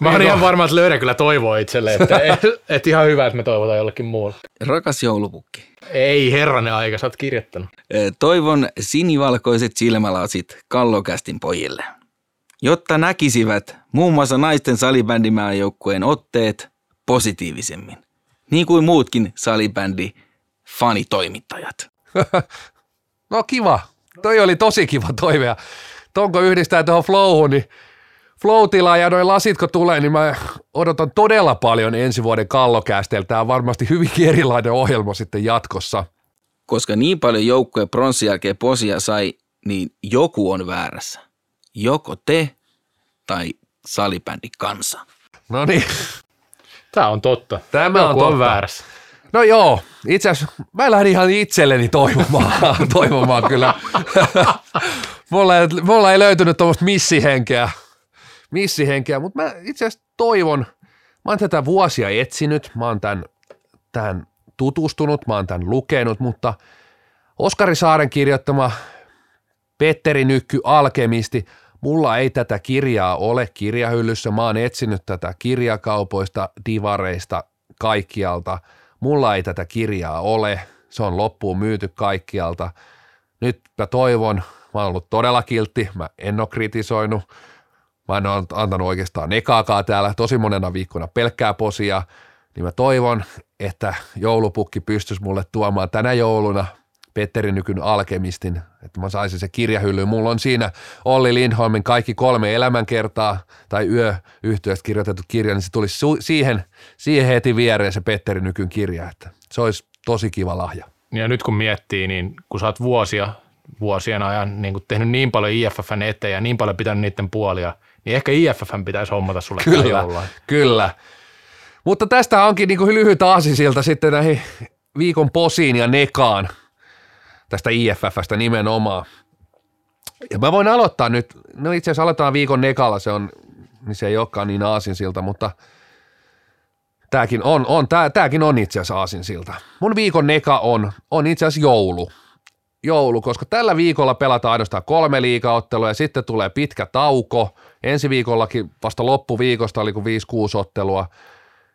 Mä oon ihan varma, että löydän kyllä toivoa itselleen, että et, et ihan hyvä, että me toivotaan jollekin muulle. Rakas joulupukki. Ei herranen aika, sä oot kirjoittanut. Toivon sinivalkoiset silmälasit kallokästin pojille, jotta näkisivät muun muassa naisten salibändimäärjoukkueen otteet positiivisemmin, niin kuin muutkin salibändi fanitoimittajat. no kiva. Toi oli tosi kiva toive. Ja tonko yhdistää tuohon flowhun, niin flow ja noin lasitko tulee, niin mä odotan todella paljon ensi vuoden kallokästeltä. Tämä on varmasti hyvinkin erilainen ohjelma sitten jatkossa. Koska niin paljon joukkoja pronssin jälkeen posia sai, niin joku on väärässä. Joko te tai salibändi kansa. No niin. Tämä on totta. Tämä joku on, totta. on väärässä. No joo, itse asiassa mä lähdin ihan itselleni toivomaan, toivomaan kyllä. mulla, ei, mulla ei löytynyt tuommoista missihenkeä missihenkeä, mutta mä itse asiassa toivon, mä oon tätä vuosia etsinyt, mä oon tämän, tämän tutustunut, mä oon tämän lukenut, mutta Oskari Saaren kirjoittama Petteri Nykky Alkemisti, mulla ei tätä kirjaa ole kirjahyllyssä, mä oon etsinyt tätä kirjakaupoista, divareista, kaikkialta, mulla ei tätä kirjaa ole, se on loppuun myyty kaikkialta. Nyt mä toivon, mä oon ollut todella kiltti, mä en ole kritisoinut, Mä en ole antanut oikeastaan ekaakaan täällä tosi monena viikkona pelkkää posia, niin mä toivon, että joulupukki pystyisi mulle tuomaan tänä jouluna Petteri Nykyn Alkemistin, että mä saisin se kirjahylly. Mulla on siinä Olli Lindholmin kaikki kolme elämänkertaa tai yö yhtiöstä kirjoitettu kirja, niin se tulisi su- siihen, siihen heti viereen se Petteri Nykyn kirja, että se olisi tosi kiva lahja. Ja nyt kun miettii, niin kun sä oot vuosia, vuosien ajan niin tehnyt niin paljon IFFn eteen ja niin paljon pitänyt niiden puolia – niin ehkä IFF pitäisi hommata sulle Kyllä, kyllä. Mutta tästä onkin niin kuin lyhyt aasisilta sitten näihin viikon posiin ja nekaan tästä IFFstä nimenomaan. Ja mä voin aloittaa nyt, no itse asiassa aloitetaan viikon nekalla, se on, niin se ei olekaan niin aasinsilta, mutta tääkin on, on tää, tääkin on itse asiassa aasinsilta. Mun viikon neka on, on itse asiassa joulu. Joulu, koska tällä viikolla pelataan ainoastaan kolme liikaottelua ja sitten tulee pitkä tauko. Ensi viikollakin vasta loppuviikosta oli kuin 5-6 ottelua.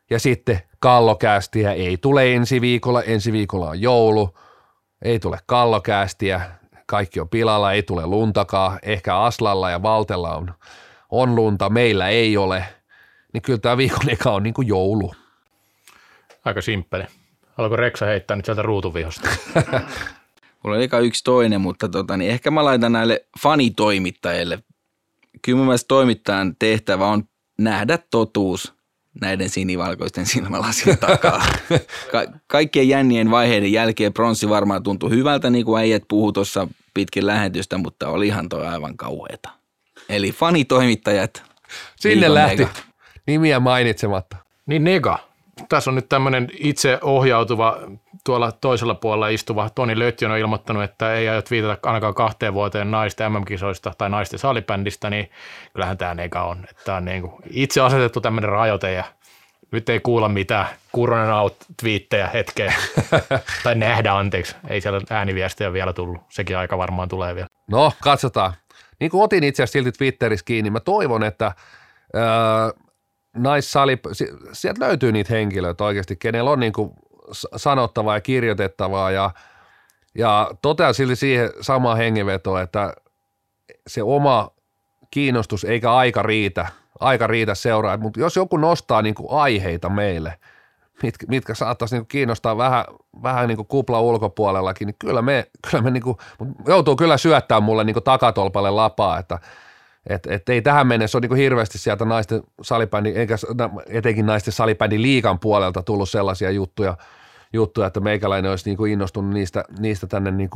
Ja sitten kallokästiä ei tule ensi viikolla, ensi viikolla on joulu, ei tule kallokästiä, kaikki on pilalla, ei tule luntakaan, ehkä Aslalla ja Valtella on, on lunta, meillä ei ole, niin kyllä tämä viikon eka on niin kuin joulu. Aika simppeli. Haluatko Reksa heittää nyt sieltä ruutuvihosta? Mulla on eka yksi toinen, mutta tota, niin ehkä mä laitan näille fanitoimittajille. Kyllä mun mielestä toimittajan tehtävä on nähdä totuus näiden sinivalkoisten silmälasien takaa. Ka- kaikkien jännien vaiheiden jälkeen pronssi varmaan tuntui hyvältä, niin kuin äijät puhu tuossa pitkin lähetystä, mutta olihan toi aivan kauheeta. Eli fanitoimittajat. Sinne lähti nega. nimiä mainitsematta. niin nega. Tässä on nyt tämmöinen itse ohjautuva tuolla toisella puolella istuva Toni Lötjön on ilmoittanut, että ei aio viitata ainakaan kahteen vuoteen naisten MM-kisoista tai naisten salibändistä, niin kyllähän tämä nega on. Että Tämä on niin kuin itse asetettu tämmöinen rajoite ja nyt ei kuulla mitään Kuronen out twiittejä hetkeen. tai nähdä anteeksi. Ei siellä ääniviestejä vielä tullut. Sekin aika varmaan tulee vielä. No, katsotaan. Niin kuin otin itse asiassa silti Twitterissä kiinni, mä toivon, että öö, naissali, si- sieltä löytyy niitä henkilöitä oikeasti, kenellä on niin kuin sanottavaa ja kirjoitettavaa ja, ja totean silti siihen samaan hengenvetoon, että se oma kiinnostus eikä aika riitä, aika riitä seuraa, mutta jos joku nostaa niin kuin aiheita meille, mitkä, mitkä saattaisi niin kiinnostaa vähän, vähän niin kupla ulkopuolellakin, niin kyllä me, kyllä me niin kuin, joutuu kyllä syöttämään mulle niin takatolpalle lapaa, että et, et ei tähän mennessä ole niin hirveästi sieltä naisten salibändin, eikä etenkin naisten salibändin liikan puolelta tullut sellaisia juttuja, juttuja että meikäläinen olisi niin innostunut niistä, niistä tänne niin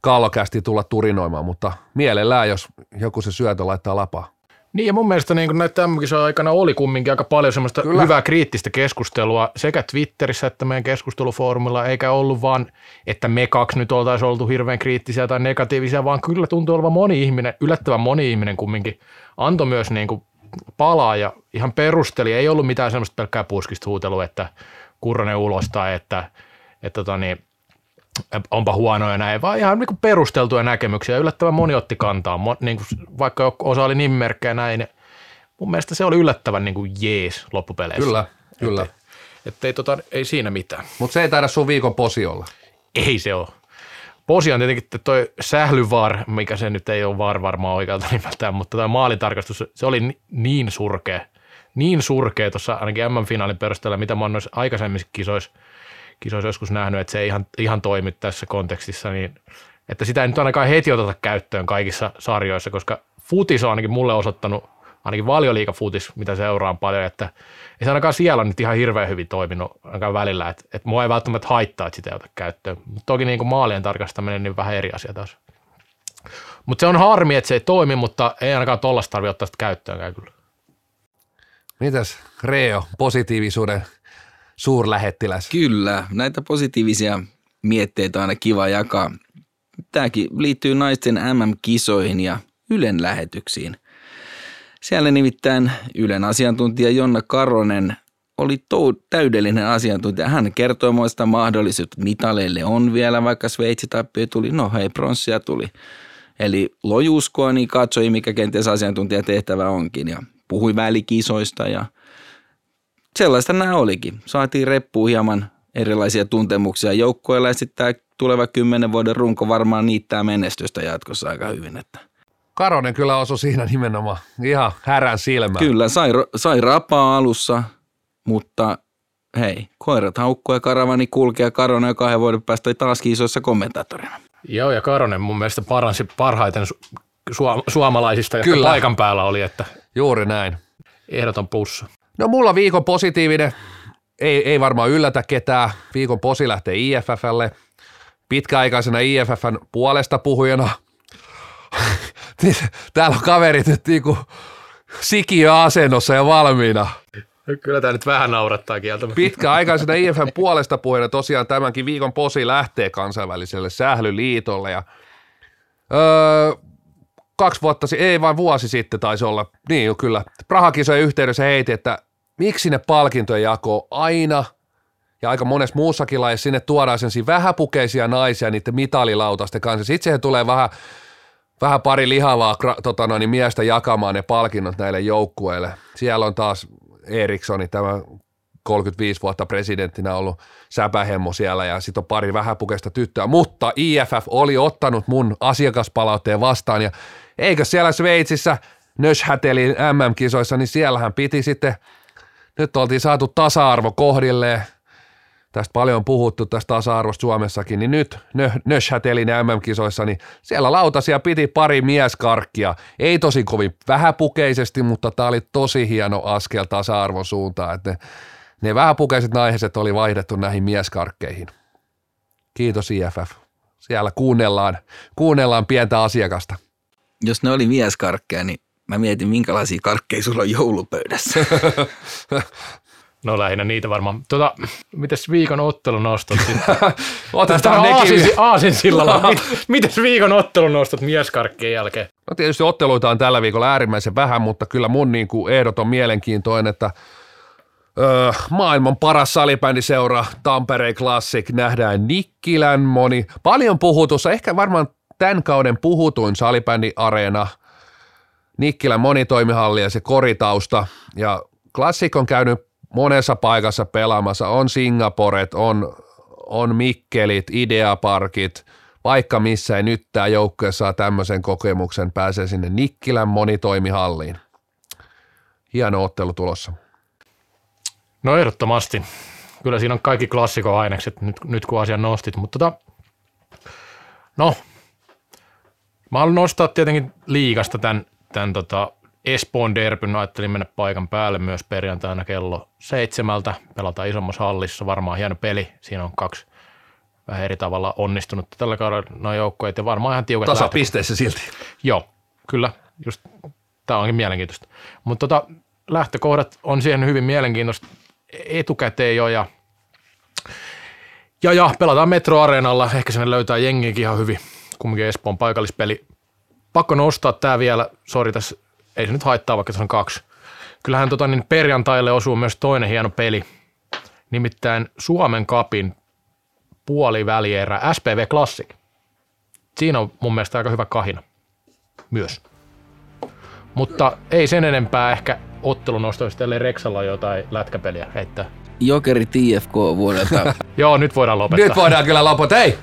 kallokästi tulla turinoimaan, mutta mielellään, jos joku se syötö laittaa lapaa. Niin ja mun mielestä niin näitä tämmöisen aikana oli kumminkin aika paljon semmoista Kyllä. Kyllä. hyvää kriittistä keskustelua sekä Twitterissä että meidän keskustelufoorumilla, eikä ollut vaan, että me kaksi nyt oltaisiin oltu hirveän kriittisiä tai negatiivisia, vaan kyllä tuntuu olevan moni ihminen, yllättävän moni ihminen kumminkin antoi myös niin kuin palaa ja ihan perusteli, ei ollut mitään semmoista pelkkää puskista huutelua, että Kurronen ulos tai että, että tota niin, onpa huonoja näin, vaan ihan niin perusteltuja näkemyksiä. Yllättävän moni otti kantaa, Mo, niin kuin, vaikka osa oli nimimerkkejä näin. niin Mun mielestä se oli yllättävän niin kuin jees loppupeleissä. Kyllä, kyllä. Että, että ei, tota, ei siinä mitään. Mutta se ei taida sun viikon posi olla. Ei se ole. Posi on tietenkin toi sählyvar, mikä se nyt ei ole var varmaan oikealta nimeltään, mutta tämä maalitarkastus, se oli ni- niin surkea. Niin surkea tuossa ainakin M-finaalin perusteella, mitä mä oon noissa aikaisemmissa kisoissa, kisoissa joskus nähnyt, että se ei ihan, ihan toimi tässä kontekstissa, niin että sitä ei nyt ainakaan heti oteta käyttöön kaikissa sarjoissa, koska futis on ainakin mulle osoittanut, ainakin valioliikafutis, mitä seuraan paljon, että ei se ainakaan siellä nyt ihan hirveän hyvin toiminut ainakaan välillä, että, että mua ei välttämättä haittaa, että sitä ei ota käyttöön. Mutta toki niin kuin maalien tarkastaminen, niin vähän eri asia taas. Mutta se on harmi, että se ei toimi, mutta ei ainakaan tollasta tarvitse ottaa sitä käyttöönkään kyllä. Mitäs Reo, positiivisuuden suurlähettiläs? Kyllä, näitä positiivisia mietteitä on aina kiva jakaa. Tämäkin liittyy naisten MM-kisoihin ja Ylen lähetyksiin. Siellä nimittäin Ylen asiantuntija Jonna Karonen oli tou- täydellinen asiantuntija. Hän kertoi muista mahdollisuudet mitaleille on vielä, vaikka Sveitsi tappio tuli. No hei, pronssia tuli. Eli lojuskoa niin katsoi, mikä kenties asiantuntijatehtävä onkin ja puhui välikisoista ja sellaista nämä olikin. Saatiin reppuun hieman erilaisia tuntemuksia joukkoilla ja sitten tämä tuleva kymmenen vuoden runko varmaan niittää menestystä jatkossa aika hyvin. Että Karonen kyllä osui siinä nimenomaan ihan härän silmään. kyllä, sai, sai rapaa alussa, mutta hei, koirat haukkuu ja karavani kulkee ja Karonen jo kahden vuoden päästä taas isoissa kommentaattorina. Joo, ja Karonen mun mielestä paransi parhaiten su- suom- suomalaisista, jotka Kyllä. paikan päällä oli, että Juuri näin. ehdoton plussa. No mulla viikon positiivinen, ei, ei varmaan yllätä ketään. Viikon posi lähtee IFFlle. Pitkäaikaisena IFFn puolesta puhujana. Täällä on kaverit nyt niinku sikiöasennossa ja valmiina. Kyllä tämä nyt vähän naurattaa kieltämättä. Pitkäaikaisena IFN puolesta puheena tosiaan tämänkin viikon posi lähtee kansainväliselle sählyliitolle ja öö, kaksi vuotta, ei vain vuosi sitten taisi olla, niin jo kyllä, Prahakisojen yhteydessä heiti, että miksi ne palkintojen jako aina ja aika monessa muussakin lajissa sinne tuodaan sen vähäpukeisia naisia niiden mitalilautasten kanssa. Sitten siihen tulee vähän, vähän pari lihavaa tota noin, miestä jakamaan ne palkinnot näille joukkueille. Siellä on taas Erikssoni, tämä 35 vuotta presidenttinä ollut säpähemmo siellä ja sitten on pari vähäpukeista tyttöä, mutta IFF oli ottanut mun asiakaspalautteen vastaan ja eikö siellä Sveitsissä Nöshätelin MM-kisoissa, niin siellähän piti sitten, nyt oltiin saatu tasa-arvo kohdilleen, tästä paljon on puhuttu tästä tasa-arvosta Suomessakin, niin nyt Nöshätelin MM-kisoissa, niin siellä lautasia piti pari mieskarkkia. Ei tosi kovin vähäpukeisesti, mutta tämä oli tosi hieno askel tasa-arvon suuntaan, että ne, ne vähäpukeiset naiset oli vaihdettu näihin mieskarkkeihin. Kiitos IFF. Siellä kuunnellaan, kuunnellaan pientä asiakasta. Jos ne oli mieskarkkeja, niin mä mietin, minkälaisia karkkeja sulla on joulupöydässä. No lähinnä niitä varmaan. Tota, mites viikon ottelun nostot sitten? Otetaan nekin. Aasin, aasin sillalla. mites viikon ottelun nostot mieskarkkien jälkeen? No tietysti otteluita on tällä viikolla äärimmäisen vähän, mutta kyllä mun niin kuin ehdoton mielenkiintoinen, että öö, maailman paras salibändiseura Tampereen Classic nähdään Nikkilän moni. Paljon puhutussa, ehkä varmaan tämän kauden puhutuin salibändiareena Nikkilän monitoimihalli ja se koritausta. Ja Classic on käynyt monessa paikassa pelaamassa. On Singaporet, on, on Mikkelit, Ideaparkit, vaikka missä ei nyt tämä joukkue saa tämmöisen kokemuksen, pääsee sinne Nikkilän monitoimihalliin. Hieno ottelu tulossa. No ehdottomasti. Kyllä siinä on kaikki klassikoainekset nyt, nyt kun asian nostit, mutta tota, no, mä haluan nostaa tietenkin liikasta tämän, tämän tota, Espoon derbyn ajattelin mennä paikan päälle myös perjantaina kello seitsemältä. Pelataan isommassa hallissa, varmaan hieno peli. Siinä on kaksi vähän eri tavalla onnistunut tällä kaudella noin joukkueet ja varmaan ihan tiukat Tasapisteissä silti. Joo, kyllä. Just, tämä onkin mielenkiintoista. Mutta tota, lähtökohdat on siihen hyvin mielenkiintoista etukäteen jo ja, ja, ja pelataan metroareenalla. Ehkä sinne löytää jengiäkin ihan hyvin. Kumminkin Espoon paikallispeli. Pakko nostaa tämä vielä, sori tässä ei se nyt haittaa, vaikka se on kaksi. Kyllähän tota, niin perjantaille osuu myös toinen hieno peli, nimittäin Suomen kapin puolivälierä SPV Classic. Siinä on mun mielestä aika hyvä kahina myös. Mutta ei sen enempää ehkä ottelunostoista, ellei Reksalla jotain lätkäpeliä heittää. Jokeri TFK vuodelta. Joo, nyt voidaan lopettaa. Nyt voidaan kyllä lopettaa. Hei,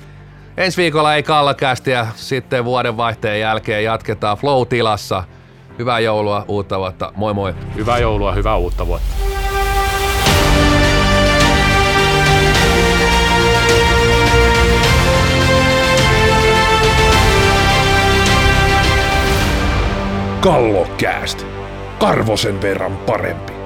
ensi viikolla ei kallakästi ja sitten vuodenvaihteen jälkeen jatketaan flow-tilassa – Hyvää joulua, uutta vuotta. Moi moi. Hyvää joulua, hyvää uutta vuotta. Kallokääst. Karvosen verran parempi.